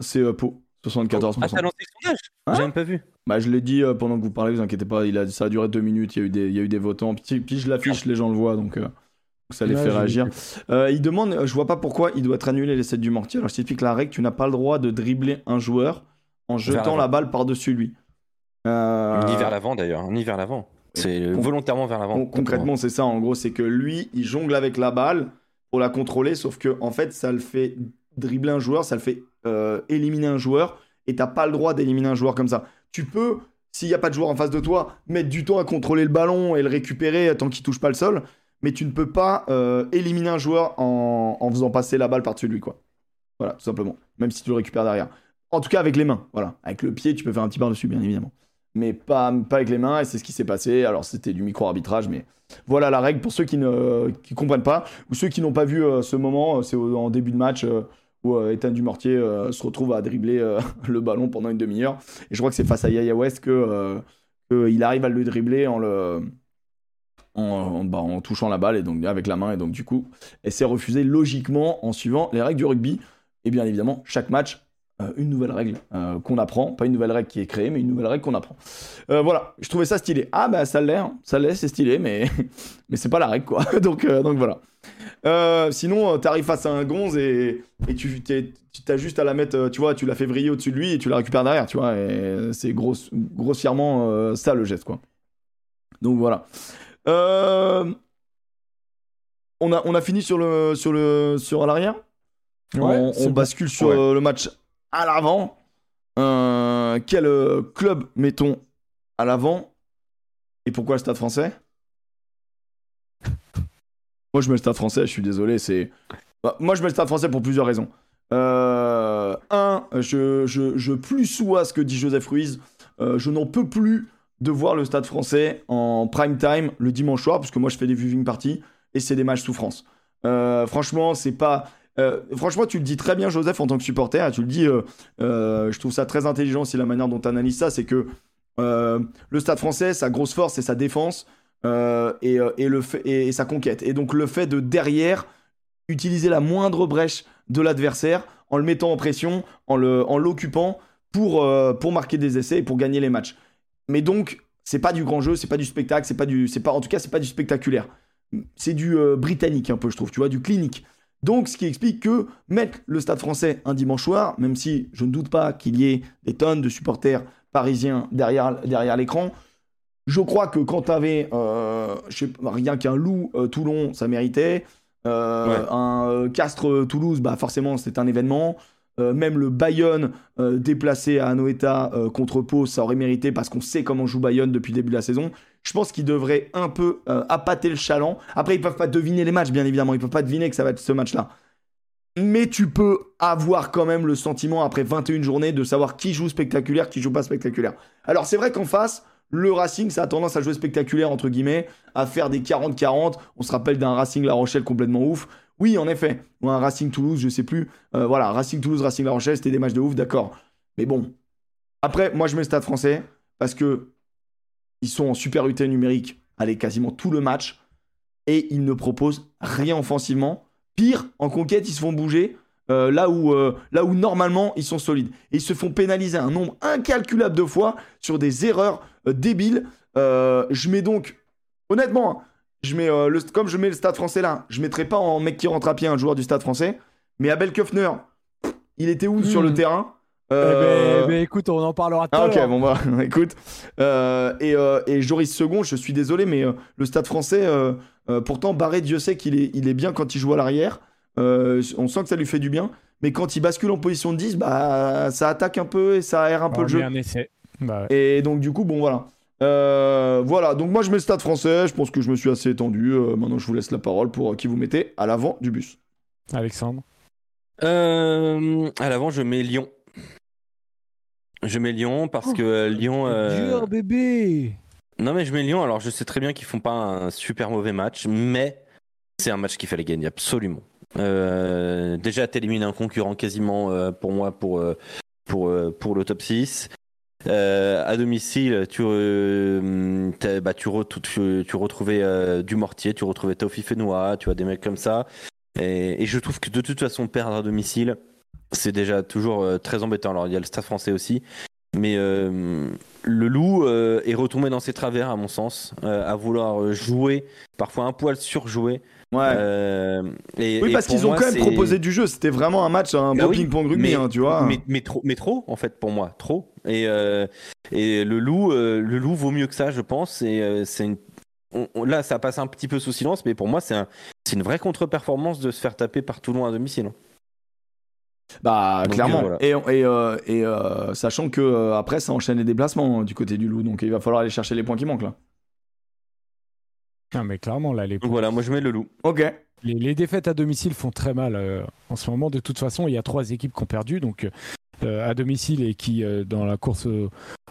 C'est Pau, 74%. Ah, t'as lancé le sondage J'ai même pas vu. Bah, je l'ai dit euh, pendant que vous parlez, vous inquiétez pas, il a, ça a duré deux minutes, il y a eu des, il y a eu des votants. Puis, puis je l'affiche, les gens le voient, donc ça les fait réagir. il demande, je vois pas pourquoi il doit être annulé l'essai du mortier. Alors je t'explique la règle, tu n'as pas le droit de dribbler un joueur en jetant la balle par-dessus lui. Ni vers l'avant d'ailleurs, ni vers l'avant. C'est volontairement vers l'avant. Concrètement, c'est ça. En gros, c'est que lui, il jongle avec la balle pour la contrôler, sauf que en fait, ça le fait dribbler un joueur, ça le fait euh, éliminer un joueur, et t'as pas le droit d'éliminer un joueur comme ça. Tu peux, s'il n'y a pas de joueur en face de toi, mettre du temps à contrôler le ballon et le récupérer tant qu'il touche pas le sol, mais tu ne peux pas euh, éliminer un joueur en, en, faisant passer la balle par-dessus lui, quoi. Voilà, tout simplement. Même si tu le récupères derrière. En tout cas, avec les mains. Voilà. Avec le pied, tu peux faire un petit par-dessus, bien évidemment mais pas, pas avec les mains, et c'est ce qui s'est passé. Alors c'était du micro-arbitrage, mais voilà la règle pour ceux qui ne qui comprennent pas, ou ceux qui n'ont pas vu euh, ce moment, euh, c'est en début de match euh, où Ethan Dumortier se retrouve à dribbler le ballon pendant une demi-heure. Et je crois que c'est face à Yaya West que, arrive à le dribbler en le... En, bah, en, touchant la balle et donc avec la main et donc du coup elle s'est refusée logiquement en suivant les règles du rugby et bien évidemment chaque match euh, une nouvelle règle euh, qu'on apprend, pas une nouvelle règle qui est créée, mais une nouvelle règle qu'on apprend. Euh, voilà, je trouvais ça stylé. Ah bah ça l'est, hein. ça l'est, c'est stylé, mais mais c'est pas la règle quoi. donc donc voilà. sinon, t'arrives face à un gonze et, et tu as juste à la mettre, tu vois, tu la fais vriller au-dessus de lui et tu la récupères derrière, tu vois. Et c'est grossièrement ça le geste quoi. Donc voilà. on a on a fini sur le sur le sur l'arrière? on, on bascule sur le match à l'avant. Euh, quel euh, club mettons à l'avant? Et pourquoi le Stade français? Moi, je mets le Stade français, je suis désolé. c'est bah, Moi, je mets le Stade français pour plusieurs raisons. Euh, un, je, plus sois ce que dit Joseph Ruiz. je n'en peux plus de voir le Stade français en prime time le dimanche soir, parce que moi, je fais des viewing parties et c'est des matchs souffrance. franchement, c'est pas euh, franchement, tu le dis très bien, Joseph, en tant que supporter. Tu le dis, euh, euh, je trouve ça très intelligent aussi la manière dont tu analyses ça. C'est que le stade français, sa grosse force, c'est sa défense et, le et, sa conquête. Et donc, le fait de derrière utiliser la moindre brèche de l'adversaire en le mettant en pression, en l'occupant pour, pour marquer des essais et pour gagner les matchs. Mais donc, c'est pas du grand jeu, c'est pas du spectacle, c'est pas du, c'est pas, en tout cas, c'est pas du spectaculaire. C'est du britannique un peu, je trouve, tu vois, du clinique. Donc, ce qui explique que mettre le Stade français un dimanche soir, même si je ne doute pas qu'il y ait des tonnes de supporters parisiens derrière, derrière l'écran, je crois que quand tu avais euh, rien qu'un loup euh, Toulon, ça méritait. Euh, un Castres Toulouse, bah forcément, c'est un événement. même le Bayonne déplacé à Anoeta contre Pau, ça aurait mérité parce qu'on sait comment joue Bayonne depuis le début de la saison je pense qu'ils devraient un peu euh, appâter le chaland. Après, ils peuvent pas deviner les matchs, bien évidemment. Ils peuvent pas deviner que ça va être ce match-là. Mais tu peux avoir quand même le sentiment, après 21 journées, de savoir qui joue spectaculaire, qui joue pas spectaculaire. Alors, c'est vrai qu'en face, le Racing, ça a tendance à jouer spectaculaire, entre guillemets, à faire des 40-40. On se rappelle d'un Racing La Rochelle complètement ouf. Oui, en effet. Ou un Racing Toulouse, je sais plus. Euh, voilà, Racing Toulouse, Racing La Rochelle, c'était des matchs de ouf, d'accord. Mais bon. Après, moi, je mets stade français parce que ils sont en supériorité numérique, allez, quasiment tout le match, et ils ne proposent rien offensivement. Pire, en conquête, ils se font bouger. Euh, là, où, euh, là où normalement ils sont solides. Et ils se font pénaliser un nombre incalculable de fois sur des erreurs euh, débiles. je mets donc, honnêtement, hein, je mets, le, comme je mets le stade français là, je mettrai pas en mec qui rentre à pied un joueur du stade français. Mais Abel Köfner, il était où sur le hmm. terrain? Euh... Eh ben, ben, écoute, on en parlera tout ah, Ok, bon bah écoute. Euh, et, euh, et, Joris Second, je suis désolé, mais euh, le Stade Français, pourtant Barré, Dieu sait qu'il est, il est bien quand il joue à l'arrière. on sent que ça lui fait du bien, mais quand il bascule en position de 10, bah ça attaque un peu et ça aère un peu le jeu. Bah et donc du coup, bon voilà. voilà, donc moi je mets le Stade Français. Je pense que je me suis assez étendu. maintenant, je vous laisse la parole pour qui vous mettez à l'avant du bus. Alexandre. à l'avant, je mets Lyon. Je mets Lyon parce oh, que euh, Lyon. Euh... bébé Non, mais je mets Lyon. Alors, je sais très bien qu'ils font pas un super mauvais match, mais c'est un match qu'il fallait gagner, absolument. Euh, déjà, t'élimines un concurrent quasiment euh, pour moi pour, euh, pour, pour le top 6. à domicile, tu, bah, tu, tu, tu, retrouvais du Mortier, tu retrouvais Taufi Fenois, tu vois, des mecs comme ça. Et, et, je trouve que de toute façon, perdre à domicile, c'est déjà toujours euh, très embêtant. Alors il y a le Stade français aussi, Mais le loup est retombé dans ses travers, à mon sens, à vouloir jouer, parfois un poil surjoué. Ouais. oui, parce qu'ils ont quand même proposé du jeu. C'était vraiment un match, un ah beau ping-pong rugby, hein, tu vois. Mais, mais, trop, mais trop, en fait, pour moi, trop. Et, et le loup, le loup vaut mieux que ça, je pense. Et c'est une là, ça passe un petit peu sous silence, mais pour moi, c'est un, une vraie contre-performance de se faire taper par Toulon à domicile. Hein. Bah, clairement. Euh, et, et, euh, et euh, sachant que après, ça enchaîne les déplacements hein, du côté du loup, donc il va falloir aller chercher les points qui manquent là. Non, mais clairement, là, les points... voilà, moi je mets le loup. Ok. Les, les défaites à domicile font très mal en ce moment. De toute façon, il y a trois équipes qui ont perdu, donc à domicile et qui, dans la course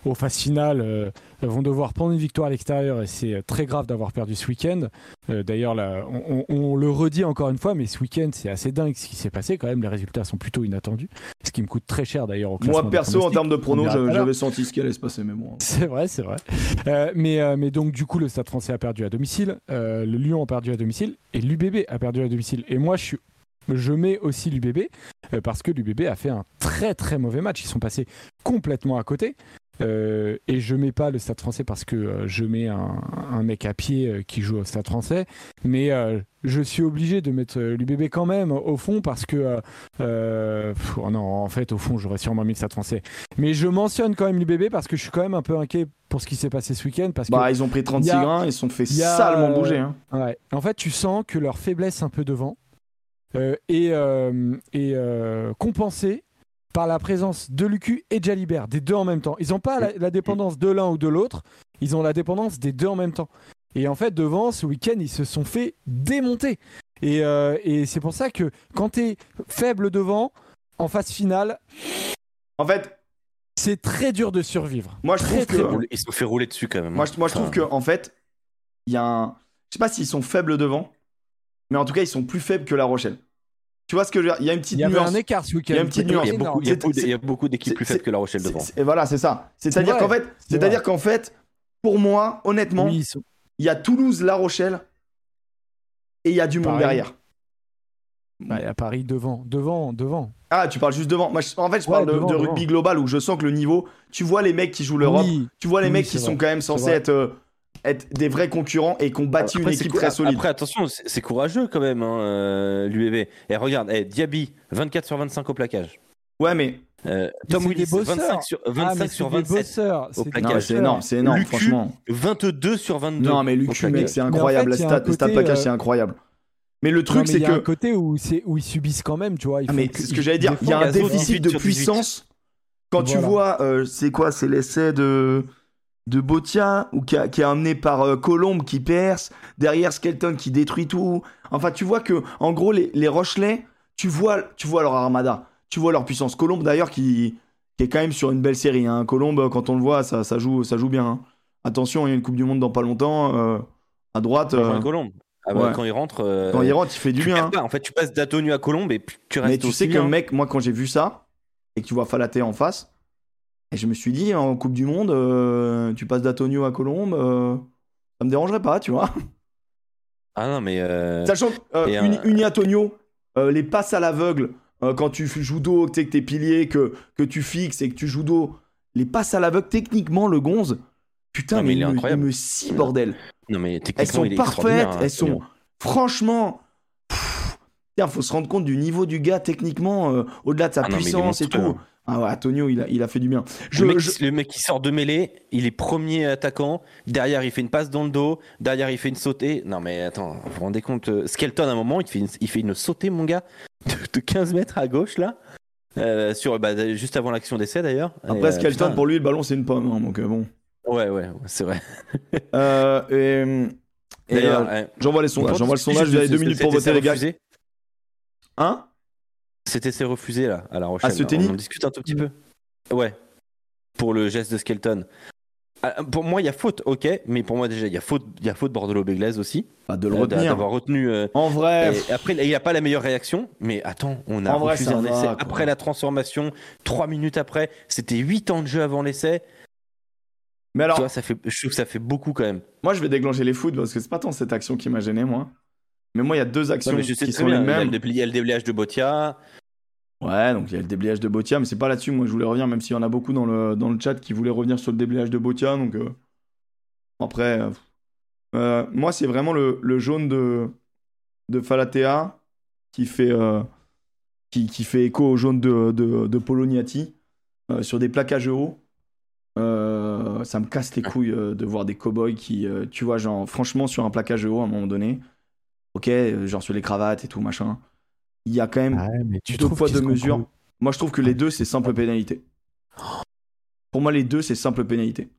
aux phases finales euh, vont devoir prendre une victoire à l'extérieur et c'est très grave d'avoir perdu ce week-end. Euh, d'ailleurs, on, on, le redit encore une fois, mais ce week-end, c'est assez dingue ce qui s'est passé quand même. Les résultats sont plutôt inattendus, ce qui me coûte très cher d'ailleurs. Moi, perso, en termes de pronos, j'avais senti ce qui allait se passer, mais bon. C'est vrai, c'est vrai. Euh, mais, mais donc, du coup, le Stade français a perdu à domicile, le Lyon a perdu à domicile et l'UBB a perdu à domicile. Et moi, je suis je mets aussi l'UBB parce que l'UBB a fait un très très mauvais match. Ils sont passés complètement à côté. Euh, et je mets pas le Stade français parce que euh, je mets un, mec à pied euh, qui joue au Stade français, mais je suis obligé de mettre l'UBB quand même au fond parce que oh non, en fait, au fond, j'aurais sûrement mis le Stade français. Mais je mentionne quand même l'UBB parce que je suis quand même un peu inquiet pour ce qui s'est passé ce week-end. Parce bah, ils ont pris 36 grains, ils se sont fait salement bouger. Hein. Ouais. En fait, tu sens que leur faiblesse un peu devant est, est compensée par la présence de Lucu et Jalibert, des deux en même temps. Ils n'ont pas la, dépendance de l'un ou de l'autre, ils ont la dépendance des deux en même temps. Et en fait, devant, ce week-end, ils se sont fait démonter. Et, euh, c'est pour ça que quand tu es faible devant, en phase finale. En fait. C'est très dur de survivre. Moi, je trouve que. Ils se sont fait rouler dessus quand même. Moi, je, moi, je trouve que, en fait, il y a un. Je sais pas s'ils sont faibles devant, mais en tout cas, ils sont plus faibles que La Rochelle. Tu vois ce que je veux dire? Il y a une petite nuance. Il y avait un écart ce week-end. Il y a une petite nuance. Il y a beaucoup, d'équipes plus faibles que La Rochelle devant. Et voilà, c'est ça. C'est-à-dire qu'en fait, c'est-à-dire qu'en fait, pour moi, honnêtement, il y a Toulouse, La Rochelle et il y a du monde derrière. Bah, il y a Paris devant, devant, devant. Ah, tu parles juste devant. Moi, en fait, je parle de, rugby global où je sens que le niveau. Tu vois les mecs qui jouent l'Europe. tu vois les mecs qui sont quand même censés être euh, être des vrais concurrents et qu'on bâtit une équipe très solide. Après, attention, c'est courageux quand même, hein, euh, l'UEB. Et regarde, eh, Diaby, 24 sur 25 au plaquage. Ouais, mais. Euh, Tom Willis, 25 sur, 25 ah, sur 27 au plaquage. C'est énorme, c'est énorme, franchement. 22 sur 22. Non, mais Lucu, mec, c'est incroyable. En fait, le stade plaquage, euh, c'est incroyable. Mais le truc, c'est que. Il y a un côté où, où ils subissent quand même, tu vois. Ah, mais ce que j'allais dire, il y a un déficit de puissance. Quand tu vois, c'est quoi C'est l'essai de de Botia ou qui, est amené par euh, Colombe qui perce, derrière Skelton qui détruit tout. Enfin, tu vois que en gros les, les Rochelais, tu vois, tu vois leur armada, tu vois leur puissance. Colombe d'ailleurs qui, est quand même sur une belle série. Hein. Colombe, quand on le voit, ça, ça joue, ça joue bien. Hein. Attention, il y a une Coupe du Monde dans pas longtemps. Euh, à droite. Euh, Colombe. Ah bah, quand il rentre. quand il rentre, il fait du bien. Hein. En fait, tu passes d'Atonu à Colombe et tu restes. Mais tu sais qu'un mec, moi, quand j'ai vu ça et que tu vois Falaté en face, et je me suis dit, en Coupe du Monde, euh, tu passes d'Atonio à Colombe, euh, ça me dérangerait pas, tu vois. Ah non, mais. Euh, Sachant que Uni Atonio, les passes à l'aveugle, quand tu joues d'eau, que t'es pilier, que, que tu fixes et que tu joues d'eau, les passes à l'aveugle, techniquement, le gonze, putain, mais, il, me, me scie, bordel. Non, mais elles sont parfaites, elles sont. Franchement. Il faut se rendre compte du niveau du gars techniquement, au-delà de sa ah puissance et tout. Ah ouais, Antonio, il a, il a fait du bien. le, mec, qui sort de mêlée, il est premier attaquant. Derrière, il fait une passe dans le dos. Derrière, il fait une sautée. Non, mais attends, vous vous rendez compte euh, Skelton, à un moment, il fait une, il fait une sautée, mon gars, de, 15 mètres à gauche, là. Euh, sur, bah, juste avant l'action d'essai, d'ailleurs. Après, euh, Skelton, pour lui, le ballon, c'est une pomme. Hein, donc, bon. Ouais, ouais, c'est vrai. et. et j'envoie les sondages. J'envoie le sondage. Vous avez deux minutes pour voter, les gars. Hein? C'était c'est refusé là à La Rochelle. ce on en discute un tout petit peu. Ouais. Pour le geste de Skelton. Ah, pour moi, il y a faute, ok, mais pour moi déjà, il y a faute, il y a faute Bordelot Béglaise aussi. Pas de le euh, retenir. D'avoir retenu. Euh, en vrai. après, il n'y a pas la meilleure réaction, mais attends, on a refusé un essai après la transformation, trois minutes après. C'était 8 ans de jeu avant l'essai. Mais alors. Tu vois, ça fait, je trouve que ça fait beaucoup quand même. Moi, je vais déclencher les foot parce que c'est pas tant cette action qui m'a gêné, moi. Mais moi, il y a deux actions qui sont les mêmes. Il y a le déblayage de Botia. Ouais, donc il y a le déblayage de Botia, mais c'est pas là-dessus. Moi, je voulais revenir, même s'il y en a beaucoup dans le, dans chat qui voulaient revenir sur le déblayage de Botia. Donc euh, après, euh, moi, c'est vraiment le, jaune de, de Falatea qui fait, qui, fait écho au jaune de, de, de Poloniati sur des plaquages hauts. ça me casse les couilles de voir des cowboys qui, tu vois, genre, franchement, sur un plaquage haut à un moment donné, ok, genre sur les cravates et tout, machin il y a quand même deux poids de mesure. Moi, je trouve que les deux, c'est simple pénalité. Pour moi, les deux, c'est simple pénalité.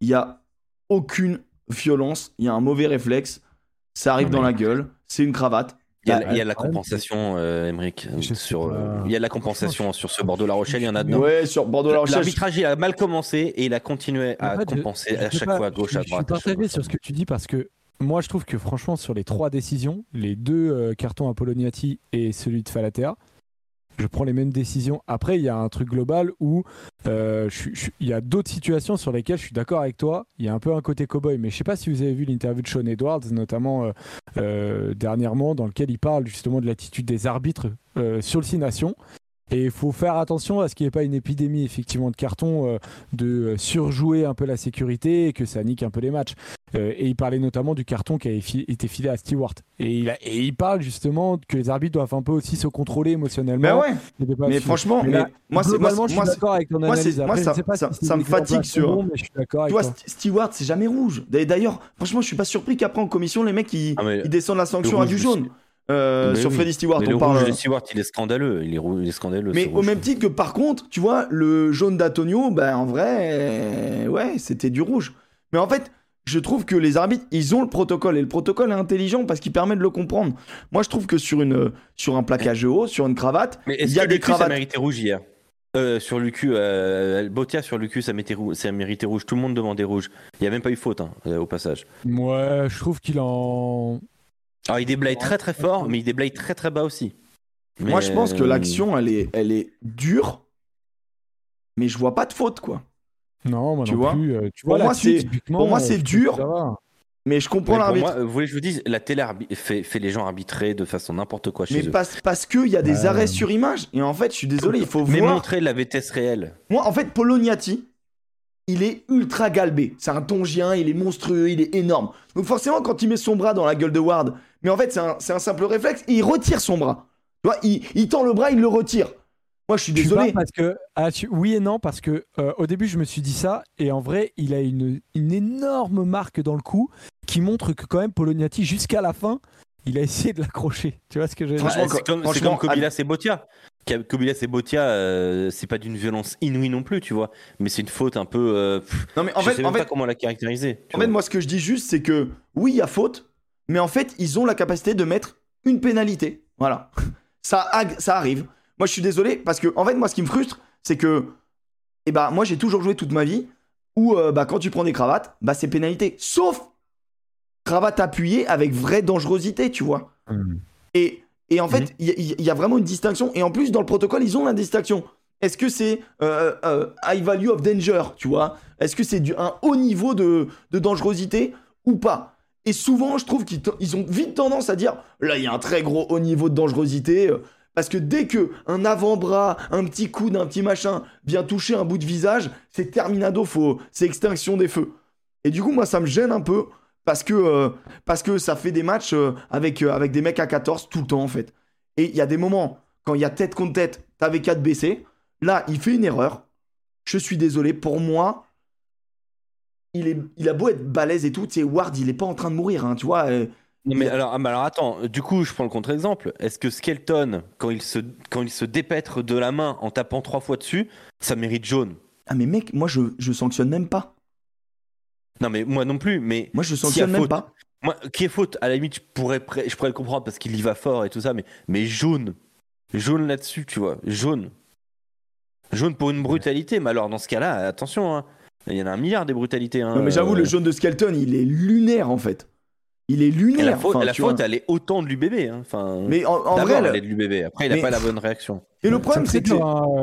Il y a aucune violence, il y a un mauvais réflexe, ça arrive dans la gueule, c'est une cravate. Il y a, il y a la compensation, euh, Sur, euh, il y a la compensation sur ce Bordeaux-La Rochelle, il y en a dedans. Ouais, sur Bordeaux-La Rochelle. L'arbitrage, il a mal commencé et il a continué à compenser à chaque fois à gauche, à droite. Je suis partagé sur ce que tu dis parce que moi, je trouve que franchement, sur les trois décisions, les deux euh, cartons à et celui de Falatea, je prends les mêmes décisions. Après, il y a un truc global où euh, il y a d'autres situations sur lesquelles je suis d'accord avec toi. Il y a un peu un côté cowboy, mais je sais pas si vous avez vu l'interview de Sean Edwards, notamment euh, dernièrement, dans lequel il parle justement de l'attitude des arbitres sur le Six Nations. Et il faut faire attention à ce qu'il n'y ait pas une épidémie effectivement de carton, euh, de surjouer un peu la sécurité et que ça nique un peu les matchs. Euh, et il parlait notamment du carton qui a été filé à Stewart. Et il, et il parle justement que les arbitres doivent un peu aussi se contrôler émotionnellement. Mais ouais. Mais franchement, mais moi, c'est moi, je suis d'accord avec ton analyse. Moi, ça, ça, me fatigue sur. mais je suis d'accord tu vois, Stewart, c'est jamais rouge. D'ailleurs, franchement, je suis pas surpris qu'après en commission, les mecs ils, ah, ils descendent la sanction à du jaune. Euh, sur Freddy Stewart. on parle... de Stewart, il est scandaleux. Il est, il est scandaleux. Mais au même titre que, par contre, tu vois, le jaune d'Antonio, ben en vrai, ouais, c'était du rouge. Mais en fait, je trouve que les arbitres, ils ont le protocole et le protocole est intelligent parce qu'il permet de le comprendre. Moi, je trouve que sur une sur un plaquage haut, sur une cravate, il y a des cravates. Ça mérité rouge hier? Euh, sur Lucu, euh, Botia sur Lucu, ça, ça mérité rouge. Tout le monde demandait rouge. Il n'y a même pas eu faute hein, au passage. Moi, je trouve qu'il en alors il déblaye très très fort, mais il déblaye très très bas aussi. Moi je pense que l'action elle est, elle est dure, mais je vois pas de faute quoi. Non, moi tu non vois plus. Euh, tu pour, moi, c'est, pour moi c'est dur, mais je comprends l'arbitre. Vous voulez que je vous dise, la télé fait, fait les gens arbitrer de façon n'importe quoi chez mais eux. Mais parce, parce qu'il y a des arrêts sur image, et en fait je suis désolé, il faut mais voir. Mais montrer la vitesse réelle. Moi en fait Poloniati, il est ultra galbé. C'est un tongien, il est monstrueux, il est énorme. Donc forcément, quand il met son bras dans la gueule de Ward, mais en fait, c'est un, simple réflexe, il retire son bras. Tu vois, il, tend le bras, il le retire. Moi, je suis désolé. parce que, ah, oui et non, parce que euh, au début, je me suis dit ça, et en vrai, il a une, énorme marque dans le cou qui montre que quand même Poloniati, jusqu'à la fin, il a essayé de l'accrocher. Tu vois ce que je veux dire? C'est comme, comme Kobilas et Botia. Kobilas et Botia, euh, c'est pas d'une violence inouïe non plus, tu vois. Mais c'est une faute un peu. Euh, non, mais en je fait, sais même pas comment la caractériser. En fait, moi, ce que je dis juste, c'est que oui, il y a faute, mais en fait, ils ont la capacité de mettre une pénalité. Voilà. Ça, ça arrive. Moi, je suis désolé parce que, en fait, moi, ce qui me frustre, c'est que, eh ben, moi, j'ai toujours joué toute ma vie où, euh, bah, quand tu prends des cravates, bah, c'est pénalité. Sauf cravate appuyée avec vraie dangerosité, tu vois. Hmm. Et, et, en fait, hmm. il y, a vraiment une distinction. Et en plus, dans le protocole, ils ont la distinction. Est-ce que c'est euh, euh, high value of danger, tu vois? Est-ce que c'est un haut niveau de, de dangerosité ou pas? Et souvent, je trouve qu'ils ont vite tendance à dire là, il y a un très gros haut niveau de dangerosité. Euh, parce que dès que un avant-bras, un petit coude, un petit machin vient toucher un bout de visage, c'est terminado, faut, c'est extinction des feux. Et du coup, moi, ça me gêne un peu parce que, euh, ça fait des matchs euh, avec, des mecs à 14 tout le temps, en fait. Et il y a des moments, quand il y a tête contre tête, t'avais qu'à te baisser. Là, il fait une erreur. Je suis désolé. Pour moi, il, est, il a beau être balèze et tout, tu sais, Ward, il est pas en train de mourir, hein, tu vois. Euh, non, mais alors, ah, alors attends, du coup, je prends le contre-exemple. Est-ce que Skelton, quand il, se, quand il se dépêtre de la main en tapant trois fois dessus, ça mérite jaune? Ah, mais mec, moi, je, je sanctionne même pas. Non, mais moi non plus, mais. Moi, je sanctionne même pas. Moi, qui est faute, à la limite, je pourrais, je pourrais le comprendre parce qu'il y va fort et tout ça, mais, mais jaune. Jaune là-dessus, tu vois. Jaune. Jaune pour une brutalité, mais alors dans ce cas-là, attention, hein. Il y en a un milliard des brutalités. Hein, non, mais j'avoue, le euh. jaune de Skelton, il est lunaire en fait. Il est lunaire. la faute, la faute elle est autant de l'UBB. Hein. Enfin, mais en, vrai, elle est de l'UBB. Après, il n'a pas la bonne réaction. Et le problème, c'est que.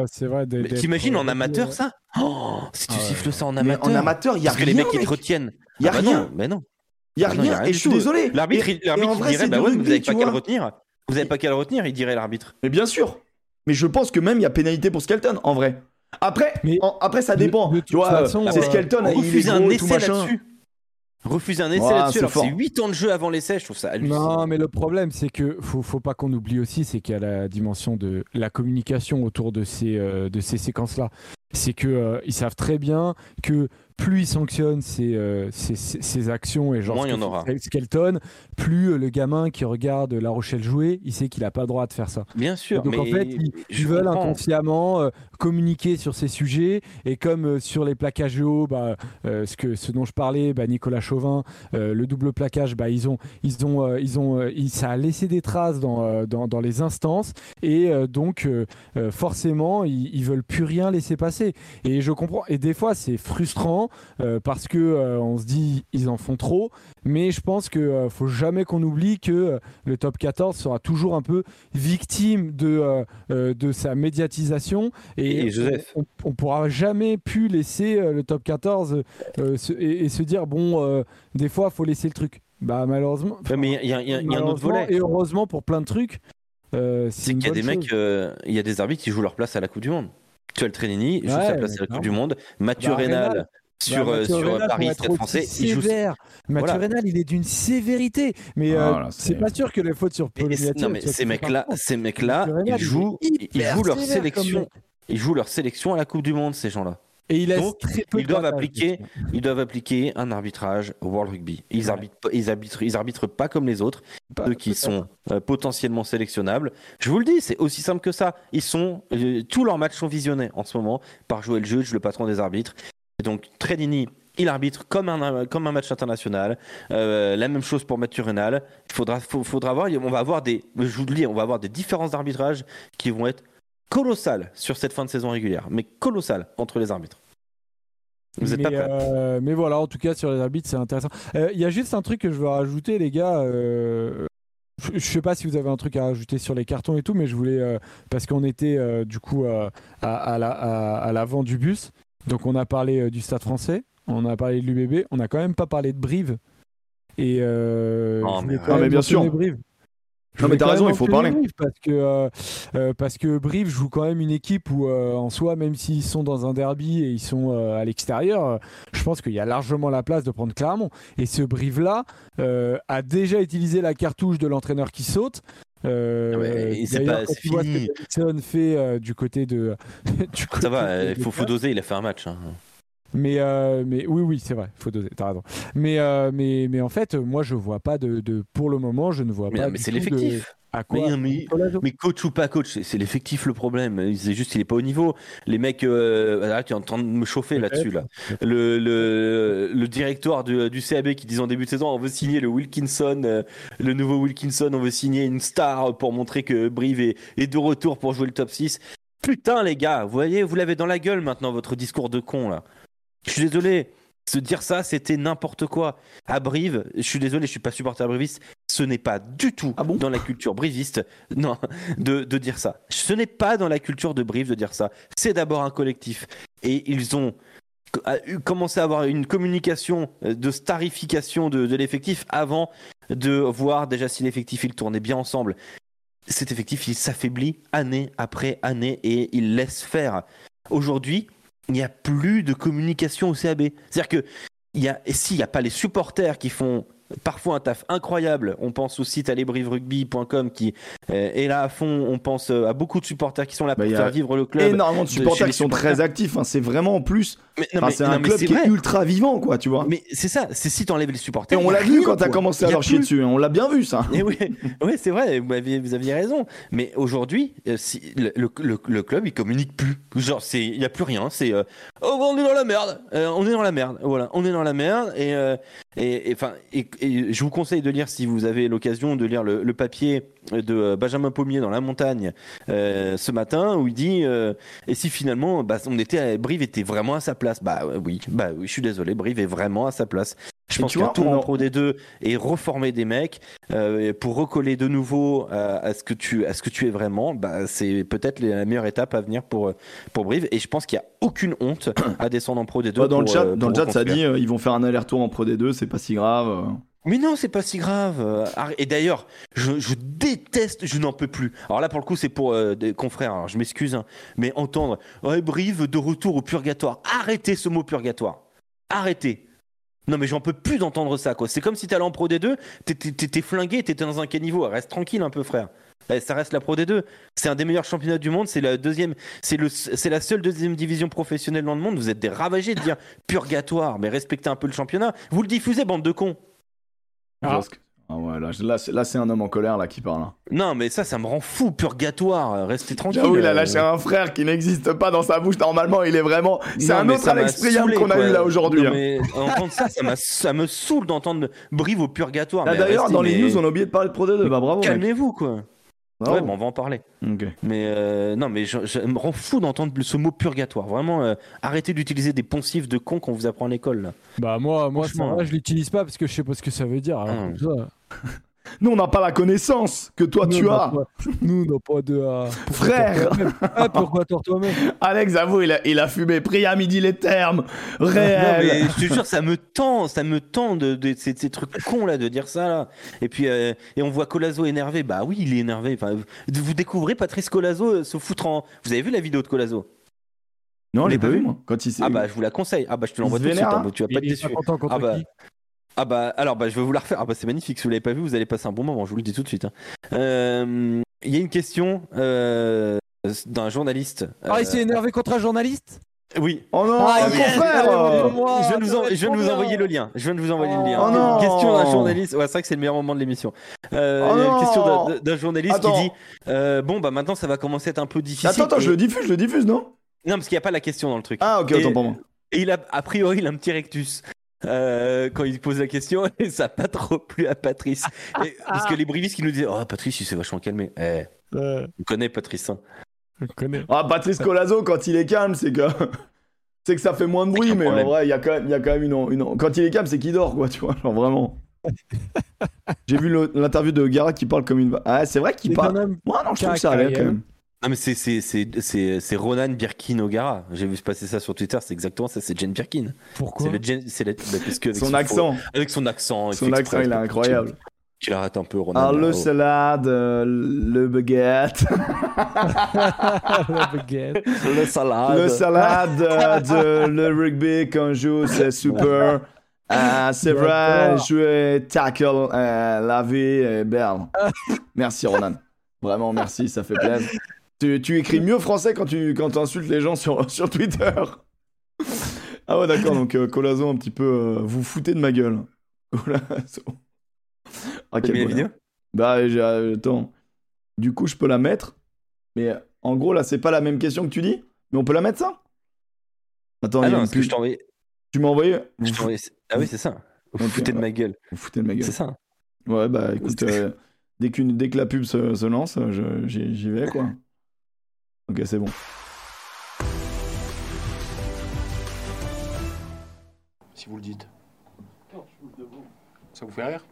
C'est vrai. T'imagines en amateur ça oh, Si tu siffles ça en amateur. en amateur, il y a rien. Parce que les mecs, ils te retiennent. Il y a ah bah rien. Mais non. Il y a rien. Et je suis désolé. L'arbitre, il dirait, bah ouais, vous n'avez pas qu'à le retenir. Vous n'avez pas qu'à le retenir, il dirait l'arbitre. Mais bien sûr. Mais je pense que même il y a pénalité pour Skelton, en vrai. Après, après ça dépend. tu vois, c'est Skelton, il est gros, tout machin. Refuser un essai là-dessus, alors c'est 8 ans de jeu avant l'essai, je trouve ça hallucinant. Non, mais le problème, c'est que faut, faut pas qu'on oublie aussi, c'est qu'il y a la dimension de la communication autour de ces, euh, de ces séquences-là. C'est qu'ils euh, ils savent très bien que plus il sanctionne ses, euh, actions et genre Moins il y en aura. Skelton, plus euh, le gamin qui regarde La Rochelle jouer, il sait qu'il n'a pas le droit de faire ça. Bien sûr. donc en fait, ils, veulent inconsciemment euh, communiquer sur ces sujets et comme sur les plaquages hauts, bah, ce, que, ce dont je parlais, bah, Nicolas Chauvin, le double plaquage, bah, ils ont, ils ont, ils ont, ça a laissé des traces dans, dans, les instances et donc forcément, ils, veulent plus rien laisser passer. Et je comprends. Et des fois, c'est frustrant euh, parce que euh, on se dit ils en font trop, mais je pense que euh, faut jamais qu'on oublie que le top 14 sera toujours un peu victime de de sa médiatisation et, On, on, pourra jamais pu laisser le top 14 et, se dire bon des fois faut laisser le truc. Bah malheureusement. mais il y, a un autre volet. Et heureusement pour plein de trucs. c'est qu'il y a des mecs, il y a des arbitres qui jouent leur place à la Coupe du Monde. Tu as le Trenini, joue sa place à la Coupe du Monde. Mathieu bah, Rénal, sur, bah, euh, sur Paris Stade français. Il joue... Mathieu Rénal, il est d'une sévérité. Mais euh, ah, c'est pas sûr que les fautes sur Paul Non, mais ces mecs-là, ces mecs-là, ils jouent, ils jouent leur sélection. Ils jouent leur sélection à la Coupe du Monde, ces gens-là. Et il Donc, ils doivent appliquer, ils doivent appliquer un arbitrage World Rugby. Ils arbitrent, ils arbitrent, ils arbitrent pas comme les autres, ceux qui sont euh, potentiellement sélectionnables. Je vous le dis, c'est aussi simple que ça. Ils sont, tous leurs matchs sont visionnés en ce moment par Joël Juge, le patron des arbitres. Et donc Tredini, il arbitre comme un, comme un match international. Euh, la même chose pour Mathieu Renal. Il faudra, faudra voir, on va avoir des, je vous le dis, on va avoir des différences d'arbitrage qui vont être colossales sur cette fin de saison régulière, mais colossales entre les arbitres. Vous êtes mais, pas euh, mais voilà, en tout cas sur les arbitres, c'est intéressant. Euh, il y a juste un truc que je veux rajouter, les gars. Je sais pas si vous avez un truc à rajouter sur les cartons et tout, mais je voulais parce qu'on était du coup à, à l'avant du bus donc on a parlé euh, du Stade français, on a parlé de l'UBB, on n'a quand même pas parlé de Brive. Et euh, non, mais, bien sûr. Brive. Non mais t'as raison, il faut parler. parce que euh, parce que Brive joue quand même une équipe où en soi, même s'ils sont dans un derby et ils sont à l'extérieur, je pense qu'il y a largement la place de prendre Clermont. Et ce Brive là a déjà utilisé la cartouche de l'entraîneur qui saute. Euh, c'est pas c'est fini. fait euh, du côté de. du côté ça va, il faut, faut, doser, il a fait un match. Hein. Mais, euh, mais oui, oui, c'est vrai, faut doser, t'as raison. Mais, euh, mais, mais en fait, moi, je vois pas de. de pour le moment, je ne vois mais pas. mais c'est l'effectif. mais, mais, coach ou pas coach, c'est l'effectif le problème. C'est juste il est pas au niveau. Les mecs, euh, tu es en train de me chauffer là-dessus là. Le, le, le directoire du, du, CAB qui dit en début de saison, on veut signer le Wilkinson, euh, le nouveau Wilkinson, on veut signer une star pour montrer que Brive est, est de retour pour jouer le top 6. Putain les gars, vous voyez, vous l'avez dans la gueule maintenant votre discours de con là. Je suis désolé. Se dire ça, c'était n'importe quoi. À Brive, je suis désolé, je suis pas supporter briviste. Ce n'est pas du tout ah dans la culture briviste, non, de, dire ça. Ce n'est pas dans la culture de Brive de dire ça. C'est d'abord un collectif. Et ils ont commencé à avoir une communication de starification de, de l'effectif avant de voir déjà si l'effectif il tournait bien ensemble. Cet effectif il s'affaiblit année après année et il laisse faire. Aujourd'hui, il n'y a plus de communication au CAB. C'est-à-dire que s'il n'y a pas les supporters qui font parfois un taf incroyable. On pense au site allebriverugby.com qui euh, est là à fond. On pense euh, à beaucoup de supporters qui sont là bah, pour faire vivre le club. Énormément de supporters qui sont très actifs. Hein. C'est vraiment en plus. c'est un club qui est ultra vivant, quoi, tu vois. Mais c'est ça. C'est si t'enlèves les supporters. Et on l'a vu quand t'as commencé à leur chier dessus. Hein. On l'a bien vu, ça. Et oui, oui c'est vrai. Vous aviez, vous aviez, raison. Mais aujourd'hui, euh, si, le, le, le, club, il communique plus. Genre, il n'y a plus rien. C'est oh, on est dans la merde. on est dans la merde. Voilà, on est dans la merde. Et et enfin, et, je vous conseille de lire si vous avez l'occasion de lire le, papier de Benjamin Pommier dans La Montagne euh, ce matin où il dit euh, et si finalement bah, on était Brive était vraiment à sa place bah oui bah oui je suis désolé Brive est vraiment à sa place je pense qu'un tour en pro des deux et reformer des mecs euh, pour recoller de nouveau à, ce que tu à ce que tu es vraiment, bah, c'est peut-être la meilleure étape à venir pour pour Brive. Et je pense qu'il n'y a aucune honte à descendre en pro des deux. dans le chat, dans le chat, ça dit ils vont faire un aller-retour en pro des deux, c'est pas si grave. Mais non, c'est pas si grave. Et d'ailleurs, je, déteste, je n'en peux plus. Alors là, pour le coup, c'est pour euh, des confrères, je m'excuse, hein, mais entendre Brive de retour au purgatoire. Arrêtez ce mot purgatoire. Arrêtez. Non, mais j'en peux plus d'entendre ça, quoi. C'est comme si t'allais en Pro D2, t'étais flingué, t'étais dans un caniveau. Reste tranquille un peu, frère. Eh, ça reste la Pro D2. C'est un des meilleurs championnats du monde. C'est la deuxième, c'est le, c'est la seule deuxième division professionnelle dans le monde. Vous êtes des ravagés de dire purgatoire, mais respectez un peu le championnat. Vous le diffusez, bande de cons. Ah. ah ouais, là, là, c'est un homme en colère là qui parle. Hein. Non, mais ça, ça me rend fou, purgatoire. Restez tranquille. il a lâché un frère qui n'existe pas dans sa bouche. Normalement, il est vraiment. C'est un autre Alex qu'on a eu là aujourd'hui. Hein. entendre ça, ça, me saoule d'entendre Brive au purgatoire. D'ailleurs, dans les news, on a oublié de parler de Pro D2. Bah bravo. Calmez-vous, quoi. Ouais, bon, on va en parler. Mais euh, non, mais je, me rends fou d'entendre ce mot purgatoire. Vraiment, euh, arrêtez d'utiliser des poncifs de con qu'on vous apprend à l'école. Bah moi, moi, ça, je l'utilise pas parce que je sais pas ce que ça veut dire. Alors, ah. Nous, on n'a pas la connaissance que toi, tu as. Nous, on n'a pas de. Euh, Frère ah, Pourquoi toi-même? Alex, avoue, il a, il a fumé. Pris à midi les termes. Réel. mais je te jure, ça me tend. Ça me tend de, de, ces, trucs cons, là, de dire ça, là. Et puis, euh, et on voit Colazo énervé. Bah oui, il est énervé. Enfin, vous découvrez Patrice Colazo euh, se foutre en. Vous avez vu la vidéo de Colazo? Non, je l'ai pas vu, moi. Quand il ah bah, je vous la conseille. Ah bah, je te l'envoie tout de suite. Hein. tu vas pas être déçu. Ah bah, ah bah alors bah je vais vous la refaire. Ah bah c'est magnifique. Si vous l'avez pas vu, vous allez passer un bon moment. Je vous le dis tout de suite. Hein. Euh, il y a une question euh, d'un journaliste. Ah il s'est euh, énervé contre un journaliste? Oui. Oh non, ah, confrère Je viens, de vous, je viens de vous envoyer le lien. Je viens de vous envoyer le lien. Oh non. Question d'un journaliste. Ouais, c'est vrai que c'est le meilleur moment de l'émission. Euh, oh une question d'un journaliste qui dit Bon, bah maintenant ça va commencer à être un peu difficile. Attends, attends, je le diffuse, je le diffuse, non? Non, parce qu'il n'y a pas la question dans le truc. Ah, ok, autant pour moi. Et il a, a priori, il a un petit rectus. Euh, quand il pose la question et ça n'a pas trop plu à Patrice. parce que les brivistes qui nous disent Oh, Patrice, il s'est vachement calmé. Eh, on connaît Patrice. Hein. On connaît. Ah, Patrice Colazo, quand il est calme, c'est que. c'est que ça fait moins de bruit, mais en vrai, il y a quand même, y a quand même une, une, Quand il est calme, c'est qu'il dort, quoi, tu vois. Genre vraiment. J'ai vu l'interview de Gara qui parle comme une. Ah, c'est vrai qu'il parle. Moi, non, je trouve que ça allait quand même. Non, mais c'est Ronan Birkin O'Gara. J'ai vu passer ça sur Twitter, c'est exactement ça, c'est Jane Birkin. Pourquoi C'est bah, parce que son, accent. avec son accent. Son accent, il est incroyable. Tu l'arrêtes un peu, Ronan. Alors, le salade, euh, le baguette. le baguette. Le salade. Le salade, euh, de, le rugby qu'on joue, c'est super. Ah, c'est vrai, jouer tackle, euh, la vie est belle. Merci, Ronan. Vraiment, merci, ça fait plaisir. Tu, écris mieux français quand tu quand insultes les gens sur, sur Twitter. ah ouais, d'accord, donc euh, Colazo, un petit peu, euh, vous foutez de ma gueule. Colazo. Ah, mis vidéo? Bah, euh, attends. Du coup, je peux la mettre. Mais en gros, là, c'est pas la même question que tu dis. Mais on peut la mettre, ça? Attends, ah non, que je t'ai envoyé. Tu m'as envoyé? Ah oui, c'est ça. Vous foutez de ma gueule. Vous foutez de ma gueule. C'est ça. Ouais, bah écoute, dès, dès que la pub se, se lance, j'y vais, quoi. Ok, c'est bon. Si vous le dites. Ça vous fait rire?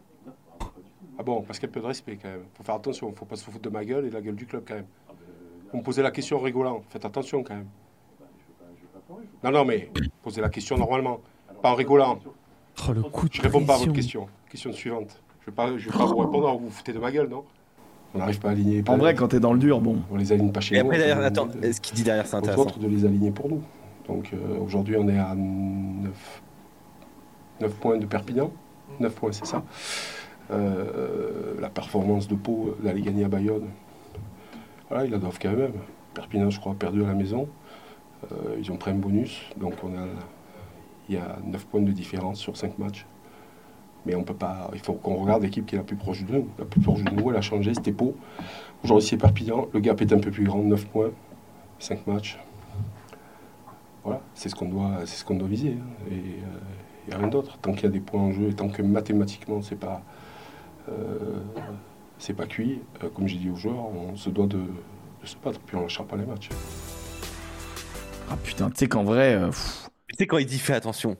Ah bon, parce qu'il y a peu de respect quand même. Faut faire attention, faut pas se foutre de ma gueule et de la gueule du club quand même. Vous me posez la question en rigolant, faites attention quand même. Non, non, mais posez la question normalement, pas en rigolant. Oh, le coup je réponds pas à votre question. Question suivante. Je vais pas, je vais pas vous répondre, vous vous foutez de ma gueule, non? On n'arrive pas à aligner. En vrai, quand t'es dans le dur, bon. On les aligne pas chez nous. Et après, derrière, attends, ce qu'il dit derrière, c'est intéressant. De les aligner pour nous. Donc euh, aujourd'hui, on est à 9, 9 points de Perpignan. 9 points, c'est ça. Euh, la performance de Pau d'aller gagner à Bayonne, voilà, ils la doivent quand même. Perpignan, je crois, a perdu à la maison. Euh, ils ont pris un bonus. Donc on a, il y a 9 points de différence sur 5 matchs. Mais on peut pas. Il faut qu'on regarde l'équipe qui est la plus proche de nous. La plus proche de nous, elle a changé, c'était Pau. Aujourd'hui, c'est Perpignan. Le gap est un peu plus grand, 9 points, 5 matchs. Voilà, c'est ce qu'on doit, c'est ce qu'on doit viser. Hein. Et il n'y a rien d'autre. Tant qu'il y a des points en jeu et tant que mathématiquement, c'est pas. Euh, c'est pas cuit, euh, comme j'ai dit aux joueurs, on se doit de, se battre, puis on ne lâchera pas les matchs. Ah putain, tu sais qu'en vrai. Euh, tu sais quand il dit fais attention,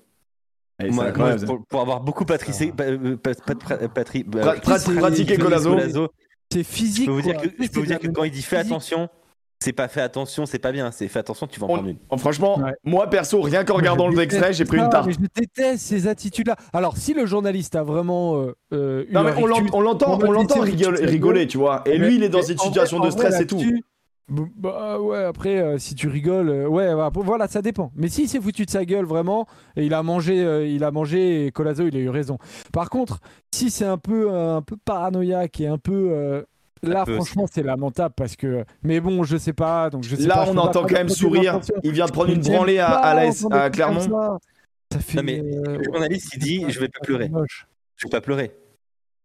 pour, avoir beaucoup patricé, pratiqué Colazo, c'est physique. Je peux vous dire que, quand il dit fais attention, c'est pas fait attention, c'est pas bien. C'est fait attention, tu vas en prendre une. Franchement, moi perso, rien qu'en regardant le extrait, j'ai pris une tarte. je déteste ces attitudes-là. Alors, si le journaliste a vraiment. Euh, euh non, mais on l'entend, on l'entend rigoler, tu vois. Et lui, il est dans une situation de stress et tout. Bah ouais, après, euh, si tu rigoles, euh, ouais, voilà, ça dépend. Mais si s'est foutu de sa gueule vraiment, et il a mangé, il a mangé, et Colazo, il a eu raison. Par contre, si c'est un peu, un peu paranoïaque et un peu Là, franchement, c'est lamentable parce que. Mais bon, je sais pas. Donc je sais Là, on entend quand même sourire. Il vient de prendre une branlée à, à, Clermont. Ça fait... Non, mais euh, le journaliste, il dit Je vais pas pleurer. Je vais pas pleurer.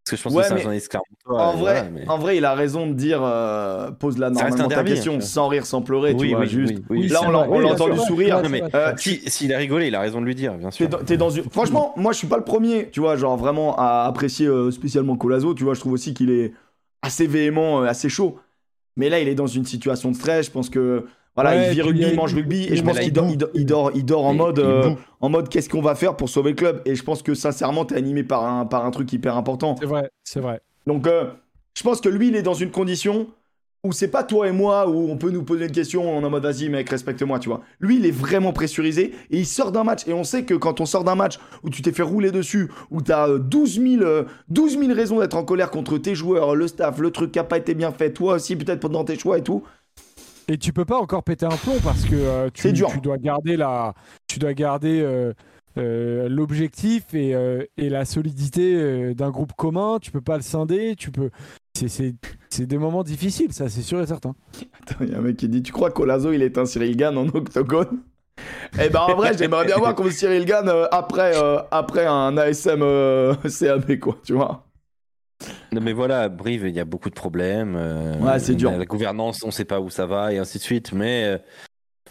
Parce que je pense que c'est un journaliste En vrai, en vrai, il a raison de dire euh, pose la normalement ta question sans rire, sans pleurer. Oui, tu vois, juste. Là, on l'a entendu sourire. mais euh, s'il a rigolé, il a raison de lui dire, bien sûr. Es dans une... Franchement, moi, je suis pas le premier, tu vois, genre vraiment à apprécier spécialement Colazo. Tu vois, je trouve aussi qu'il est assez véhément, euh, assez chaud. Mais là, il est dans une situation de stress. Je pense que voilà, il vit rugby, il mange rugby, et je pense qu'il dort, il dort, il dort, en mode, euh, en mode qu'est-ce qu'on va faire pour sauver le club? Et je pense que sincèrement, t'es animé par un, par un truc hyper important. C'est vrai, c'est vrai. Donc, euh, je pense que lui, il est dans une condition où c'est pas toi et moi où on peut nous poser une question en mode vas-y mec respecte-moi tu vois. Lui il est vraiment pressurisé et il sort d'un match et on sait que quand on sort d'un match où tu t'es fait rouler dessus, où t'as 12 000, 12 000 raisons d'être en colère contre tes joueurs, le staff, le truc qui a pas été bien fait, toi aussi peut-être pendant tes choix et tout. Et tu peux pas encore péter un plomb parce que euh, tu, tu, dois garder la, tu dois garder euh, euh, l'objectif et, et, la solidité d'un groupe commun. Tu peux pas le scinder. Tu peux, c'est des moments difficiles, ça, c'est sûr et certain. Attends, il y a un mec qui dit Tu crois qu'Olazo, il est un Cyril Gann en octogone? Eh ben, en vrai, j'aimerais bien voir comme Cyril Gann après, après un ASM CAB, quoi, tu vois. Non, mais voilà, Brive, il y a beaucoup de problèmes. ouais, c'est dur. La gouvernance, on sait pas où ça va et ainsi de suite, mais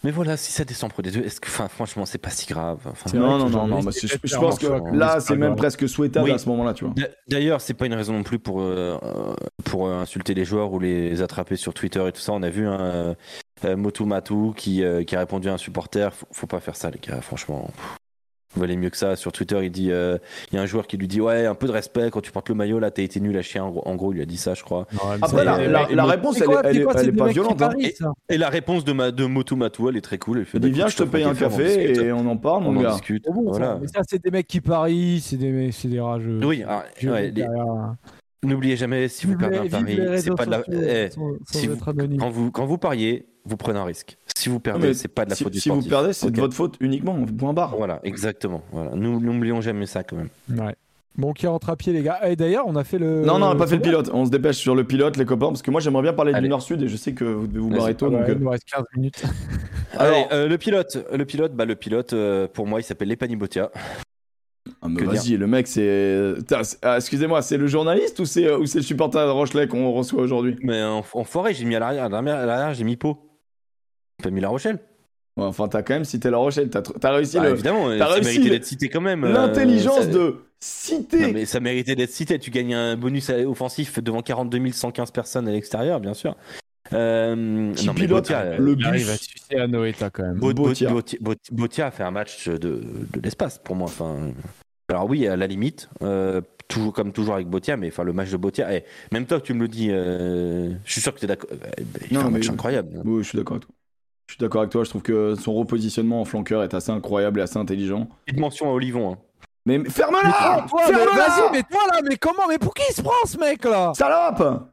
mais voilà, si ça descend pour des deux, est-ce que, enfin, franchement, c'est pas si grave. non, non, non, non, je, pense que là, c'est même presque souhaitable à ce moment-là, tu vois. D'ailleurs, c'est pas une raison non plus pour euh, pour insulter les joueurs ou les attraper sur Twitter et tout ça. On a vu un euh, Motu Matu qui qui a répondu à un supporter. Faut, faut pas faire ça, les gars. Franchement, vous valez mieux que ça. Sur Twitter, il dit, euh, il y a un joueur qui lui dit, ouais, un peu de respect quand tu portes le maillot. Là, t'as été nul à chier. En gros, il lui a dit ça, je crois. Après, la, réponse, elle, est, pas violente. Hein. Et, la réponse de, ma, de Motu Matou, elle est très cool. Elle fait, il dit, viens, je te paye un café et on en parle, mon gars. discute. voilà. Mais ça, c'est des mecs qui parient, c'est des, des rageux. Oui, ah, N'oubliez jamais, si vous perdez un pari, c'est pas de la. Eh, quand, vous, quand vous pariez, vous prenez un risque. Si vous perdez, c'est pas de la faute du Si vous perdez, c'est de votre faute uniquement, point barre. Voilà, exactement. Voilà. Nous n'oublions jamais ça quand même. Ouais. Bon, qui rentre à pied, les gars. Et d'ailleurs, on a fait le. Non, non, on n'a pas fait le pilote. On se dépêche sur le pilote, les copains, parce que moi, j'aimerais bien parler du Nord-Sud et je sais que vous devez vous barrer tôt. donc... Euh. Il nous reste 15 minutes. Alors, euh, le pilote, le pilote, bah, le pilote, euh, pour moi, il s'appelle Lepani Botia. Ah, vas-y, le mec, c'est. Ah, excusez-moi, c'est le journaliste ou c'est le supporter de Rochelet qu'on reçoit aujourd'hui? Mais en, forêt, j'ai mis à l'arrière, j'ai mis Pau. Pas mis La Rochelle. enfin, t'as quand même cité La Rochelle. T'as réussi bah, le. Évidemment, as ça méritait d'être cité quand même. Euh, L'intelligence de citer. mais ça méritait d'être cité. Tu gagnes un bonus offensif devant 42 115 personnes à l'extérieur, bien sûr. Euh, non, mais Botia, le bus. arrive à sucer à Noeta quand même. Botia. Botia. a fait un match de, de l'espace pour moi. Enfin, alors oui, à la limite, euh, toujours comme toujours avec Botia, mais enfin le match de Botia, eh, même toi tu me le dis, euh, je suis sûr que tu es d'accord. Il fait un match incroyable. Oui, je suis d'accord avec toi. Je suis d'accord avec toi, je trouve que son repositionnement en flanqueur est assez incroyable et assez intelligent. Petite mention à Olivon. Hein. Mais, ferme-la Vas-y, mais toi là, mais comment Mais pour qui il se prend ce mec là? Salope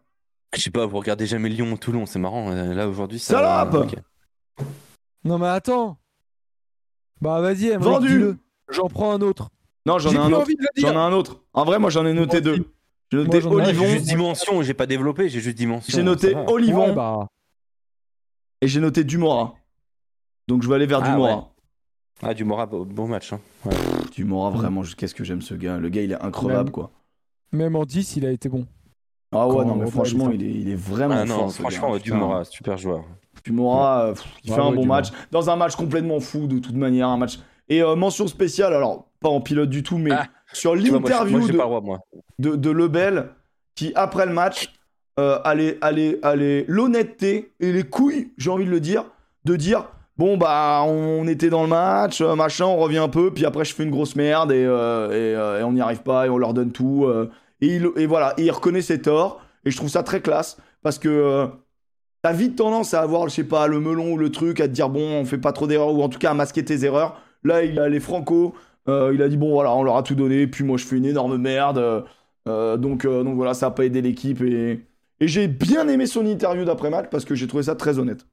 Je sais pas, vous regardez jamais Lyon ou Toulon, c'est marrant. Euh, là aujourd'hui, ça. Salope Non mais attends. Bah vas-y, vendu. J'en prends un autre. Non, j'en ai, un autre. J'en ai un autre. En vrai, moi, j'en ai noté deux. J'ai noté Olivon. J'ai juste dimension, j'ai pas développé, j'ai juste dimension. J'ai noté Olivon. Bah. Et j'ai noté Dumora. Donc je vais aller vers ah, Dumora. Ah, Dumora, bon match. Hein. Dumora, vraiment, qu'est-ce que j'aime ce gars. Le gars, il est incroyable, quoi. Même en 10, il a été bon. Ah ouais, non, mais franchement, il est, il est vraiment ah, non, Franchement, Dumora, super joueur. Dumora, il fait un bon match. Dans un match complètement fou, de toute manière, un match. Et euh, mention spéciale, alors pas en pilote du tout, mais ah. sur l'interview de, de, Lebel, qui après le match, euh, allait, allait, allait l'honnêteté et les couilles, j'ai envie de le dire, de dire bon bah on était dans le match, euh, machin, on revient un peu, puis après je fais une grosse merde et, et, on n'y arrive pas et on leur donne tout. et, il, et voilà, il reconnaît ses torts et je trouve ça très classe parce que t'as vite tendance à avoir, je sais pas, le melon ou le truc, à te dire bon, on fait pas trop d'erreurs, ou en tout cas à masquer tes erreurs. Là, il a les Franco, euh, il a dit bon, voilà, on leur a tout donné, puis moi je fais une énorme merde. Euh, donc, donc voilà, ça a pas aidé l'équipe. Et, et j'ai bien aimé son interview d'après-match parce que j'ai trouvé ça très honnête.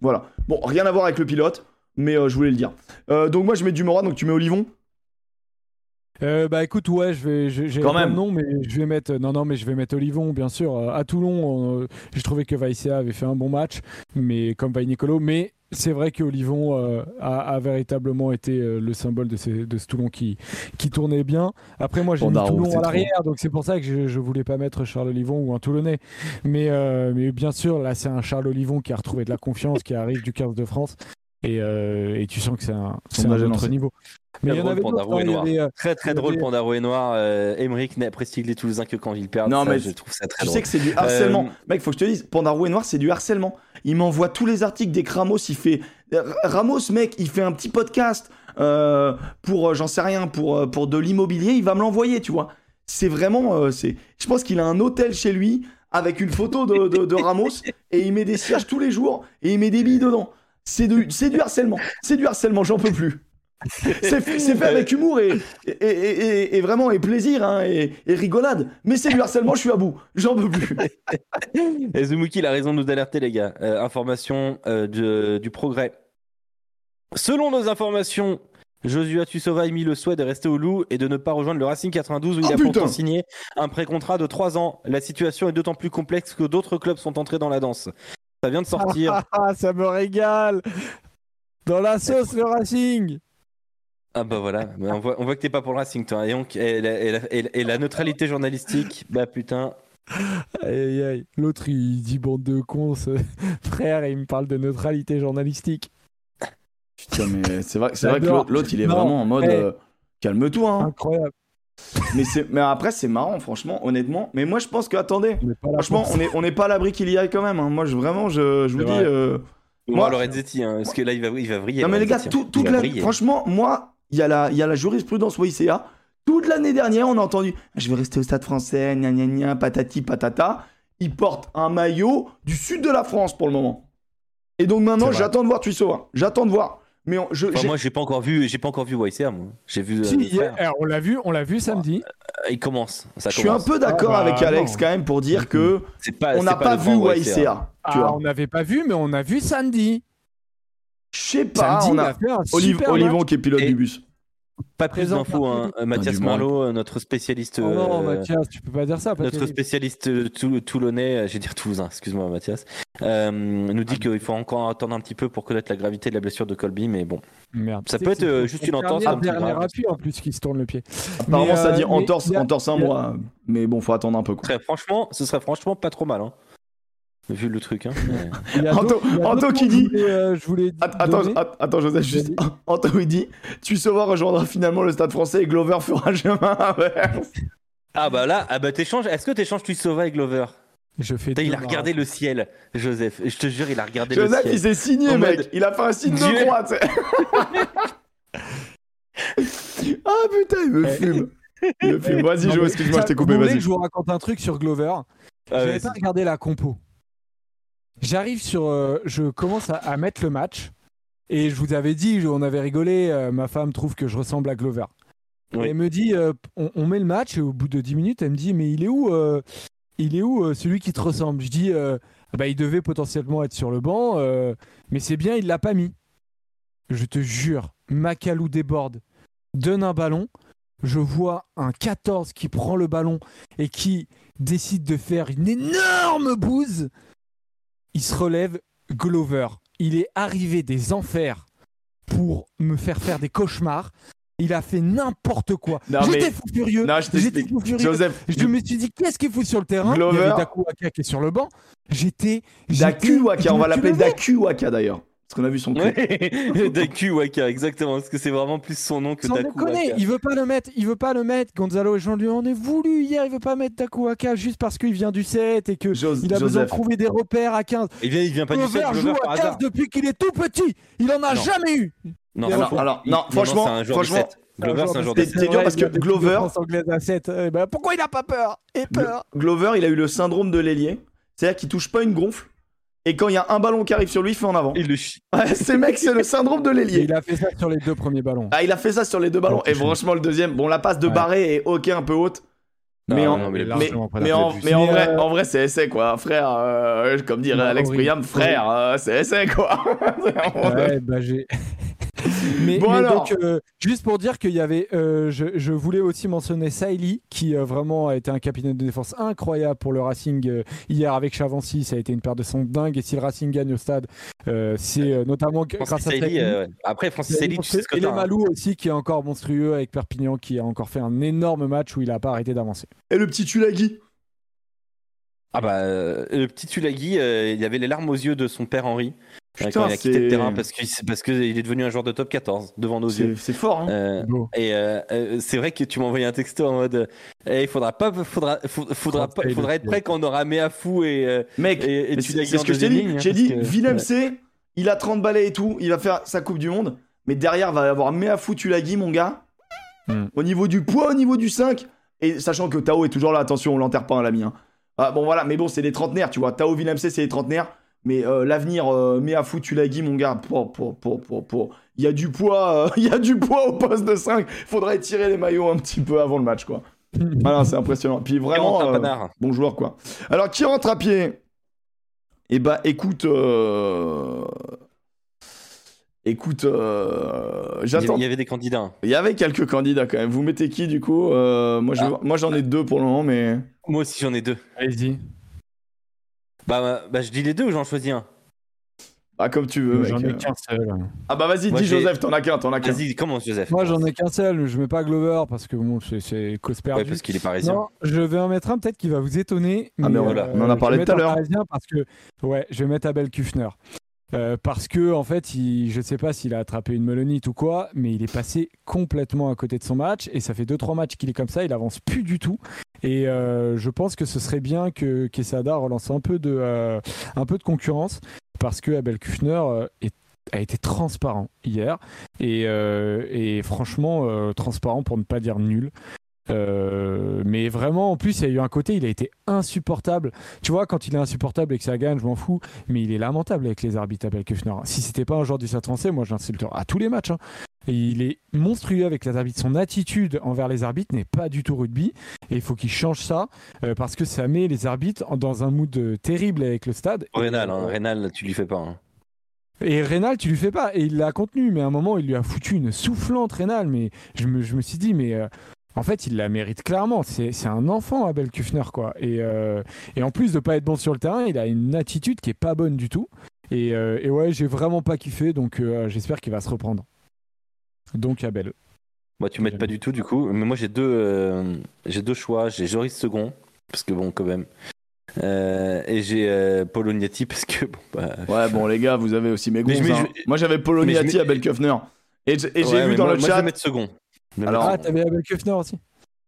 Voilà. Bon, rien à voir avec le pilote, mais je voulais le dire. donc moi je mets du Mora, donc tu mets Olivon euh, bah écoute, ouais, je vais, j'ai quand même non, mais je vais mettre, non, non, mais je vais mettre Olivon, bien sûr. Euh, à Toulon, euh, j'ai trouvé que Vaïsia avait fait un bon match, mais comme Nicolo, mais c'est vrai que Olivon a, véritablement été le symbole de, ces, de ce Toulon qui, qui tournait bien. Après, moi, j'ai mis Toulon à l'arrière, donc c'est pour ça que je, je voulais pas mettre Charles Olivon ou un Toulonnais. Mais, mais bien sûr, là, c'est un Charles Olivon qui a retrouvé de la confiance, qui arrive du 15 de France. Et, et, tu sens que c'est un, un autre niveau. Mais il y en avait Pandaro et Noir. Euh, très très drôle Pandaro et Noir. Euh, Emmerich n'est prestige les Toulousains que quand ils perdent. Non, mais je trouve ça très tu drôle. Sais que c'est du harcèlement. Euh... Mec, faut que je te dise, Pandaro et Noir, c'est du harcèlement. Il m'envoie tous les articles dès que Ramos, il fait. Ramos, mec, il fait un petit podcast euh, pour, j'en sais rien, pour, pour de l'immobilier, il va me l'envoyer, tu vois. C'est vraiment. c'est... Je pense qu'il a un hôtel chez lui avec une photo de, de, de Ramos et il met des sièges tous les jours et il met des billes dedans. C'est du, c'est du harcèlement. C'est du harcèlement, j'en peux plus c'est fait avec humour et, et, et, vraiment et plaisir hein, et, rigolade. Mais c'est du harcèlement, je suis à bout. J'en peux plus. et Zumuki, il a raison de nous alerter, les gars. Euh, information euh, du progrès. Selon nos informations, Joshua Tussova a mis le souhait de rester au Loup et de ne pas rejoindre le Racing 92 où il oh, a pourtant signé un pré-contrat de 3 ans. La situation est d'autant plus complexe que d'autres clubs sont entrés dans la danse. Ça vient de sortir. Ah, ça me régale Dans la sauce, le Racing ah bah voilà, on voit, on voit que t'es pas pour le Racing toi. Et, donc, et, la, neutralité journalistique, bah putain. Aïe aïe aïe. L'autre il dit bande de cons, frère, il me parle de neutralité journalistique. Putain mais c'est vrai, c'est vrai que l'autre il est vraiment en mode euh, calme-toi. Hein. Incroyable. Mais, mais après c'est marrant franchement, honnêtement. Mais moi je pense que, attendez, franchement on n'est on est pas à l'abri qu'il y aille quand même. Hein. Moi je, vraiment je, je vous dis... Euh... Moi, Lorenzetti, hein, parce que là il va, il va vriller. Non mais les gars, tout, toute la... franchement, moi, il y, a la, il y a la jurisprudence WICA. Toute l'année dernière, on a entendu Je vais rester au stade français, gna gna gna, patati patata. Il porte un maillot du sud de la France pour le moment. Et donc maintenant, j'attends de voir Tuissova. J'attends de voir. Mais je, moi, j'ai pas encore vu, j'ai pas encore vu YCA, moi. J'ai vu. Si, hier, on l'a vu, on l'a vu samedi. Euh, il commence. je suis un peu d'accord ah, bah, avec Alex quand même pour dire que pas, on n'a pas, vu YCA. Ah, on n'avait pas vu, mais on a vu samedi. Je sais pas, on a, Olivon qui est pilote du bus. Pas plus d'infos, hein. Mathias Marlot, euh, notre spécialiste. Oh non, euh, Mathias, tu peux pas dire ça. notre spécialiste euh, toulonnais, je vais dire toulousain, excuse-moi Mathias, nous dit qu'il faut encore attendre un petit peu pour connaître la gravité de la blessure de Colby, mais bon. Merde. Ça peut être juste une entorse. C'est dernier appui en plus qui se tourne le pied. Apparemment, ça dit entorse, entorse un mois, mais bon, faut attendre un peu. Très franchement, ce serait franchement pas trop mal. Hein vu le truc. Hein. Anto, qui dit. Euh, je voulais attends, attends, Joseph, juste. Anto il dit Tu sauras rejoindra finalement le stade français et Glover fera un chemin inverse. Ah bah là, ah bah t'échanges. Est-ce que t'échanges tu sauves avec Glover? Je fais il a regardé le ciel, Joseph. Je te jure, il a regardé le ciel. Joseph, il s'est signé, mec. Il a fait un signe de croix, ah putain, il me fume. Il me fume. Vas-y, Joe, excuse-moi, je t'ai coupé. Vas-y. Je vous raconte un truc sur Glover. Ah, J'avais pas regardé la compo. J'arrive sur. Euh, je commence à, mettre le match. Et je vous avais dit, on avait rigolé. Euh, ma femme trouve que je ressemble à Glover. Elle me dit euh, on, met le match. Et au bout de 10 minutes, elle me dit mais il est où Il est où celui qui te ressemble? Je dis bah, il devait potentiellement être sur le banc. mais c'est bien, il l'a pas mis. Je te jure, Macalou déborde, donne un ballon. Je vois un 14 qui prend le ballon et qui décide de faire une énorme bouse il se relève Glover. Il est arrivé des enfers pour me faire faire des cauchemars. Il a fait n'importe quoi. J'étais fou furieux. J'étais fou furieux. Joseph, je me suis dit, qu'est-ce qu'il fout sur le terrain? Glover. Il y avait Daku Waka qui est sur le banc. J'étais. Daku Waka, on va l'appeler Daku Waka d'ailleurs. Parce qu'on a vu son coup. Daku Waka, exactement. Parce que c'est vraiment plus son nom que Sans Daku Waka. Il veut pas le mettre. Il veut pas le mettre. Gonzalo et Jean lui en est voulu hier. Il veut pas mettre Daku Waka juste parce qu'il vient du 7 et que il a besoin de trouver des repères à 15. Il vient, il vient pas du 7. joue à 15 depuis qu'il est tout petit. Il en a jamais eu. Non, alors, non, franchement, franchement. Glover, c'est un joueur C'est dur parce que Glover. À 7. Eh ben, pourquoi il a pas peur Et peur? Glover, il a eu le syndrome de l'ailier. C'est-à-dire qu'il touche pas une gonfle Et quand il y a un ballon qui arrive sur lui, il fait en avant. Il le chie. Ouais, ces mecs, c'est le syndrome de l'ailier. Il a fait ça sur les deux premiers ballons. Ah, il a fait ça sur les deux ballons. Et franchement, le deuxième, bon, la passe de Ouais. Barré est ok, un peu haute. Non, mais en, non, mais la en, mais vrai, euh, en vrai, c'est essai quoi, frère. euh, comme dirait Alex. Priam, frère, euh, c'est essai quoi. Ouais, bah j'ai. mais Bon, mais alors. donc, euh, juste pour dire qu'il y avait. euh, je, je voulais aussi mentionner Saïli, qui euh, vraiment a été un capitaine de défense incroyable pour le Racing euh, hier avec Chavancy. Ça a été une paire de son dingue. Et si le Racing gagne au stade, euh, c'est euh, notamment grâce à Francis Saïli. Saïli, euh, ouais. Après, Francis Saïli, tu sais ce que et les hein. Malou aussi, qui est encore monstrueux avec Perpignan, qui a encore fait un énorme match où il a pas arrêté d'avancer. Et le petit Tulagi? Ah bah, le petit Tulagi, euh, il avait les larmes aux yeux de son père Henri euh, Putain, il a quitté le terrain parce qu'il parce qu'il est devenu un joueur de top 14 devant nos yeux. C'est fort, hein. Euh, et euh, euh, c'est vrai que tu m'as envoyé un texto en mode eh, il faudra pas faudra faudra, faudra, pas- être prêt quand on aura Méafou et, Mec, et, c'est ce que je t'ai dit. hein, J'ai dit, que- Willem C, il a 30 balais et tout, il va faire sa Coupe du Monde. Mais derrière, va y avoir Meafou Tulagi, mon gars. Hmm. Au niveau du poids, au niveau du 5. Et sachant que Tao est toujours là, attention, on l'enterre pas, hein, l'ami. hein. Ah, bon, voilà, mais bon, c'est des trentenaires, tu vois. Tao Willem C, c'est des trentenaires. Mais euh, l'avenir, euh, Meafou Tulagi, mon gars, pour, pour, pour, pour, pour. Il y a du poids, euh, il y a du poids au poste de 5. Faudrait tirer les maillots un petit peu avant le match, quoi. Voilà, c'est impressionnant. Puis vraiment. Euh. Bon joueur, quoi. Alors, qui rentre à pied? Eh bah, écoute. euh, Écoute, euh, Il y avait- j'attends. il y avait des candidats. Il y avait quelques candidats quand même. Vous mettez qui du coup? Euh, Moi, je- Ah. moi, j'en ai deux pour le moment, mais. Moi aussi j'en ai deux. Allez-y. Bah, bah je dis les deux ou j'en choisis un Ah, comme tu veux. J'en ai qu'un seul. Ah, bah, vas-y, dis Joseph, t'en as qu'un, t'en as qu'un. Vas-y, commence Joseph. Moi, j'en ai qu'un seul. Je mets pas Glover parce que bon, c'est- c'est cause Ouais, perdue. parce qu'il est parisien. Non, je vais en mettre un peut-être qui va vous étonner. Ah, mais voilà, on en a parlé tout à l'heure. Parisien Parce que, ouais, je vais mettre Abel Kufner. Euh, parce que en fait, je sais pas s'il a attrapé une melonite ou quoi, mais il est passé complètement à côté de son match et ça fait 2-3 matchs qu'il est comme ça, il avance plus du tout. Et euh, je pense que ce serait bien que Quesada relance un peu de, euh, concurrence parce que Abel Kufner a été transparent hier et, franchement transparent pour ne pas dire nul. Euh, mais vraiment, en plus, il y a eu un côté, il a été insupportable. Tu vois, quand il est insupportable et que ça gagne, je m'en fous. Mais il est lamentable avec les arbitres, Abel Kufner. Si c'était pas un joueur du Stade français, moi j'insulte à tous les matchs. hein. Et il est monstrueux avec les arbitres. Son attitude envers les arbitres n'est pas du tout rugby. Et il faut qu'il change ça euh, parce que ça met les arbitres dans un mood terrible avec le stade. Rénal, hein, Rénal, tu lui fais pas. hein. et Rénal, tu lui fais pas. Et il l'a contenu, mais à un moment, il lui a foutu une soufflante Rénal. Mais je me, je me suis dit, mais euh, en fait, il la mérite clairement. C'est un enfant, Abel Kufner, quoi. Et, euh, et en plus de pas être bon sur le terrain, il a une attitude qui est pas bonne du tout. Et, euh, et ouais, j'ai vraiment pas kiffé, donc euh, j'espère qu'il va se reprendre. Donc Abel. Moi, tu m'aides pas du tout, du coup. Mais moi, j'ai deux, euh, j'ai deux choix. J'ai Joris Second, parce que bon, quand même. Euh, et j'ai euh, Poloniati, parce que bon, bah. Ouais, bon, les gars, vous avez aussi mes mets- hein. Moi, j'avais Poloniati, Abel Kufner. Et, et j'ai Ouais, vu dans moi- le moi, je chat. vais mettre Second. Alors- Ah, t'avais Abel Kufner aussi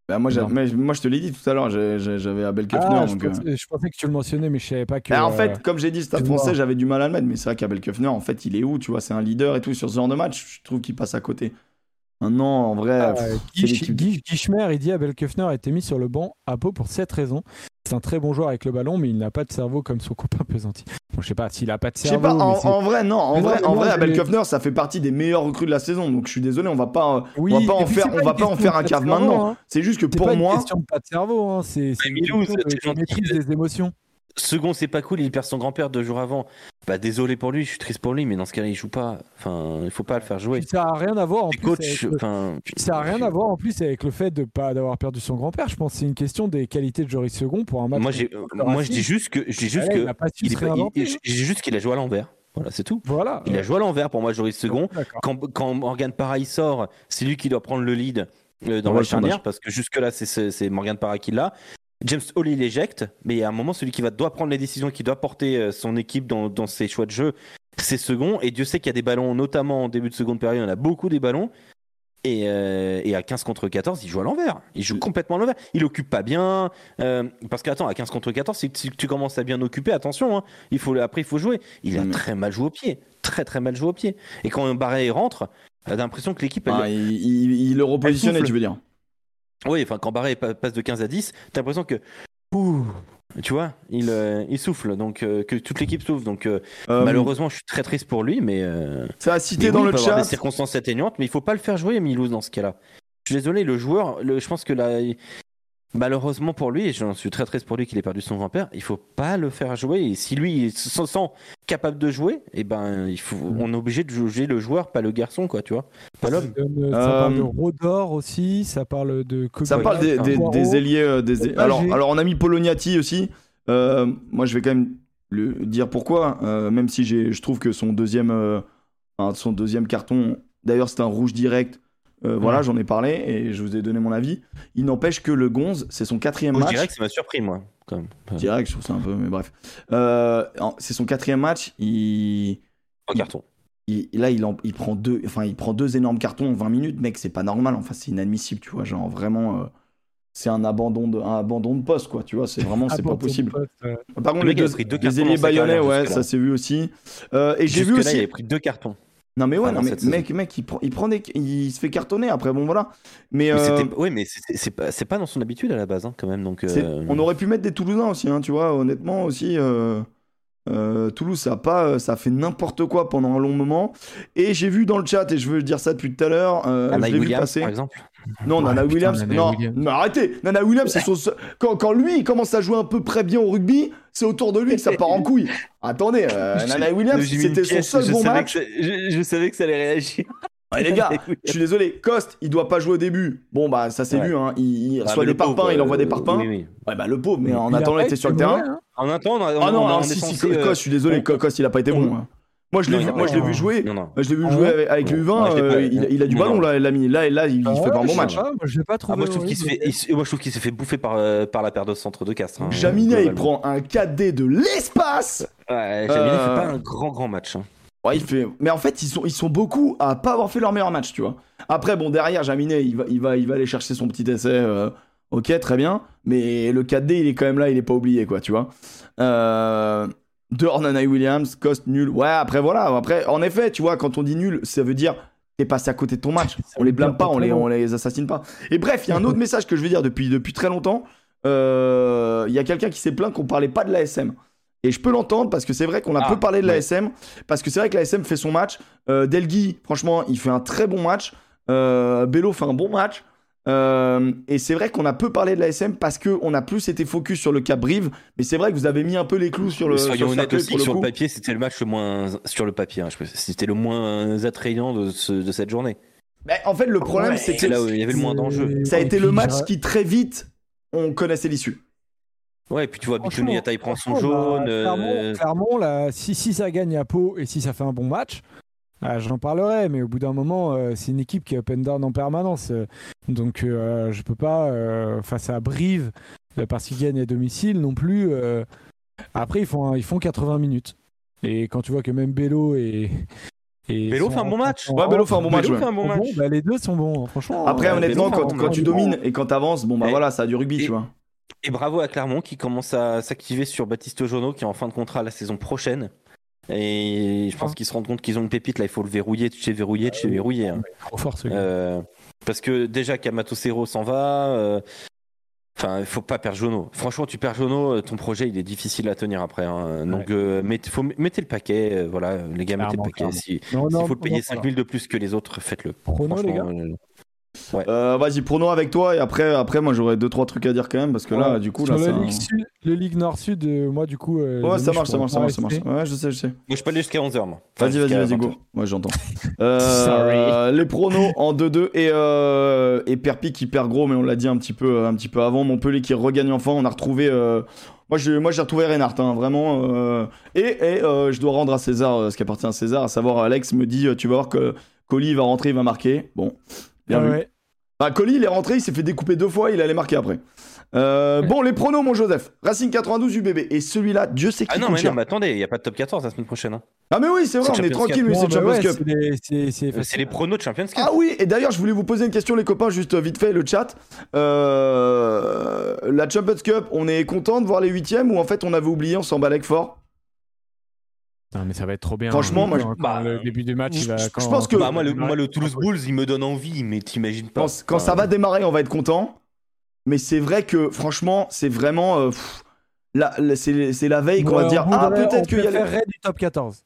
Bah, moi, j'a- Non. mais moi, je te l'ai dit tout à l'heure, j'avais Abel Kufner. Ah, je, donc, euh, pensais, je pensais que tu le mentionnais, mais je savais pas que. Bah, en euh, fait, comme j'ai dit, Stade français, j'avais du mal à le mettre, mais c'est vrai qu'Abel Kufner, en fait, il est où Tu vois, c'est un leader et tout sur ce genre de match. Je trouve qu'il passe à côté. Maintenant, en vrai, c'est. Guy- Guy Schmer, il dit Abel Kufner a été mis sur le banc à Pau pour cette raison. C'est un très bon joueur avec le ballon, mais il n'a pas de cerveau comme son copain Pesanti. Bon, je sais pas s'il a pas de cerveau. pas, en, c'est- en vrai, non, en Mais non, vrai, en moi, Abel ça fait partie des meilleurs recrues de la saison, donc je suis désolé, on va pas, euh, Oui, on va pas en faire, c'est on va une pas en faire un cave maintenant. hein. C'est juste que C'est pour pas une moi, question de pas de cerveau, hein. c'est c'est une c'est maîtrise des émotions. Second, c'est pas cool, il perd son grand-père deux jours avant. Bah, désolé pour lui, je suis triste pour lui, mais dans ce cas-là, il joue pas. Enfin, il faut pas le faire jouer. Puis ça a rien à voir en Les plus. le- enfin. Ça a rien à voir en plus avec le fait de pas d'avoir perdu son grand-père. Je pense que c'est une question des qualités de Joris Second pour un match. Moi, j'ai, moi, je dis juste que, je dis juste Ouais, que, il pas- juste qu'il a joué à l'envers. Voilà, c'est tout. Voilà. Il a joué à l'envers pour moi, Joris Second. Quand, quand Morgan Parra sort, c'est lui qui doit prendre le lead euh, dans voit la charnière parce que jusque-là, c'est, c'est, c'est Morgan Parra qui l'a. James Hall, il éjecte, mais à un moment, celui qui va, doit prendre les décisions, qui doit porter euh, son équipe dans, dans ses choix de jeu, c'est second. Et Dieu sait qu'il y a des ballons, notamment en début de seconde période, il y en a beaucoup des ballons. Et, euh, et à 15 contre 14, il joue à l'envers. Il joue complètement à l'envers. Il occupe pas bien. euh, parce que, attends, à 15 contre 14, si, tu commences à bien occuper, attention, hein, il faut, après, il faut jouer. Il a Mm. très mal joué au pied. Très, très mal joué au pied. Et quand Barré rentre, t'as l'impression que l'équipe. elle- ah, il, il- il le tu veux dire. Oui, enfin, quand Barré pa- passe de 15 à 10, t'as l'impression que. Ouh, Tu vois, il, il souffle, donc que toute l'équipe souffle. Donc malheureusement, je suis très triste pour lui, mais. Ça a cité dans le chat. des circonstances atténuantes, mais il faut pas le faire jouer, Milouz, dans ce cas-là. Je suis désolé, le joueur, le, je pense que là, malheureusement pour lui, et j'en suis très triste pour lui qu'il ait perdu son grand-père, il faut pas le faire jouer. Et si lui se sent capable de jouer, et eh ben, il faut, on est obligé de juger le joueur, pas le garçon, quoi, tu vois, pas l'homme. Ça, parle de euh, Rodor aussi, ça parle de. Ça parle des, des, ailiers. Euh, des... Alors, alors, on a mis Poloniati aussi. Euh, moi, je vais quand même le dire pourquoi, même si je trouve que son deuxième, son deuxième carton, d'ailleurs, c'est un rouge direct. Euh, voilà, j'en ai parlé et je vous ai donné mon avis. Il n'empêche que le Gonze, c'est son quatrième match. Direct, ça m'a surpris, moi. Quand même. Direct, je trouve ça un peu, mais bref. Euh, c'est son quatrième match. Il. En carton. Il, là, il, il, prend deux, enfin, il prend deux énormes cartons en 20 minutes, mec, c'est pas normal. Enfin, c'est inadmissible, tu vois. Genre, vraiment. Euh, c'est un abandon de un abandon de poste quoi tu vois c'est vraiment c'est pas possible par contre les, deux, les ailiers bayonnais ouais ça s'est vu aussi et j'ai vu aussi il a pris deux cartons non mais ouais, non, mais mec, mec, il prend, il prend des, il se fait cartonner après, bon voilà. Mais, euh... oui, mais c'est pas, pas dans son habitude à la base, hein, quand même. Donc, euh, on aurait pu mettre des Toulousains aussi, hein, tu vois, honnêtement aussi. Euh... Euh, Toulouse, ça a pas, ça a fait n'importe quoi pendant un long moment. Et j'ai vu dans le chat, et je veux dire ça depuis tout à l'heure, euh, je l'ai vu passer. Par exemple. Non, Nana Williams. non, mais arrêtez. Nana Williams, c'est son... quand, quand, lui il commence à jouer un peu près bien au rugby, c'est autour de lui que ça part en couille. Attendez, euh, Nana Williams, c'était son seul bon match. je, savais que ça allait réagir. Les gars, je suis désolé, Coste, il doit pas jouer au début. Bon, bah, ça c'est vu, hein. Il, bah, reçoit des parpaings, il envoie des parpaings. Ouais, bah, le pauvre, mais en attendant, il était sur le terrain. Hein. En attendant, on Ah non, non, si, si, Coste, je suis désolé, Coste, il a pas été bon. Hein. Moi, je l'ai vu, moi, je l'ai vu jouer. Je l'ai vu jouer avec le U20. Euh, il a du ballon, là, l'ami. Là, là, il fait pas un bon match. Je pas ah, Moi, je trouve qu'il s'est fait bouffer euh, par la paire de centre de Castres. Jaminet, il prend un 4D de l'espace. Ouais, Jaminet fait pas un grand, grand match. Ouais, il fait... Mais en fait, ils sont, ils sont beaucoup à pas avoir fait leur meilleur match, tu vois. Après, bon, derrière, Jaminet, il va, il va, il va aller chercher son petit essai. Euh, ok, très bien. Mais le 4D, il est quand même là, il est pas oublié, quoi, tu vois. Euh... Dehors, Williams, Cost nul. Ouais, après, voilà. Après, en effet, tu vois, quand on dit nul, ça veut dire t'es passé à côté de ton match. On les blâme pas, on les, on les assassine pas. Et bref, il y a un autre message que je veux dire depuis, depuis très longtemps. Euh, il y a quelqu'un qui s'est plaint qu'on parlait pas de l'ASM. Et je peux l'entendre parce que c'est vrai qu'on a peu parlé de l'ASM. Parce que c'est vrai que l'ASM fait son match. Euh, Delgui, franchement, il fait un très bon match. Euh, Bello fait un bon match. Euh, et c'est vrai qu'on a peu parlé de l'ASM parce qu'on a plus été focus sur le cap Brive. Mais c'est vrai que vous avez mis un peu les clous sur le. Soyons honnêtes aussi, sur le papier, c'était le match le moins. Sur le papier, hein, c'était le moins attrayant de, de cette journée. Mais en fait, le problème, c'est que. là où il y avait le moins d'enjeux. Ça a été le match qui, très vite, on connaissait l'issue. Ouais, et puis tu vois, Bituniata il prend son jaune. Bah, euh, Clermont, là, si, si ça gagne à Pau et si ça fait un bon match, ah, j'en parlerai, mais au bout d'un moment, euh, c'est une équipe qui est open down en permanence. donc euh, je peux pas, face à Brive, parce qu'ils gagnent à domicile non plus. Après, ils font, ils font 80 minutes. Et quand tu vois que même Bello et. et Bello fait un bon match. Ouais, Bello fait un bon match. Fait un bon match. Bah, les deux sont bons, hein, franchement. Après, honnêtement, quand, quand tu domines et quand tu avances, bon bah voilà, ça a du rugby, tu vois. Et bravo à Clermont qui commence à s'activer sur Baptiste Jonot qui est en fin de contrat la saison prochaine. Et je pense ah. qu'ils se rendent compte qu'ils ont une pépite là, il faut le verrouiller, de chez verrouiller, de chez verrouiller. Hein. Trop fort euh, parce que déjà Kamato Cero s'en va. Euh, enfin, il faut pas perdre Jono. Franchement, tu perds Jono, ton projet il est difficile à tenir après. Hein. Donc, euh, faut, mettez le paquet. voilà, les gars, mettez le paquet. S'il faut le payer 5000 de plus que les autres, faites-le. Les gars. Euh, vas-y, prono avec toi et après, après moi j'aurais deux trois trucs à dire quand même parce que là, du coup, là, le, Ligue Sud, le Ligue Nord-Sud, euh, moi du coup. Euh, ouais, ça marche, ça marche, ça marche, ça marche. Ouais, je sais, je sais. Moi, je peux aller jusqu'à 11h, moi. vas-y, vas-y, vas-y, go. Ouais, j'entends. les pronos en 2-2 et, et Perpi qui perd gros, mais on l'a dit un petit peu, un petit peu avant. Montpellier qui regagne enfin. On a retrouvé. Moi, j'ai moi, retrouvé Reinhardt, hein, vraiment. et, et je dois rendre à César ce qui appartient à César, à savoir Alex me dit tu vas voir que Colis va rentrer, il va marquer. Bon, bien vu. Bah, Colli, il est rentré, il s'est fait découper deux fois, il allait marquer après. Euh, bon, les pronos, mon Joseph. Racing 92 UBB. Et celui-là, Dieu sait qui Ah non, mais non, mais attendez, il n'y a pas de top 14 la semaine prochaine. Hein. Ah, mais oui, c'est vrai, on est tranquille, mais c'est Champions ouais, Cup. C'est les, pronos de Champions Cup. Ah oui, et d'ailleurs, je voulais vous poser une question, les copains, juste vite fait, le chat. Euh, la Champions Cup, on est content de voir les huitièmes ou en fait on avait oublié, on s'en balèque fort? Non, mais ça va être trop bien. Franchement, moi, je... bah, le début du match, il va. Je, pense que bah, moi, le, moi, le, Toulouse Bulls, il me donne envie, mais t'imagines pas. Quand, ça va démarrer, on va être content. Mais c'est vrai que, franchement, c'est vraiment. Euh, là, c'est la veille qu'on va dire Ah, peut-être qu'il y a. le du top 14.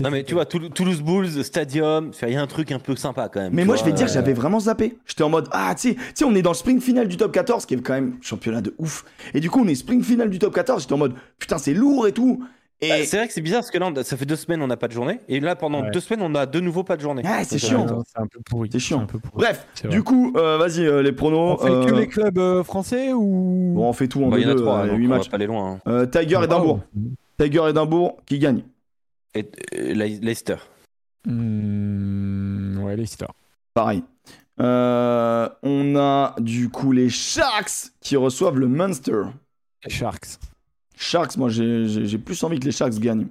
Non mais tu vois, Toulouse Bulls, Stadium, il y a un truc un peu sympa quand même. Mais moi je vais dire, j'avais vraiment zappé. J'étais en mode, ah tu sais, on est dans le sprint final du top 14, qui est quand même championnat de ouf. Et du coup on est sprint final du top 14, j'étais en mode, putain c'est lourd et tout. Et... Bah, c'est vrai que c'est bizarre parce que là, ça fait deux semaines on n'a pas de journée. Et là, pendant deux semaines, on a de nouveau pas de journée. Ah, c'est chiant. C'est un peu pourri. C'est chiant. Bref, du coup, euh, vas-y, euh, les pronos. On fait que euh, les clubs français ou? Bon, on fait tout en bah, deux, deux, 8 matchs. On va pas aller loin. Hein. Tiger et Edimbourg. Tiger et Edimbourg, qui gagne et, Leicester. Hmm, ouais, Leicester. Pareil. Euh, on a du coup les Sharks qui reçoivent le Munster. Sharks. Sharks, moi j'ai plus envie que les Sharks gagnent.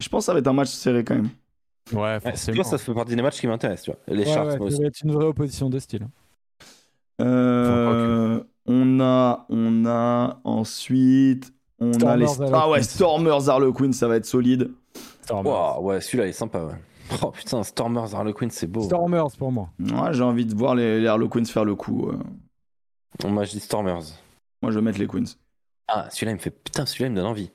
Je pense que ça va être un match serré quand même. Ouais, forcément. ça fait partie des matchs qui m'intéressent, Les Sharks, Ça va être une vraie opposition de style. Euh, on a, on a ensuite, on a les ah ouais, Stormers Harlequin, ça va être solide. Stormers. ouais, celui-là est sympa, ouais. Oh putain, Stormers Harlequins, c'est beau. Stormers pour moi. Ouais, j'ai envie de voir les, Harlequins faire le coup. Moi, je dis Stormers. Moi, je vais mettre les Queens. Ah, celui-là, il me fait. Putain, celui-là, il me donne envie.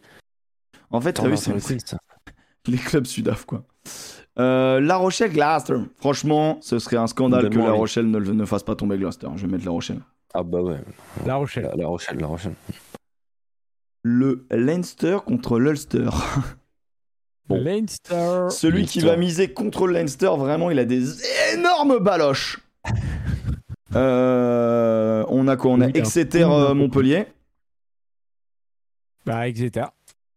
En fait, vu, c'est les clubs sudaf, quoi. Euh, la Rochelle, Gloucester. Franchement, ce serait un scandale que La Rochelle ne, ne, fasse pas tomber Gloucester. Je vais mettre La Rochelle. Ah bah ouais. La Rochelle. La, Rochelle, La Rochelle. Le Leinster contre l'Ulster. Leinster. Celui qui va miser contre le Leinster, vraiment, il a des énormes baloches. Euh, on a quoi? On a Exeter euh, Montpellier. Bah, Exeter.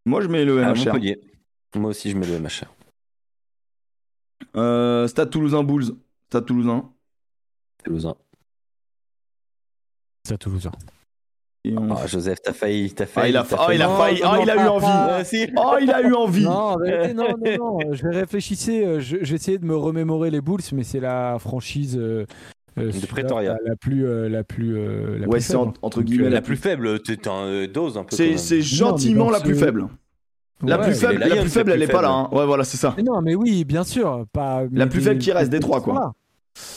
Moi, je mets le MHR. Montpellier. Moi aussi, je mets le MHR. Euh, Stade Toulousain Bulls. Stade Toulousain. Toulousain. Stade Toulousain. Oh, Joseph, t'as failli, t'as failli. Ah, il a, failli. Oh, il a failli. oh, il a eu envie. Oh, il a eu envie. Non, non, non, non. Je réfléchissais. Euh, J'essayais de me remémorer les Bulls, mais c'est la franchise. Euh, euh de Pretoria. La plus, euh, la plus, la ouais, c'est entre guillemets la, plus faible. T'es un dose un peu. C'est gentiment la plus faible. La plus faible, la plus faible, elle est pas là. Hein. Ouais, voilà, c'est ça. non, mais oui, bien sûr, pas. La plus faible qui reste des trois, quoi.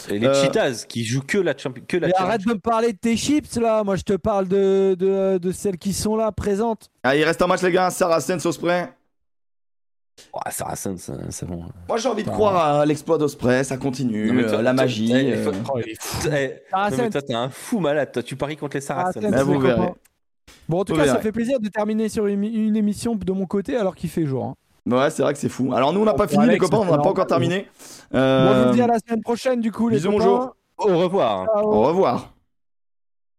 Et les euh, Cheetahs qui jouent que la, que la Arrête de me parler de tes chips là, moi je te parle de, de, de celles qui sont là présentes. Ah, il reste un match les gars, Saracens Osprey. Oh, Saracens, c'est bon. Moi j'ai envie de croire à l'exploit d'Osprey, ça continue, euh, la magie. Euh. Oh, toi t'es un fou malade, toi tu paries contre les Saracens. Vous verrez. Bon en tout cas ça fait plaisir de terminer sur une, émission de mon côté alors qu'il fait jour. Hein. Ouais, c'est vrai que c'est fou. Alors nous, on n'a pas fini, les copains, on n'a pas encore terminé. Euh... Moi, je vous dis à la semaine prochaine, du coup, les Bisous, bonjour. Au revoir. Au revoir.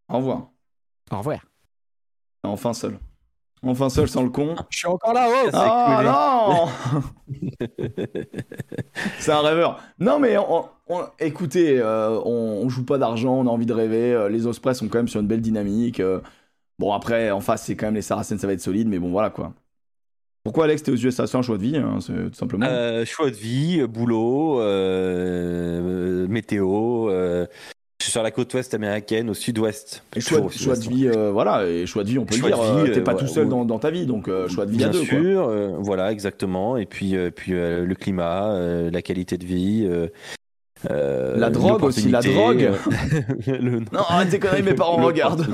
Au revoir. Au revoir. Enfin seul. Enfin seul sans le con. Je suis encore là, oh Ah non C'est un rêveur. Non mais écoutez, euh, on, joue pas d'argent, on a envie de rêver. Euh, les Ospreys sont quand même sur une belle dynamique. Euh. bon après, en face, c'est quand même les Saracens, ça va être solide, mais bon voilà quoi. Pourquoi Alex, t'es aux USA C'est un choix de vie, hein, c'est tout simplement? Euh, choix de vie, boulot, euh, météo. Euh, je suis sur la côte ouest américaine, au sud-ouest. Et choix, de vie, voilà, et choix de vie, on peut le dire. T'es pas tout seul dans, ta vie, donc choix de vie Bien à deux. Bien sûr, voilà, exactement. Et puis, puis le climat, la qualité de vie. la drogue aussi, la drogue. Non, arrête tes conneries, mes parents regardent.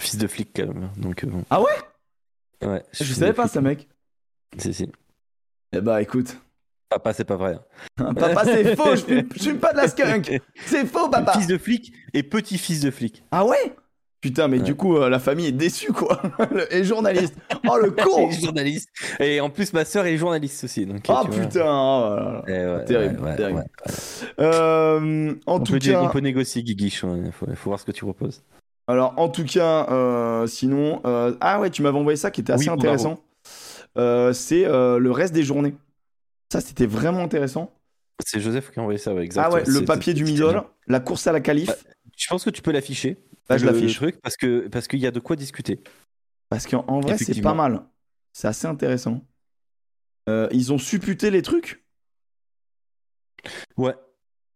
Fils de flic, quand même. Donc, Ah ouais? Ouais. Je, savais pas ça, mec. Si, si. Eh bah, écoute. Papa, c'est pas vrai. papa, c'est faux, je suis, pas de la skunk. C'est faux, papa. Fils de flic et petit-fils de flic. Ah ouais? Putain, mais du coup, euh, la famille est déçue, quoi. et journaliste. Oh, le con Et journaliste. Et en plus, ma soeur est journaliste aussi. Donc, oh putain oh Terrible, terrible. Euh, en on tout peut cas... on peut négocier, Guiguiche. Il faut, faut, voir ce que tu proposes. Alors, en tout cas, euh, sinon. Euh, ah ouais, tu m'avais envoyé ça qui était assez intéressant. C'est le reste des journées. Ça, c'était vraiment intéressant. C'est Joseph qui a envoyé ça, ouais, exactement. Ah ouais, le papier du middle, la course à la qualif. Bah, je pense que tu peux l'afficher. Bah, je l'affiche. truc parce que parce qu'il y a de quoi discuter. Parce qu'en vrai, c'est pas mal. C'est assez intéressant. ils ont supputé les trucs? Ouais.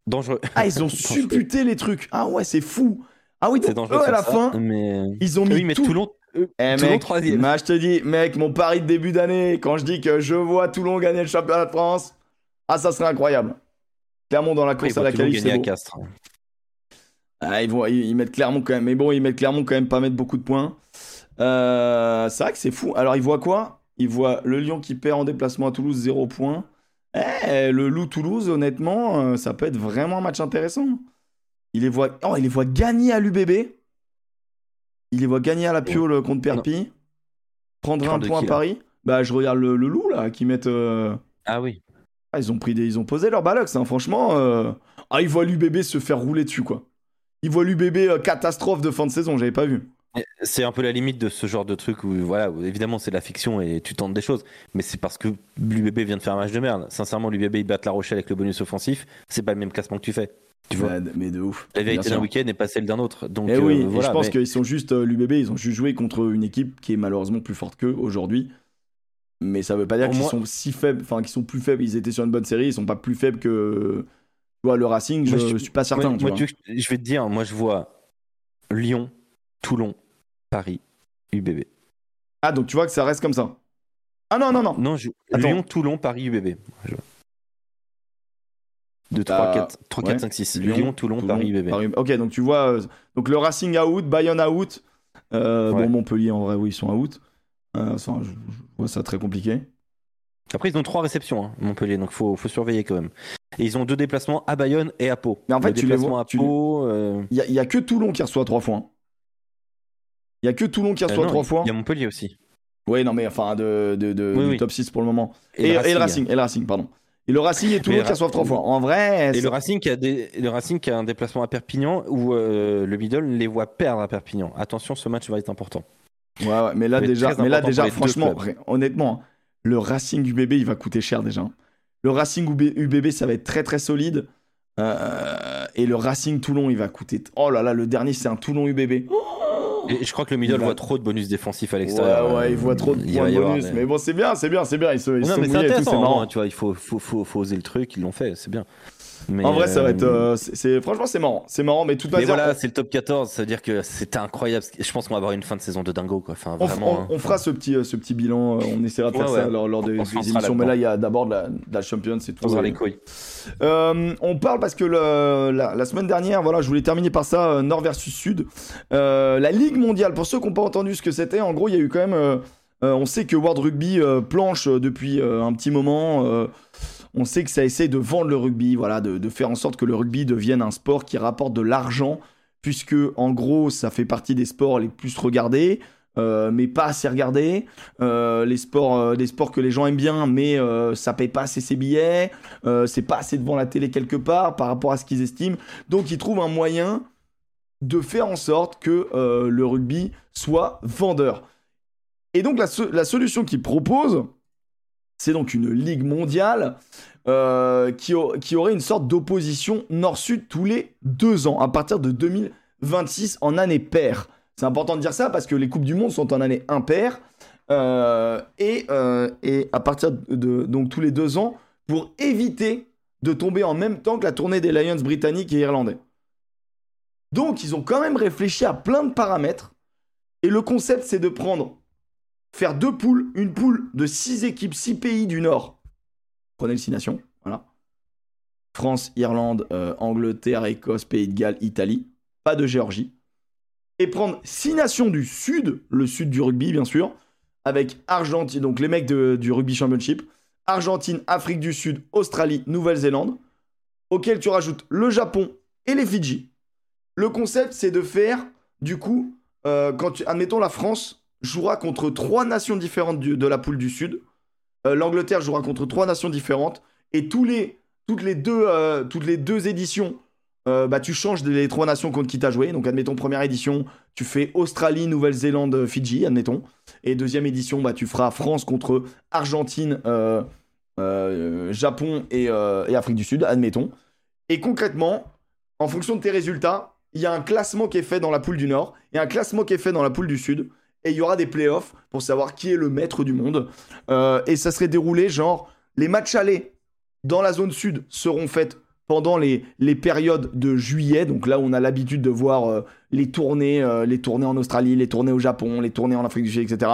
Dangereux. Ah, ils ont supputé les trucs. Ah ouais, c'est fou. Ah oui, donc eux, à la fin, mais... ils ont mis oui, tout. Toulon, eh, mec, je te dis, mec, mon pari de début d'année, quand je dis que je vois Toulon gagner le championnat de France, ah, ça serait incroyable. Clermont dans la course à la qualif, c'est Castres. Ah, ils, vont, ils, mettent Clermont quand même, mais bon, ils mettent Clermont quand même pas mettre beaucoup de points. Euh, c'est vrai que c'est fou. Alors, il voit quoi? Il voit le Lyon qui perd en déplacement à Toulouse 0 points. Eh, le Loup Toulouse, honnêtement, euh, ça peut être vraiment un match intéressant. Il les voit, oh, il les voit gagner à l'UBB. Il les voit gagner à la Piole contre Perpi. Prendre un point à Paris. Bah, je regarde le, Loup là, qui mettent. Euh, ah oui. Ah, ils ont pris des, ils ont posé leur balox, hein, franchement. Euh, ah, ils voient l'UBB se faire rouler dessus, quoi. Ils voient l'UBB catastrophe de fin de saison, j'avais pas vu. C'est un peu la limite de ce genre de truc où, voilà, évidemment, c'est de la fiction et tu tentes des choses, mais c'est parce que l'UBB vient de faire un match de merde. Sincèrement, l'UBB, ils battent La Rochelle avec le bonus offensif, c'est pas le même classement que tu fais. Tu vois mais de ouf. La vérité d'un week-end n'est pas celle d'un autre. Donc, et eh oui, euh, je pense qu'ils sont juste, euh, l'UBB, ils ont juste joué contre une équipe qui est malheureusement plus forte qu'eux aujourd'hui. Mais ça veut pas dire qu'ils sont si faibles, enfin qu'ils sont plus faibles. Ils étaient sur une bonne série, ils sont pas plus faibles que tu vois, le Racing. Je, je, suis pas certain. je vais te dire, moi je vois Lyon, Toulon, Paris, UBB. Ah, donc tu vois que ça reste comme ça Ah non, non, non. Non, je... Lyon, Toulon, Paris, UBB. 2, 3, 4, 3, 4, 5, 6. Lyon, Toulon, Paris, UBB. Ok, donc tu vois, euh, donc le Racing out, Bayonne out. Euh, Bon, Montpellier, en vrai, oui, ils sont out. Euh, je, vois ça très compliqué. Après, ils ont trois réceptions, hein, Montpellier, donc faut, faut surveiller quand même. Et ils ont deux déplacements à Bayonne et à Pau. Mais en fait, tu les vois. Il n'y a, y a, que Toulon qui reçoit trois fois. Hein. Il y a que Toulon qui reçoit euh, trois fois. Il y a Montpellier aussi. Oui, non, mais enfin, de, de, de top 6 pour le moment. Et, le Racing, et, le Racing, pardon. Et le Racing et Toulon qui reçoivent trois fois. En vrai. Et le Racing, qui a des... le Racing qui a un déplacement à Perpignan où euh, le middle les voit perdre à Perpignan. Attention, ce match va être important. Ouais, ouais mais là, déjà, mais là, déjà franchement, honnêtement, le Racing UBB, il va coûter cher déjà. Le Racing UBB, ça va être très très solide. Euh, et le Racing Toulon, il va coûter. Oh là là, le dernier, c'est un Toulon UBB. Oh et je crois que le middle voit trop de bonus défensifs à l'extérieur. Ouais, ouais, il voit trop de points bonus. Mais... bon, c'est bien, c'est bien, c'est bien. Ils se, ils non, mais c'est intéressant. Marrant. tu vois, il faut, faut, faut, faut, oser le truc. Ils l'ont fait, c'est bien. Mais en vrai, ça va être. Euh, euh, c'est franchement, c'est marrant. C'est marrant, mais tout Mais voilà, c'est le top 14. Ça veut dire que c'était incroyable. Je pense qu'on va avoir une fin de saison de dingo, quoi. Enfin, vraiment, on, fera ce petit, euh, ce petit bilan. On essaiera de faire ça lors, des, émissions. Mais là, il y a d'abord la, la Champions. C'est tout. On les couilles. on parle parce que le, la, semaine dernière, voilà, je voulais terminer par ça, Nord versus Sud. la Ligue mondiale. Pour ceux qui n'ont pas entendu ce que c'était, en gros, il y a eu quand même. on sait que World Rugby planche depuis un petit moment. On sait que ça essaie de vendre le rugby, voilà, de, faire en sorte que le rugby devienne un sport qui rapporte de l'argent, puisque en gros, ça fait partie des sports les plus regardés. Euh, mais pas assez regardés. Euh, les sports, euh, des sports que les gens aiment bien, mais ça paye pas assez ses billets. c'est pas assez devant la télé quelque part par rapport à ce qu'ils estiment. Donc ils trouvent un moyen de faire en sorte que le rugby soit vendeur. Et donc la solution qu'ils proposent, c'est donc une ligue mondiale euh, qui, aurait une sorte d'opposition nord-sud tous les deux ans, à partir de 2026 en année paire. C'est important de dire ça parce que les Coupes du Monde sont en année impaire. Euh, et, euh, et, à partir de donc tous les deux ans, pour éviter de tomber en même temps que la tournée des Lions britanniques et irlandais. Donc ils ont quand même réfléchi à plein de paramètres. Et le concept, c'est de prendre faire deux poules, une poule de six équipes, six pays du Nord. Prenez le six nations, voilà. France, Irlande, euh, Angleterre, Écosse, Pays de Galles, Italie. Pas de Géorgie. Et prendre six nations du Sud, le Sud du rugby bien sûr, avec Argentine, donc les mecs du Rugby Championship, Argentine, Afrique du Sud, Australie, Nouvelle-Zélande, auquel tu rajoutes le Japon et les Fidji. Le concept, c'est de faire, du coup, euh, quand admettons la France, jouera contre trois nations différentes de la poule du Sud. Euh, L'Angleterre jouera contre trois nations différentes. Et tous les, toutes, les deux, euh, toutes les deux éditions, euh, bah, tu changes les trois nations contre qui tu as joué. Donc, admettons, première édition, tu fais Australie, Nouvelle-Zélande, Fidji, admettons. Et deuxième édition, bah, tu feras France contre Argentine, Japon et, et Afrique du Sud, admettons. Et concrètement, en fonction de tes résultats, il y a un classement qui est fait dans la poule du Nord et un classement qui est fait dans la poule du Sud et il y aura des playoffs pour savoir qui est le maître du monde. Euh, et ça serait déroulé genre les matchs allés dans la zone sud seront faits pendant les, les périodes de juillet, donc là où on a l'habitude de voir euh, les tournées, euh, les tournées en Australie, les tournées au Japon, les tournées en Afrique du Sud, etc.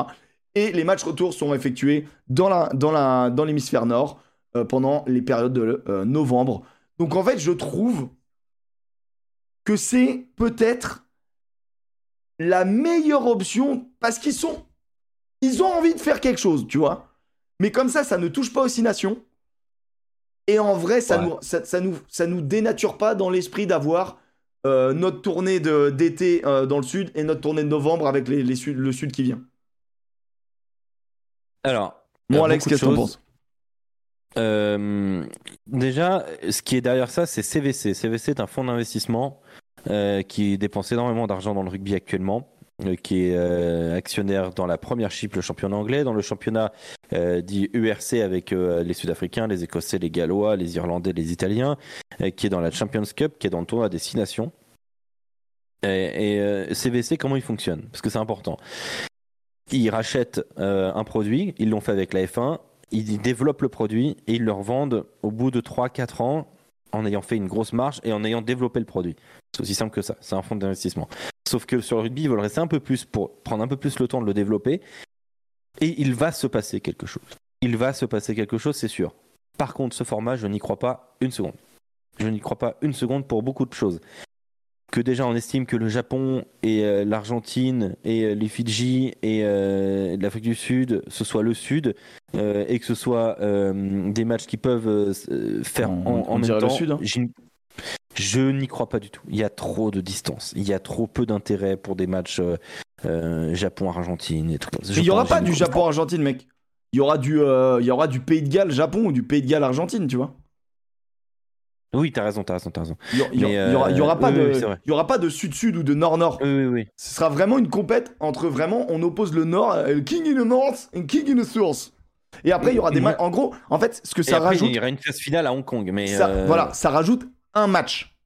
Et les matchs retour sont effectués dans la dans la dans l'hémisphère nord pendant les périodes de novembre. Donc en fait, je trouve que c'est peut-être la meilleure option parce qu'ils sont. Ils ont envie de faire quelque chose, tu vois. Mais comme ça, ça ne touche pas aux six nations. Et en vrai, ça, nous, ça, nous, ça nous dénature pas dans l'esprit d'avoir euh, notre tournée d'été euh, dans le sud et notre tournée de novembre avec les, le sud qui vient. Alors, moi, Alex, qu'est-ce que tu penses euh, déjà, ce qui est derrière ça, c'est CVC. CVC est un fonds d'investissement qui dépense énormément d'argent dans le rugby actuellement. Euh, qui est euh, actionnaire dans la première chip, le championnat anglais, dans le championnat euh, dit URC avec les Sud-Africains, les Écossais, les Gallois, les Irlandais, les Italiens, qui est dans la Champions Cup, qui est dans le tournoi des six nations. Et, CVC, comment il fonctionne? Parce que c'est important. Ils rachètent un produit, ils l'ont fait avec la F1, ils développent le produit et ils le revendent au bout de 3-4 ans en ayant fait une grosse marge et en ayant développé le produit. C'est aussi simple que ça, c'est un fonds d'investissement. Sauf que sur le rugby, ils veulent rester un peu plus pour prendre un peu plus le temps de le développer. Et il va se passer quelque chose. Il va se passer quelque chose, c'est sûr. Par contre, ce format, je n'y crois pas une seconde. Je n'y crois pas une seconde pour beaucoup de choses. Que déjà on estime que le Japon et euh, l'Argentine et euh, les Fidji et euh, l'Afrique du Sud, ce soit le Sud et que ce soit des matchs qui peuvent faire en, en même temps. Le sud, hein. Je n'y crois pas du tout. Il y a trop de distance. Il y a trop peu d'intérêt pour des matchs Japon-Argentine et tout. il n'y aura pas du Japon-Argentine, mec. Il y aura du, euh, il y aura du Pays de Galles Japon ou du Pays de Galles Argentine, tu vois. Oui, t'as raison, t'as raison, t'as raison. Il y, aura, pas de, il y aura pas de sud-sud ou de nord-nord. Oui, oui, Ce sera vraiment une compète entre vraiment, on oppose le nord, le King in the North et King in the South. Et après, il y aura des matchs. En gros, en fait, ce que ça rajoute. Il y aura une phase finale à Hong Kong, mais. Voilà, ça rajoute un match.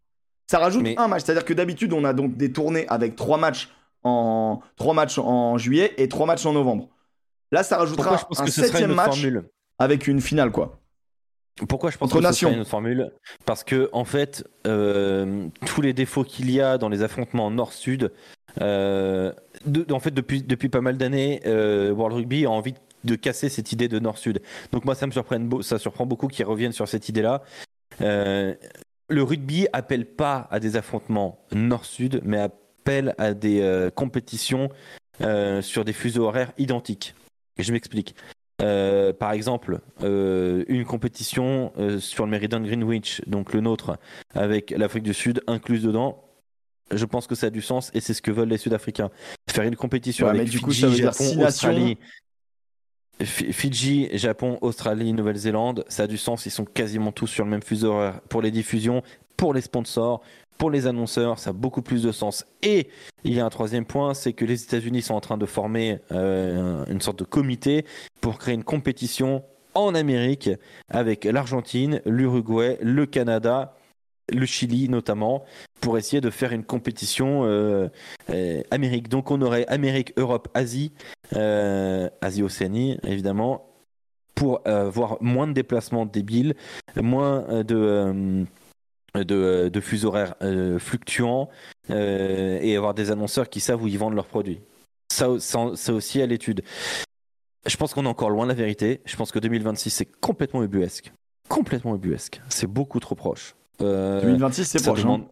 Ça rajoute un match. C'est-à-dire que d'habitude, on a donc des tournées avec trois matchs en, trois matchs en juillet et trois matchs en novembre. Là, ça rajoutera un septième match avec une finale, quoi. Pourquoi je pense que c'est une autre formule Parce que en fait, euh, tous les défauts qu'il y a dans les affrontements nord-sud, euh, en fait depuis depuis pas mal d'années, euh, World Rugby a envie de casser cette idée de nord-sud. Donc moi, ça me surprend, ça surprend beaucoup qu'ils reviennent sur cette idée-là le rugby appelle pas à des affrontements nord-sud, mais appelle à des euh, compétitions euh, sur des fuseaux horaires identiques. je m'explique. Euh, par exemple, une compétition sur le Meridian Greenwich, donc le nôtre, avec l'Afrique du Sud incluse dedans, je pense que ça a du sens et c'est ce que veulent les Sud-Africains. Faire une compétition avec du coup, ça veut Japon, Australie, Fidji, Japon, Australie, Nouvelle-Zélande, ça a du sens, ils sont quasiment tous sur le même fuseau horaire. Pour les diffusions, pour les sponsors, pour les annonceurs, ça a beaucoup plus de sens. Et il y a un troisième point, c'est que les États-Unis sont en train de former euh, une sorte de comité pour créer une compétition en Amérique avec l'Argentine, l'Uruguay, le Canada le Chili notamment, pour essayer de faire une compétition euh, euh, Amérique. Donc on aurait Amérique, Europe, Asie, euh, Asie-Océanie évidemment, pour avoir moins de déplacements débiles, moins de... De, de, fuseaux horaires fluctuants et avoir des annonceurs qui savent où ils vendent leurs produits. Ça, ça, aussi à l'étude. Je pense qu'on est encore loin de la vérité. Je pense que 2026, c'est complètement ubuesque. Complètement ubuesque. C'est beaucoup trop proche. 2026, euh, c'est proche. Hein.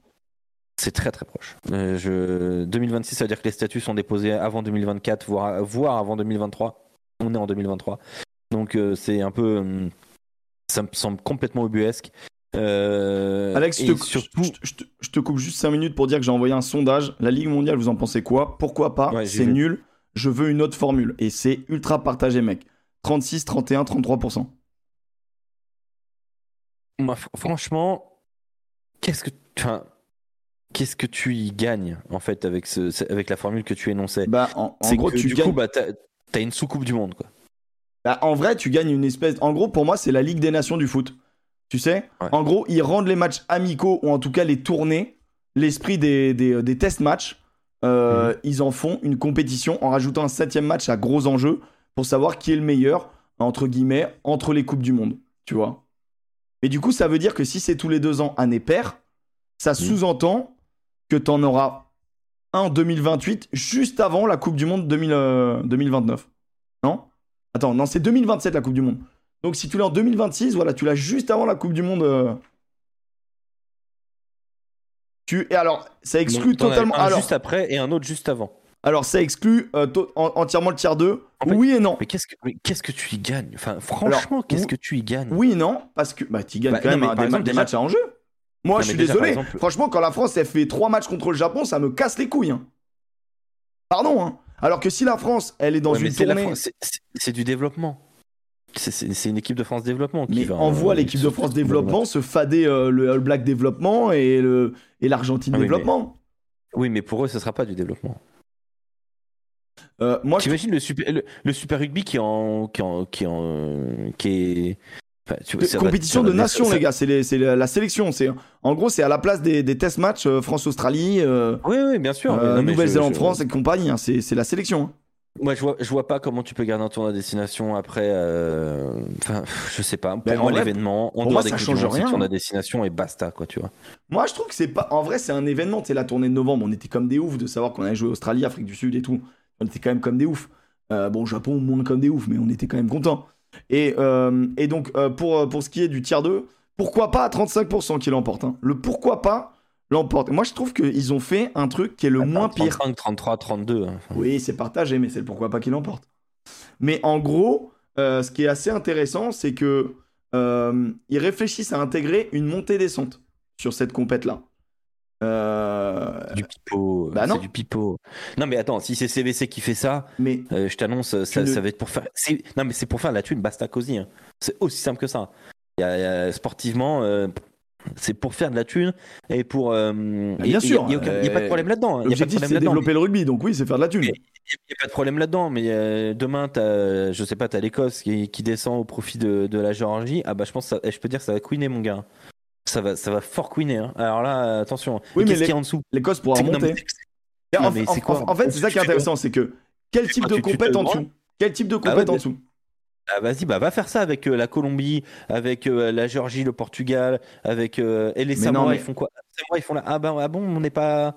C'est très très proche. Euh, je... 2026, ça veut dire que les statuts sont déposés avant 2024, voire, voire avant 2023. On est en 2023. Donc euh, c'est un peu. ça me semble complètement ubuesque. Alex, je te, surtout... je, te, coupe juste 5 minutes pour dire que j'ai envoyé un sondage. La Ligue mondiale, vous en pensez quoi? Pourquoi pas? C'est nul. Je veux une autre formule. Et c'est ultra partagé, mec. 36, 31, 33%. Moi, franchement, qu'est-ce que, enfin, qu'est-ce que tu y gagnes en fait avec, ce, avec la formule que tu énonçais? Bah, en, gros, tu du gagnes... coup, bah, t'as, une sous-coupe du monde, quoi. Bah, en vrai, tu gagnes une espèce. En gros, pour moi, c'est la Ligue des Nations du foot. Tu sais En gros, ils rendent les matchs amicaux ou en tout cas les tournées, l'esprit des, des, des test matchs. Euh, mhm. Ils en font une compétition en rajoutant un septième match à gros enjeux pour savoir qui est le meilleur, entre guillemets, entre les Coupes du Monde. Tu vois et du coup, ça veut dire que si c'est tous les deux ans année paire, ça mm. sous-entend que tu en auras un en 2028, juste avant la Coupe du Monde 2029. Euh, non? Attends, non, c'est 2027 la Coupe du Monde. Donc si tu l'as en 2026, voilà, tu l'as juste avant la Coupe du Monde. Euh. Tu... Et alors, ça exclut totalement. Un juste après et un autre juste avant. Alors ça exclut euh, entièrement le tiers 2. oui et non. Mais qu'est-ce que, qu'est-ce que tu y gagnes? Enfin, franchement, qu'est-ce que tu y gagnes? Oui et non, parce que bah, tu gagnes bah, quand même des, matchs à enjeu. Moi, je suis désolé. Franchement, quand la France elle fait 3 matchs contre le Japon, ça me casse les couilles. Hein. Pardon. Hein. Alors que si la France, elle est dans une tournée... C'est du développement. C'est une équipe de France Développement qui mais envoie euh, l'équipe de France Développement se fader euh, le All Black Développement et l'Argentine et ah Développement. Oui, mais pour eux, ce sera pas du développement. Euh, moi, j'imagine le super, le, super rugby qui en, qui en, qui en, qui est. Enfin, compétition de nations, les gars. C'est la, sélection. C'est en gros, c'est à la place des, des test matchs France-Australie. oui, oui, bien sûr. Nouvelle-Zélande-France et compagnie. Hein. c'est la sélection. Hein. Moi, je vois, je vois pas comment tu peux garder un tournoi à destination après. Euh... Enfin, je sais pas. Pour ben, moi, l'événement, on doit change rien. tournoi à destination et basta, quoi, tu vois. Moi, je trouve que c'est pas. En vrai, c'est un événement. Tu la tournée de novembre, on était comme des oufs de savoir qu'on allait jouer Australie, Afrique du Sud et tout. On était quand même comme des oufs. Euh, bon, Japon, moins comme des oufs, mais on était quand même contents. Et, euh, et donc, euh, pour, pour ce qui est du tiers 2, pourquoi pas à 35% qu'il emporte hein. Le pourquoi pas l'emporte. Moi, je trouve qu'ils ont fait un truc qui est le moins pire. 33, 32. Oui, c'est partagé, mais c'est le pourquoi pas qu'il l'emporte. Mais en gros, euh, ce qui est assez intéressant, c'est que euh, ils réfléchissent à intégrer une montée-descente sur cette compète-là. Euh... Du pipeau, bah c'est du pipeau. Non mais attends, si c'est CVC qui fait ça, mais euh, je t'annonce, ça, ça, va être pour faire. Non mais c'est pour faire la thune, basta cosy. Hein. C'est aussi simple que ça. Y a, sportivement, c'est pour faire de la thune et pour. Euh, bah, bien sûr. Il n'y a, pas de problème là-dedans. Hein. L'objectif, c'est développer le rugby, donc oui, c'est faire de la thune. Il n'y a, pas de problème là-dedans, mais euh, demain, as, je sais pas, tu as l'Écosse qui, descend au profit de, la Géorgie. Ah bah, je pense, je peux dire que ça va couiner, mon gars. Ça va, ça va fort couiner. Hein. Alors là, attention. Oui, mais qu'est-ce en dessous? L'Écosse pourra monter. En, en fait, c'est ça qui est intéressant, c'est que quel type de compète en dessous? Quel type de compète en dessous? Ah, vas-y, bah va faire ça avec euh, la Colombie, avec euh, la Géorgie, le Portugal, avec euh, et les Samoa, ils font quoi? Les ils font là. Ah bah ah bon, on n'est pas.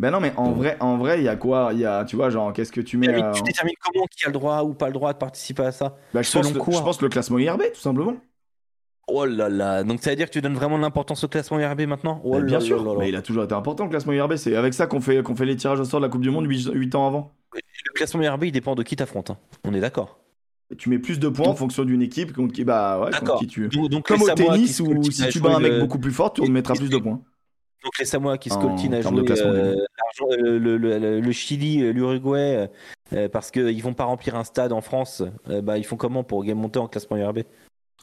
Ben non, mais en vrai, en vrai, il y a quoi? Il y a, tu vois, genre, qu'est-ce que tu mets Tu détermines comment qui a le droit ou pas le droit de participer à ça? Bah, je, pense je pense le classement IRB, tout simplement. Oh là là, donc ça veut dire que tu donnes vraiment de l'importance au classement IRB maintenant? Oh Bien sûr, mais il a toujours été important le classement IRB. C'est avec ça qu'on fait, qu'on fait les tirages au sort de la Coupe du Monde 8, ans avant. Le classement IRB, il dépend de qui t'affronte. Hein. On est d'accord tu mets plus de points en fonction d'une équipe contre qui, bah, ouais, contre qui tu. Donc, Comme au tennis où si tu bats un mec beaucoup plus fort, tu mettras plus de points. Donc les Samoa qui se coltinent à jouer euh, le, le, Chili, euh, l'Uruguay, euh, parce qu'ils vont pas remplir un stade en France, bah, ils font comment pour monter en classement IRB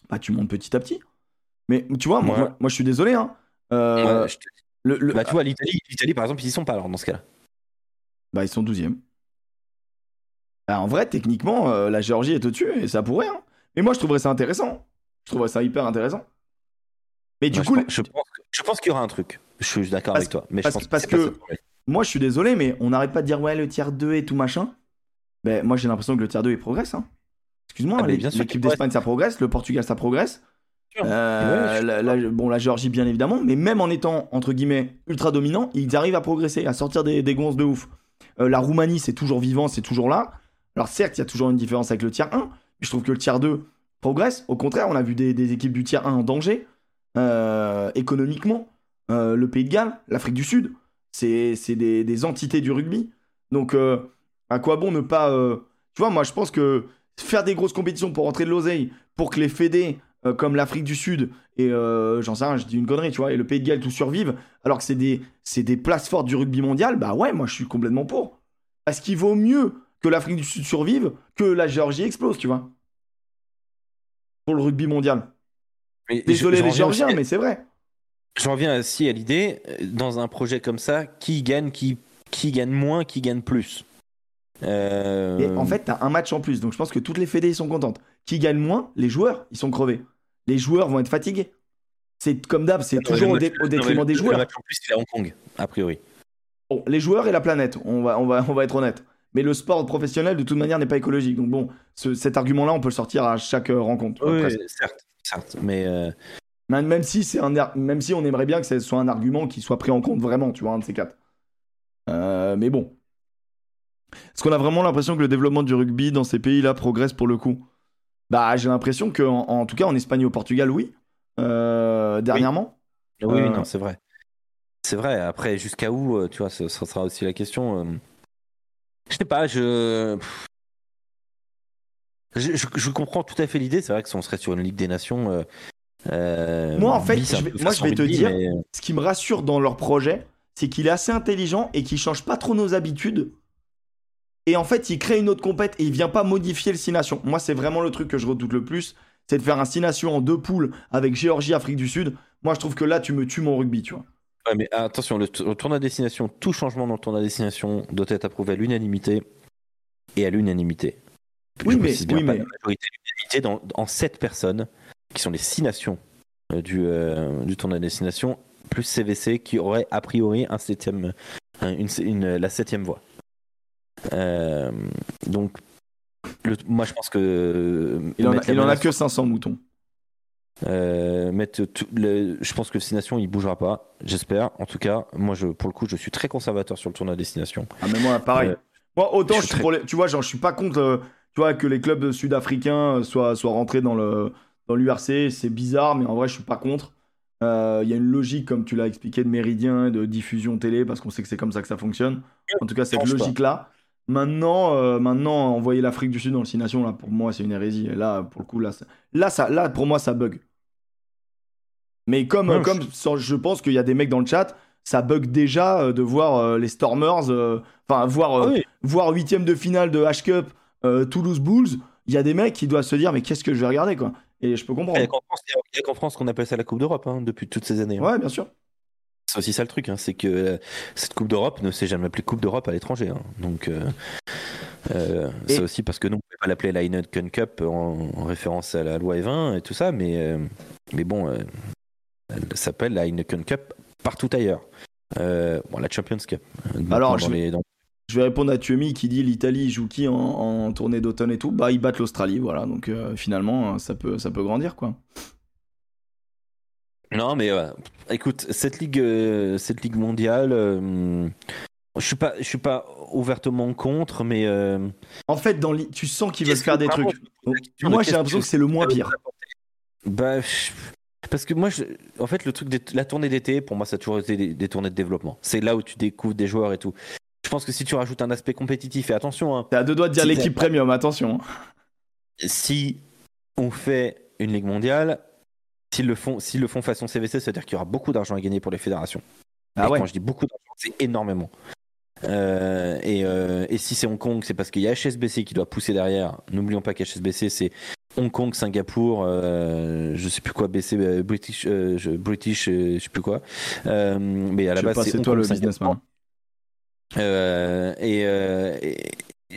Bah tu montes petit à petit. Mais tu vois, moi, moi, je suis désolé. Hein. bah tu vois, l'Italie, par exemple, ils y sont pas alors dans ce cas-là. Bah ils sont 12e. Bah, en vrai, techniquement, euh, la Géorgie est au-dessus et ça pourrait. Hein. Mais moi, je trouverais ça intéressant. Je trouverais ça hyper intéressant. Mais du coup, je, pense, qu'il y aura un truc. Je suis d'accord avec toi. Mais parce, je pense parce que, moi, je suis désolé, mais on n'arrête pas de dire ouais, le tiers 2 et tout machin. Ben, moi, j'ai l'impression que le tiers 2 il progresse. Hein. Excuse-moi, ah, l'équipe d'Espagne ça progresse, le Portugal ça progresse. Euh, la, bon, la Géorgie bien évidemment, mais même en étant entre guillemets ultra dominant, ils arrivent à progresser, à sortir des, des gonzes de ouf. Euh, la Roumanie c'est toujours vivant, c'est toujours là. Alors certes, il y a toujours une différence avec le tiers 1, mais je trouve que le tiers 2 progresse. Au contraire, on a vu des, équipes du tiers 1 en danger, euh, économiquement. Euh, le Pays de Galles, l'Afrique du Sud, c'est des, entités du rugby. Donc, euh, à quoi bon ne pas... Tu vois, moi, je pense que faire des grosses compétitions pour rentrer de l'oseille, pour que les fédés comme l'Afrique du Sud et j'en sais rien, je dis une connerie, tu vois, et le Pays de Galles tout survivent, alors que c'est des, des places fortes du rugby mondial, bah ouais, moi je suis complètement pour. Parce qu'il vaut mieux que l'Afrique du Sud survive, que la Géorgie explose, tu vois. Pour le rugby mondial. Désolé les Géorgiens, mais c'est vrai. Je reviens aussi à l'idée, dans un projet comme ça, qui gagne, qui, qui gagne moins, qui gagne plus euh... en fait, t'as un match en plus, donc je pense que toutes les fédés sont contentes. Qui gagne moins Les joueurs, ils sont crevés. Les joueurs vont être fatigués. C'est comme d'hab, c'est toujours au, détriment des joueurs. Le match en plus, c'est à Hong Kong, a priori. Bon, les joueurs et la planète, on va, on va, on va être honnête. Mais le sport professionnel, de toute manière, n'est pas écologique. Donc bon, cet argument-là, on peut le sortir à chaque euh, rencontre. Oui, certes, certes. Mais euh, même, si c'est un, même si on aimerait bien que ce soit un argument qui soit pris en compte vraiment, tu vois, un de ces quatre. Euh, mais bon. Est-ce qu'on a vraiment l'impression que le développement du rugby dans ces pays-là progresse pour le coup? Bah, j'ai l'impression que, en, tout cas, en Espagne et au Portugal, oui. dernièrement. Oui, oui non, c'est vrai. C'est vrai. Après, jusqu'à où, tu vois, ce, sera aussi la question. Je sais pas, je... je... comprends tout à fait l'idée. C'est vrai que si on serait sur une Ligue des Nations. Euh, euh, moi, en fait, je vais, moi, je vais te dire, ce qui me rassure dans leur projet, c'est qu'il est assez intelligent et qu'il change pas trop nos habitudes. Et en fait, il crée une autre compète et il vient pas modifier le 6 nations. Moi, c'est vraiment le truc que je redoute le plus, c'est de faire un 6 nations en deux poules avec Géorgie, Afrique du Sud. Moi, je trouve que là, tu me tues mon rugby, tu vois. Ouais, mais attention, le, tournoi destination, tout changement dans le tournoi destination doit être approuvé à l'unanimité et à l'unanimité. Oui, mais, oui, mais... la majorité l'unanimité dans, en 7 personnes, qui sont les 6 nations euh, du, euh, du tournoi destination, plus CVC, qui aurait a priori un septième, une, la septième voie. Euh, donc, moi je pense que. Il en a, que 500 moutons. Euh, mettre le, je pense que Destination il bougera pas, j'espère. En tout cas, moi je, pour le coup, je suis très conservateur sur le tournoi Destination. Ah, mais moi pareil. Euh, moi autant je, suis pour tu vois, genre je suis pas contre tu vois, que les clubs sud-africains soient, soient rentrés dans le dans l'URC, c'est bizarre, mais en vrai je suis pas contre. Il y a une logique, comme tu l'as expliqué, de méridien, de diffusion télé, parce qu'on sait que c'est comme ça que ça fonctionne. En tout cas, cette logique-là. Maintenant, euh, maintenant, envoyer l'Afrique du Sud dans le 6 Nations, là, pour moi, c'est une hérésie. Et là, pour le coup, là, là, ça, là, pour moi, ça bug. Mais comme, comme je... pense qu'il y a des mecs dans le chat, ça bug déjà euh, de voir euh, les Stormers, enfin, voir, ah voir huitième de finale de H-Cup, Toulouse Bulls. Il y a des mecs qui doivent se dire, mais qu'est-ce que je vais regarder, quoi. Et je peux comprendre. Il n'y a qu'en France, qu'on appelle ça la Coupe d'Europe, hein, depuis toutes ces années. Hein. Ouais, bien sûr. C'est aussi ça le truc, hein, c'est que euh, cette Coupe d'Europe ne s'est jamais appelée Coupe d'Europe à l'étranger. Hein. Donc, euh, euh, c'est aussi parce que nous, on ne peut pas l'appeler la Heineken Cup en, référence à la loi E20 et tout ça, mais, mais bon, elle s'appelle la Heineken Cup partout ailleurs. bon, la Champions Cup. Alors, je, vais répondre à Tuemi qui dit l'Italie joue qui en, tournée d'automne et tout. Bah, ils battent l'Australie, voilà. Donc, finalement, ça peut, ça peut grandir, quoi. Non, mais euh, écoute, cette ligue, euh, cette ligue mondiale, euh, je suis pas, je suis pas ouvertement contre, mais en fait, dans tu sens qu'ils veulent faire des trucs. moi, j'ai l'impression que c'est le moins pire. Bah, parce que moi, en fait, le truc de la tournée d'été, pour moi, ça a toujours été des, tournées de développement. C'est là où tu découvres des joueurs et tout. Je pense que si tu rajoutes un aspect compétitif, et attention, hein, t'es à deux doigts de dire l'équipe premium, attention. Si on fait une ligue mondiale, S'ils le font, s'ils le font façon CVC, c'est-à-dire qu'il y aura beaucoup d'argent à gagner pour les fédérations. Ah ouais. Quand je dis beaucoup d'argent, c'est énormément. Euh, euh, et, si c'est Hong Kong, c'est parce qu'il y a HSBC qui doit pousser derrière. N'oublions pas qu'HSBC, c'est Hong Kong, Singapour, euh, je sais plus quoi, BC, British, British, je sais plus quoi. mais à la base, c'est toi le businessman. et,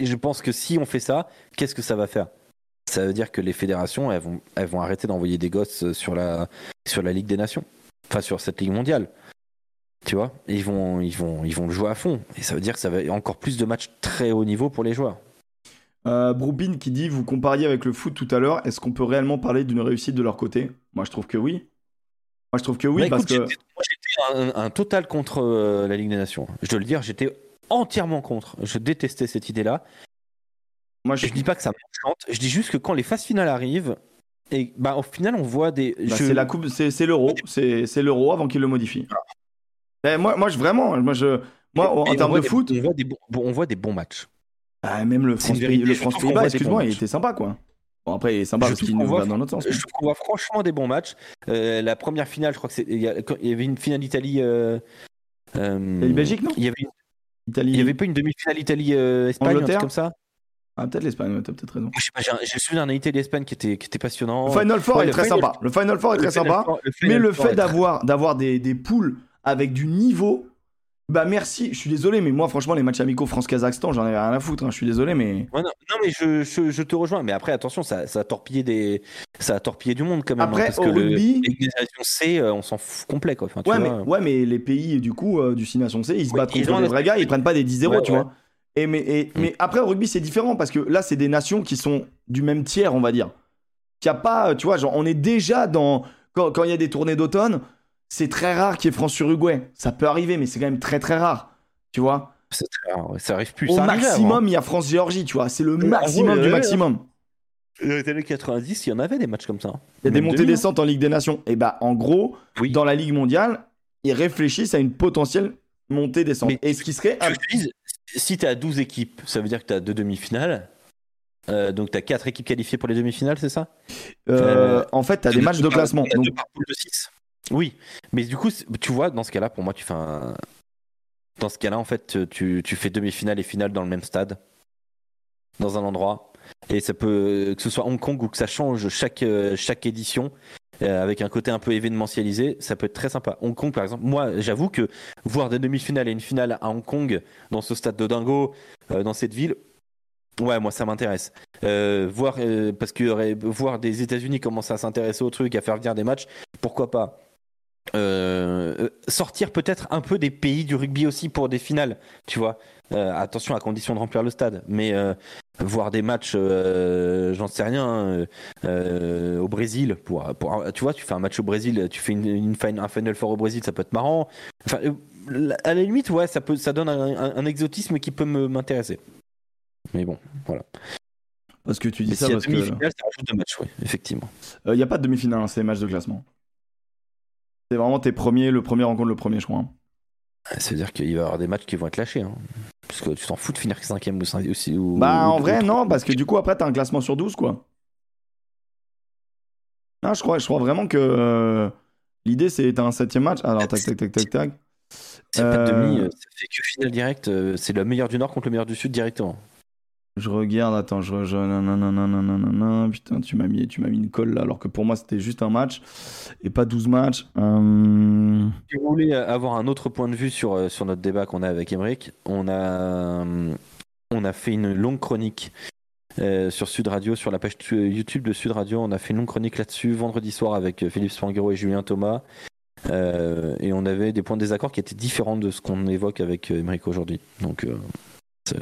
je pense que si on fait ça, qu'est-ce que ça va faire? Ça veut dire que les fédérations, elles vont, elles vont arrêter d'envoyer des gosses sur la, sur la Ligue des Nations, enfin sur cette Ligue mondiale. Tu vois, ils vont, ils vont, ils vont le jouer à fond, et ça veut dire que ça va y encore plus de matchs très haut niveau pour les joueurs. Euh, Broubin qui dit vous compariez avec le foot tout à l'heure, est-ce qu'on peut réellement parler d'une réussite de leur côté? Moi je trouve que oui. Moi je trouve que oui bah, parce que. Moi j'étais un, total contre euh, la Ligue des Nations. Je dois le dire, j'étais entièrement contre. Je détestais cette idée-là. Moi, je... dis pas que ça m'enchante. Je dis juste que quand les phases finales arrivent, et bah, au final, on voit des. Bah, c'est la coupe, c'est l'euro, c'est l'euro avant qu'il le modifie. Ah. moi, moi, je vraiment, moi, je, moi, en termes de foot, on voit des, bons, on voit des bons matchs. Ah, même le France, Pays, le France Pays-Bas, excuse-moi, il était sympa, quoi. Bon, après, il est sympa parce qu'il nous va dans notre sens. Je trouve qu'on voit franchement des bons matchs. Euh, la première finale, je crois que c'est. Il y avait une finale Italie. Euh, euh, Belgique, non Il y avait, Italie... il y avait pas une demi-finale Italie-Espagne, euh, un truc comme ça? Ah, peut-être l'Espagne, t'as peut-être raison. Je sais pas, j'ai souviens d'un Italie l'Espagne qui était, qui était passionnant. Le Final Four est très sympa. Le Final Four est très sympa. mais le fait d'avoir, d'avoir des, des poules avec du niveau, bah merci, je suis désolé, mais moi franchement les matchs amicaux France-Kazakhstan, j'en avais rien à foutre, hein. je suis désolé, mais... non, mais je, je, te rejoins, mais après attention, ça, ça, a torpillé des... ça a torpillé du monde quand même. Hein, après, parce au que rugby... C, euh, on s'en fout complet quoi. ouais, mais, ouais, mais les pays du coup euh, du 6 Nations C, ils se battent contre les vrais gars, ils prennent pas des 10-0, tu vois. Et mais, et, mm. mais après, au rugby, c'est différent parce que là, c'est des nations qui sont du même tiers, on va dire. Qu'il a pas, tu vois, genre, on est déjà dans. Quand, il y a des tournées d'automne, c'est très rare qu'il y ait France-Uruguay. Ça peut arriver, mais c'est quand même très très rare. Tu vois C'est très rare, ça arrive plus. Au maximum, il y a France-Géorgie, tu vois. C'est le maximum du maximum. Dans les années 90, il y en avait des matchs comme ça. Il y a des montées-descentes en Ligue des Nations. Et bah, en gros, dans la Ligue mondiale, ils réfléchissent à une potentielle montée-descente. Et ce qui serait si tu as 12 équipes, ça veut dire que tu as deux demi-finales. Euh, donc tu as 4 équipes qualifiées pour les demi-finales, c'est ça? Euh, En fait, tu as des matchs de classement. Donc... de 6. Oui, mais du coup, tu vois, dans ce cas-là, pour moi, tu fais un. Dans ce cas-là, en fait, tu, tu fais demi-finale et finale dans le même stade, dans un endroit. Et ça peut, que ce soit Hong Kong ou que ça change chaque, chaque édition, euh, avec un côté un peu événementialisé, ça peut être très sympa. Hong Kong, par exemple, moi, j'avoue que voir des demi-finales et une finale à Hong Kong, dans ce stade de dingo, euh, dans cette ville, ouais, moi, ça m'intéresse. Euh, voir, parce que voir des États-Unis commencer à s'intéresser au truc, à faire venir des matchs, pourquoi pas sortir peut-être un peu des pays du rugby aussi pour des finales, tu vois. attention à condition de remplir le stade, mais voir des matchs, euh, j'en sais rien, euh, euh, au Brésil. Pour, tu vois, tu fais un match au Brésil, tu fais une, un Final Four au Brésil, ça peut être marrant. Enfin, à la limite, ouais, ça, peut, ça donne un, exotisme qui peut m'intéresser. Mais bon, voilà. Parce que tu dis ça parce que. Demi-finale, ça rajoute deux matchs, oui, effectivement. Il n'y a pas de demi-finale, hein, c'est matchs de classement. C'est vraiment tes premiers, le premier rencontre, le premier, je crois. Hein. Ça veut dire qu'il va y avoir des matchs qui vont être lâchés. Hein. Parce que tu t'en fous de finir 5ème ou aussi. bah, en vrai, non, parce que du coup, après, t'as un classement sur 12, quoi. Non, je crois, je crois vraiment que euh, l'idée, c'est un 7ème match. Alors, tac, tac, tac, tac, tac. C'est pas de demi, euh, euh, ça fait que finale direct. c'est le meilleur du Nord contre le meilleur du Sud directement. Je regarde, attends, je, je putain, tu m'as mis, tu m'as mis une colle là, alors que pour moi c'était juste un match et pas 12 matchs. Euh, si vous voulez avoir un autre point de vue sur, euh, sur notre débat qu'on a avec Emmerich, on a, on a fait une longue chronique euh, sur Sud Radio, sur la page YouTube de Sud Radio. On a fait une longue chronique là-dessus vendredi soir avec Philippe Spangero et Julien Thomas. et on avait des points de désaccord qui étaient différents de ce qu'on évoque avec Emmerich aujourd'hui. Donc euh,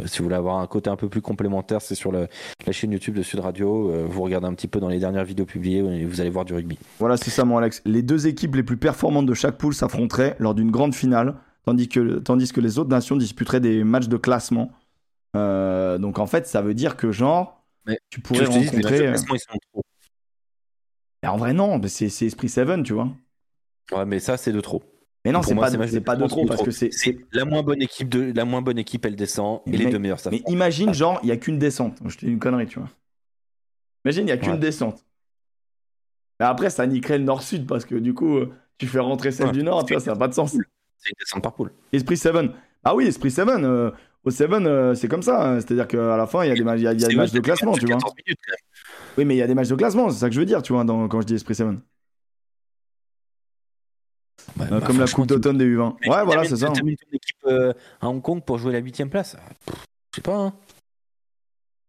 si vous voulez avoir un côté un peu plus complémentaire, c'est sur la chaîne YouTube de Sud Radio. Euh, vous regardez un petit peu dans les dernières vidéos publiées et vous allez voir du rugby. Voilà, c'est ça, mon Alex. Les deux équipes les plus performantes de chaque poule s'affronteraient lors d'une grande finale, tandis que, tandis que les autres nations disputeraient des matchs de classement. Euh, donc en fait, ça veut dire que genre, tu pourrais rencontrer. en vrai, non, c'est Esprit 7, tu vois. Ouais, mais ça, c'est de trop. Mais non, c'est pas, pas de trop parce que c'est la moins bonne équipe de la moins bonne équipe elle descend et les deux meilleurs ça. Mais imagine genre il y a qu'une descente. Je te dis une connerie, tu vois. Imagine il y a qu'une descente. Mais après ça niquerait le nord-sud parce que du coup euh, tu fais rentrer celle du nord, tu vois, ça n'a pas de sens. C'est une descente par poule. Esprit 7. Ah oui, Esprit 7 euh, au 7 euh, c'est comme ça, hein. c'est-à-dire qu'à la fin il y a des, il y a, des matchs de classement, tu vois. oui, mais il y a des matchs de classement, c'est ça que je veux dire, tu vois, quand je dis Esprit 7. Euh, bah, comme la Coupe d'automne des U20. Ouais, voilà, c'est ça. T'as mis ton équipe euh, à Hong Kong pour jouer la 8 place Je sais pas. Hein.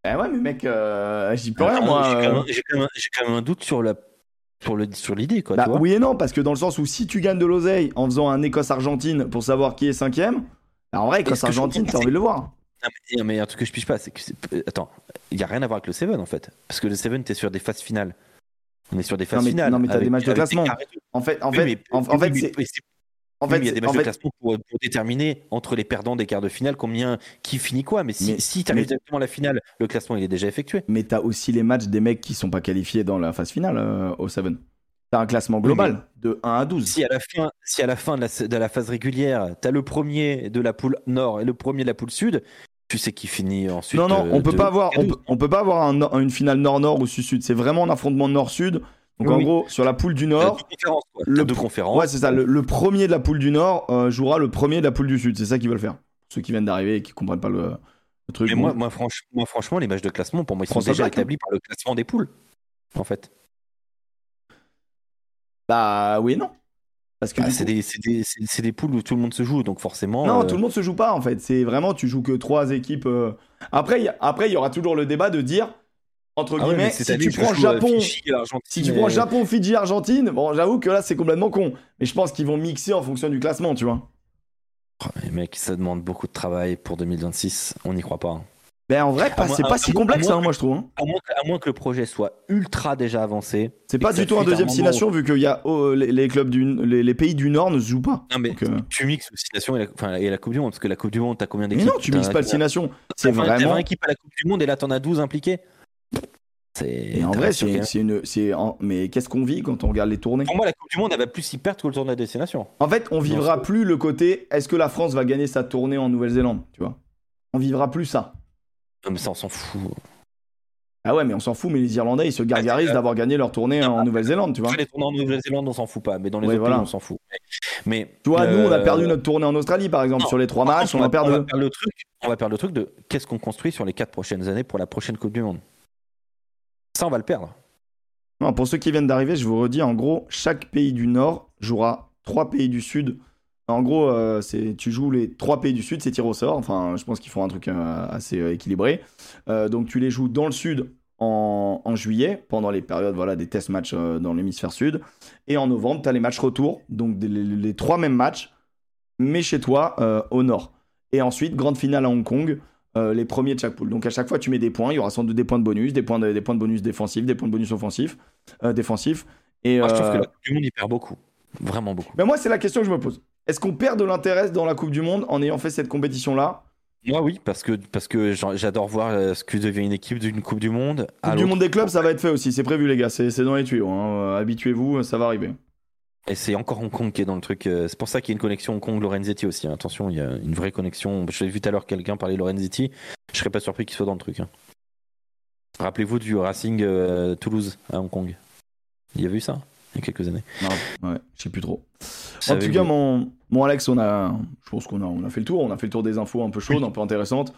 Eh ouais, mais mec, euh, j'y peux rien, moi. J'ai quand, même un doute sur la. Sur, le, sur l'idée, quoi. Bah, oui et non, parce que dans le sens où si tu gagnes de l'oseille en faisant un Écosse-Argentine pour savoir qui est cinquième, bah, en vrai, Écosse-Argentine, t'as envie de le voir. Non, mais, un truc que je piche pas, c'est que. Attends, il y a rien à voir avec le Seven en fait. Parce que le Seven, t'es sur des phases finales. On est sur des phases non, finales. Non, mais t'as des matchs de classement. En fait, en fait, en, fait, c'est. En fait, il y a des matchs de classement pour, déterminer entre les perdants des quarts de finale combien qui finit quoi. Mais si, si tu arrives directement à la finale, le classement il est déjà effectué. Mais tu as aussi les matchs des mecs qui sont pas qualifiés dans la phase finale euh, au 7. T'as un classement global de 1 à 12. Si à la fin, si à la, fin de, la, de la phase régulière, tu as le premier de la poule nord et le premier de la poule sud, tu sais qui finit ensuite. Non, non, on peut pas avoir, on peut, pas avoir une finale nord-nord ou sud-sud. C'est vraiment un affrontement nord-sud. Donc en gros, sur la poule du Nord, le de conférence. Ouais, c'est ça. Le, premier de la poule du Nord euh, jouera le premier de la poule du Sud. C'est ça qu'ils veulent faire. Ceux qui viennent d'arriver et qui comprennent pas le, truc. Mais moi, moi, franchement, les matchs de classement, pour moi, ils sont déjà établis par le classement des poules, en fait. Bah oui non. Parce que bah, c'est des, des, poules où tout le monde se joue, donc forcément. Non, euh, tout le monde se joue pas en fait. C'est vraiment, tu joues que trois équipes. Euh. Après, après, il y aura toujours le débat de dire entre ah guillemets, si, tu prends Japon, si tu prends Japon, Fidji, Argentine, bon, j'avoue que là c'est complètement con. Mais je pense qu'ils vont mixer en fonction du classement, tu vois. Oh, mais mec, ça demande beaucoup de travail pour 2026. On n'y croit pas. Hein. Ben en vrai, c'est pas si complexe, hein, moi je trouve. Hein. À, moins que, le projet soit ultra déjà avancé. C'est pas du tout un deuxième six nations vu que y a, oh, les, clubs du, les, pays du Nord ne se jouent pas. Non mais euh. tu mixes six nations et la, et la, Coupe du Monde parce que la Coupe du Monde t'as combien d'équipes Mais non, tu mixes pas nations. C'est vraiment. 20 équipes à la Coupe du Monde et là t'en as 12 impliquées. Et en vrai, c'est une. Mais qu'est-ce qu'on vit quand on regarde les tournées? Pour moi, la Coupe du Monde, elle va plus s'y perdre que le tournoi de destination. En fait, on vivra plus le côté est-ce que la France va gagner sa tournée en Nouvelle-Zélande Tu vois? On vivra plus ça. Non, mais ça, on s'en fout. Ah ouais, mais on s'en fout, mais les Irlandais, ils se gargarisent d'avoir gagné leur tournée en Nouvelle-Zélande, tu vois. Les tournées en Nouvelle-Zélande, on s'en fout pas, mais dans les autres pays, on s'en fout. Mais, tu vois, nous, on a perdu notre tournée en Australie, par exemple, sur les trois matchs, on, a perdu. On va perdre le truc, on va perdre le truc de qu'est-ce qu'on construit sur les quatre prochaines années pour la prochaine Coupe du Monde. Ça, on va le perdre. Pour ceux qui viennent d'arriver, je vous redis, en gros, chaque pays du Nord jouera trois pays du Sud. En gros, euh, tu joues les trois pays du Sud, c'est tir au sort. Enfin, je pense qu'ils font un truc euh, assez euh, équilibré. donc, tu les joues dans le Sud en, juillet, pendant les périodes voilà, des test matchs dans l'hémisphère sud. Et en novembre, tu as les matchs retour, donc les, trois mêmes matchs, mais chez toi, au nord. Et ensuite, grande finale à Hong Kong, euh, les premiers de chaque poule. Donc à chaque fois, tu mets des points. Il y aura sans doute des points de bonus, des points de, des points de bonus défensifs, des points de bonus offensifs, défensifs. Et, moi, je trouve que la Coupe du Monde, il perd beaucoup. Vraiment beaucoup. Mais moi, c'est la question que je me pose. Est-ce qu'on perd de l'intérêt dans la Coupe du Monde en ayant fait cette compétition-là? Moi, oui, parce que, parce que j'adore voir euh, ce que devient une équipe d'une Coupe du Monde. Coupe du Monde des clubs, ça va être fait aussi. C'est prévu, les gars. C'est dans les tuyaux. Hein. Euh, habituez-vous, ça va arriver. Et c'est encore Hong Kong qui est dans le truc. Euh, c'est pour ça qu'il y a une connexion Hong Kong-Lorenzetti aussi. Hein. Attention, il y a une vraie connexion. J'ai vu tout à l'heure quelqu'un parler Lorenzetti. Je serais pas surpris qu'il soit dans le truc. Hein. Rappelez-vous du Racing Toulouse à Hong Kong. Il y a vu ça il y a quelques années. Non, ouais, je sais plus trop. en tout cas, mon, mon Alex, on a, je pense qu'on a, on a fait le tour. On a fait le tour des infos un peu chaudes, un peu intéressantes.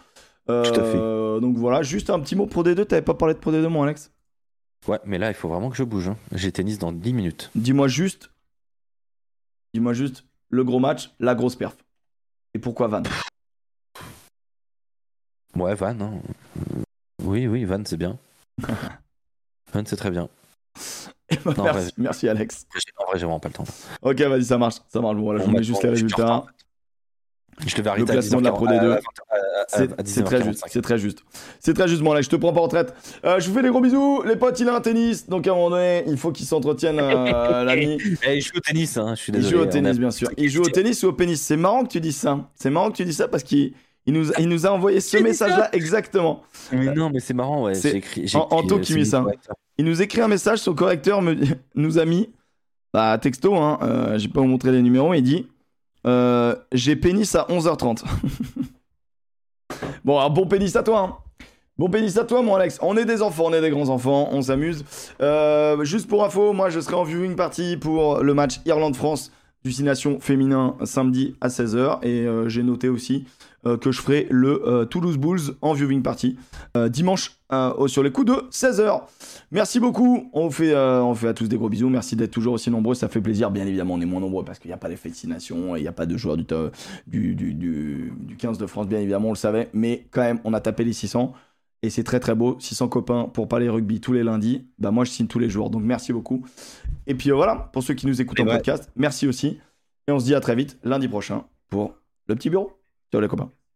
Euh, donc voilà, juste un petit mot Pro D2. T'avais pas parlé de Pro D2, mon Alex? Ouais, mais là, il faut vraiment que je bouge. Hein. J'ai tennis dans 10 minutes. Dis-moi juste, dis-moi juste le gros match, la grosse perf. Et pourquoi Van? Ouais, Van. Hein. Oui, oui, Van, c'est bien. Van, c'est très bien. merci, Alex. En vrai, j'ai vraiment pas le temps. Ok, vas-y, ça marche. Ça marche. Bon, là, je mets juste les résultats. Je te vais le classement de la Pro D2. C'est très juste. C'est très juste. C'est très juste. Bon, là, je te prends pas en retraite. Euh, je vous fais des gros bisous. Les potes, il a un tennis. Donc, à un moment donné, il faut qu'il s'entretienne euh, l'ami. Eh, il joue au tennis. Hein, je suis désolé. Il joue au tennis, bien sûr. Il joue au tennis ou au pénis. C'est marrant que tu dises ça. C'est marrant que tu dis ça parce qu'il. Il nous, il nous a envoyé ce message-là exactement. Mais non, mais c'est marrant, ouais. C'est écrit, Anto euh, qui met ça. Il nous écrit un message, son correcteur me, nous a mis, bah, texto, hein, euh, j'ai pas vous montrer les numéros, il dit euh, J'ai pénis à 11h30. bon, alors bon pénis à toi, hein. Bon pénis à toi, mon Alex. On est des enfants, on est des grands enfants, on s'amuse. Euh, juste pour info, moi je serai en viewing party pour le match Irlande-France du Six Nations féminin samedi à 16h. Et j'ai noté aussi euh, que je ferai le euh, Toulouse Bulls en viewing party euh, dimanche sur les coups de 16h. Merci beaucoup. On fait, on fait à tous des gros bisous. Merci d'être toujours aussi nombreux. Ça fait plaisir. Bien évidemment, on est moins nombreux parce qu'il n'y a pas d'effet de il n'y a pas de joueurs du, du, du, du, 15 de France, bien évidemment, on le savait. Mais quand même, on a tapé les 600 et c'est très très beau. 600 copains pour parler rugby tous les lundis. Bah moi je signe tous les jours. Donc merci beaucoup. Et puis voilà, pour ceux qui nous écoutent en podcast, merci aussi. Et on se dit à très vite lundi prochain pour le petit bureau. Ciao les copains.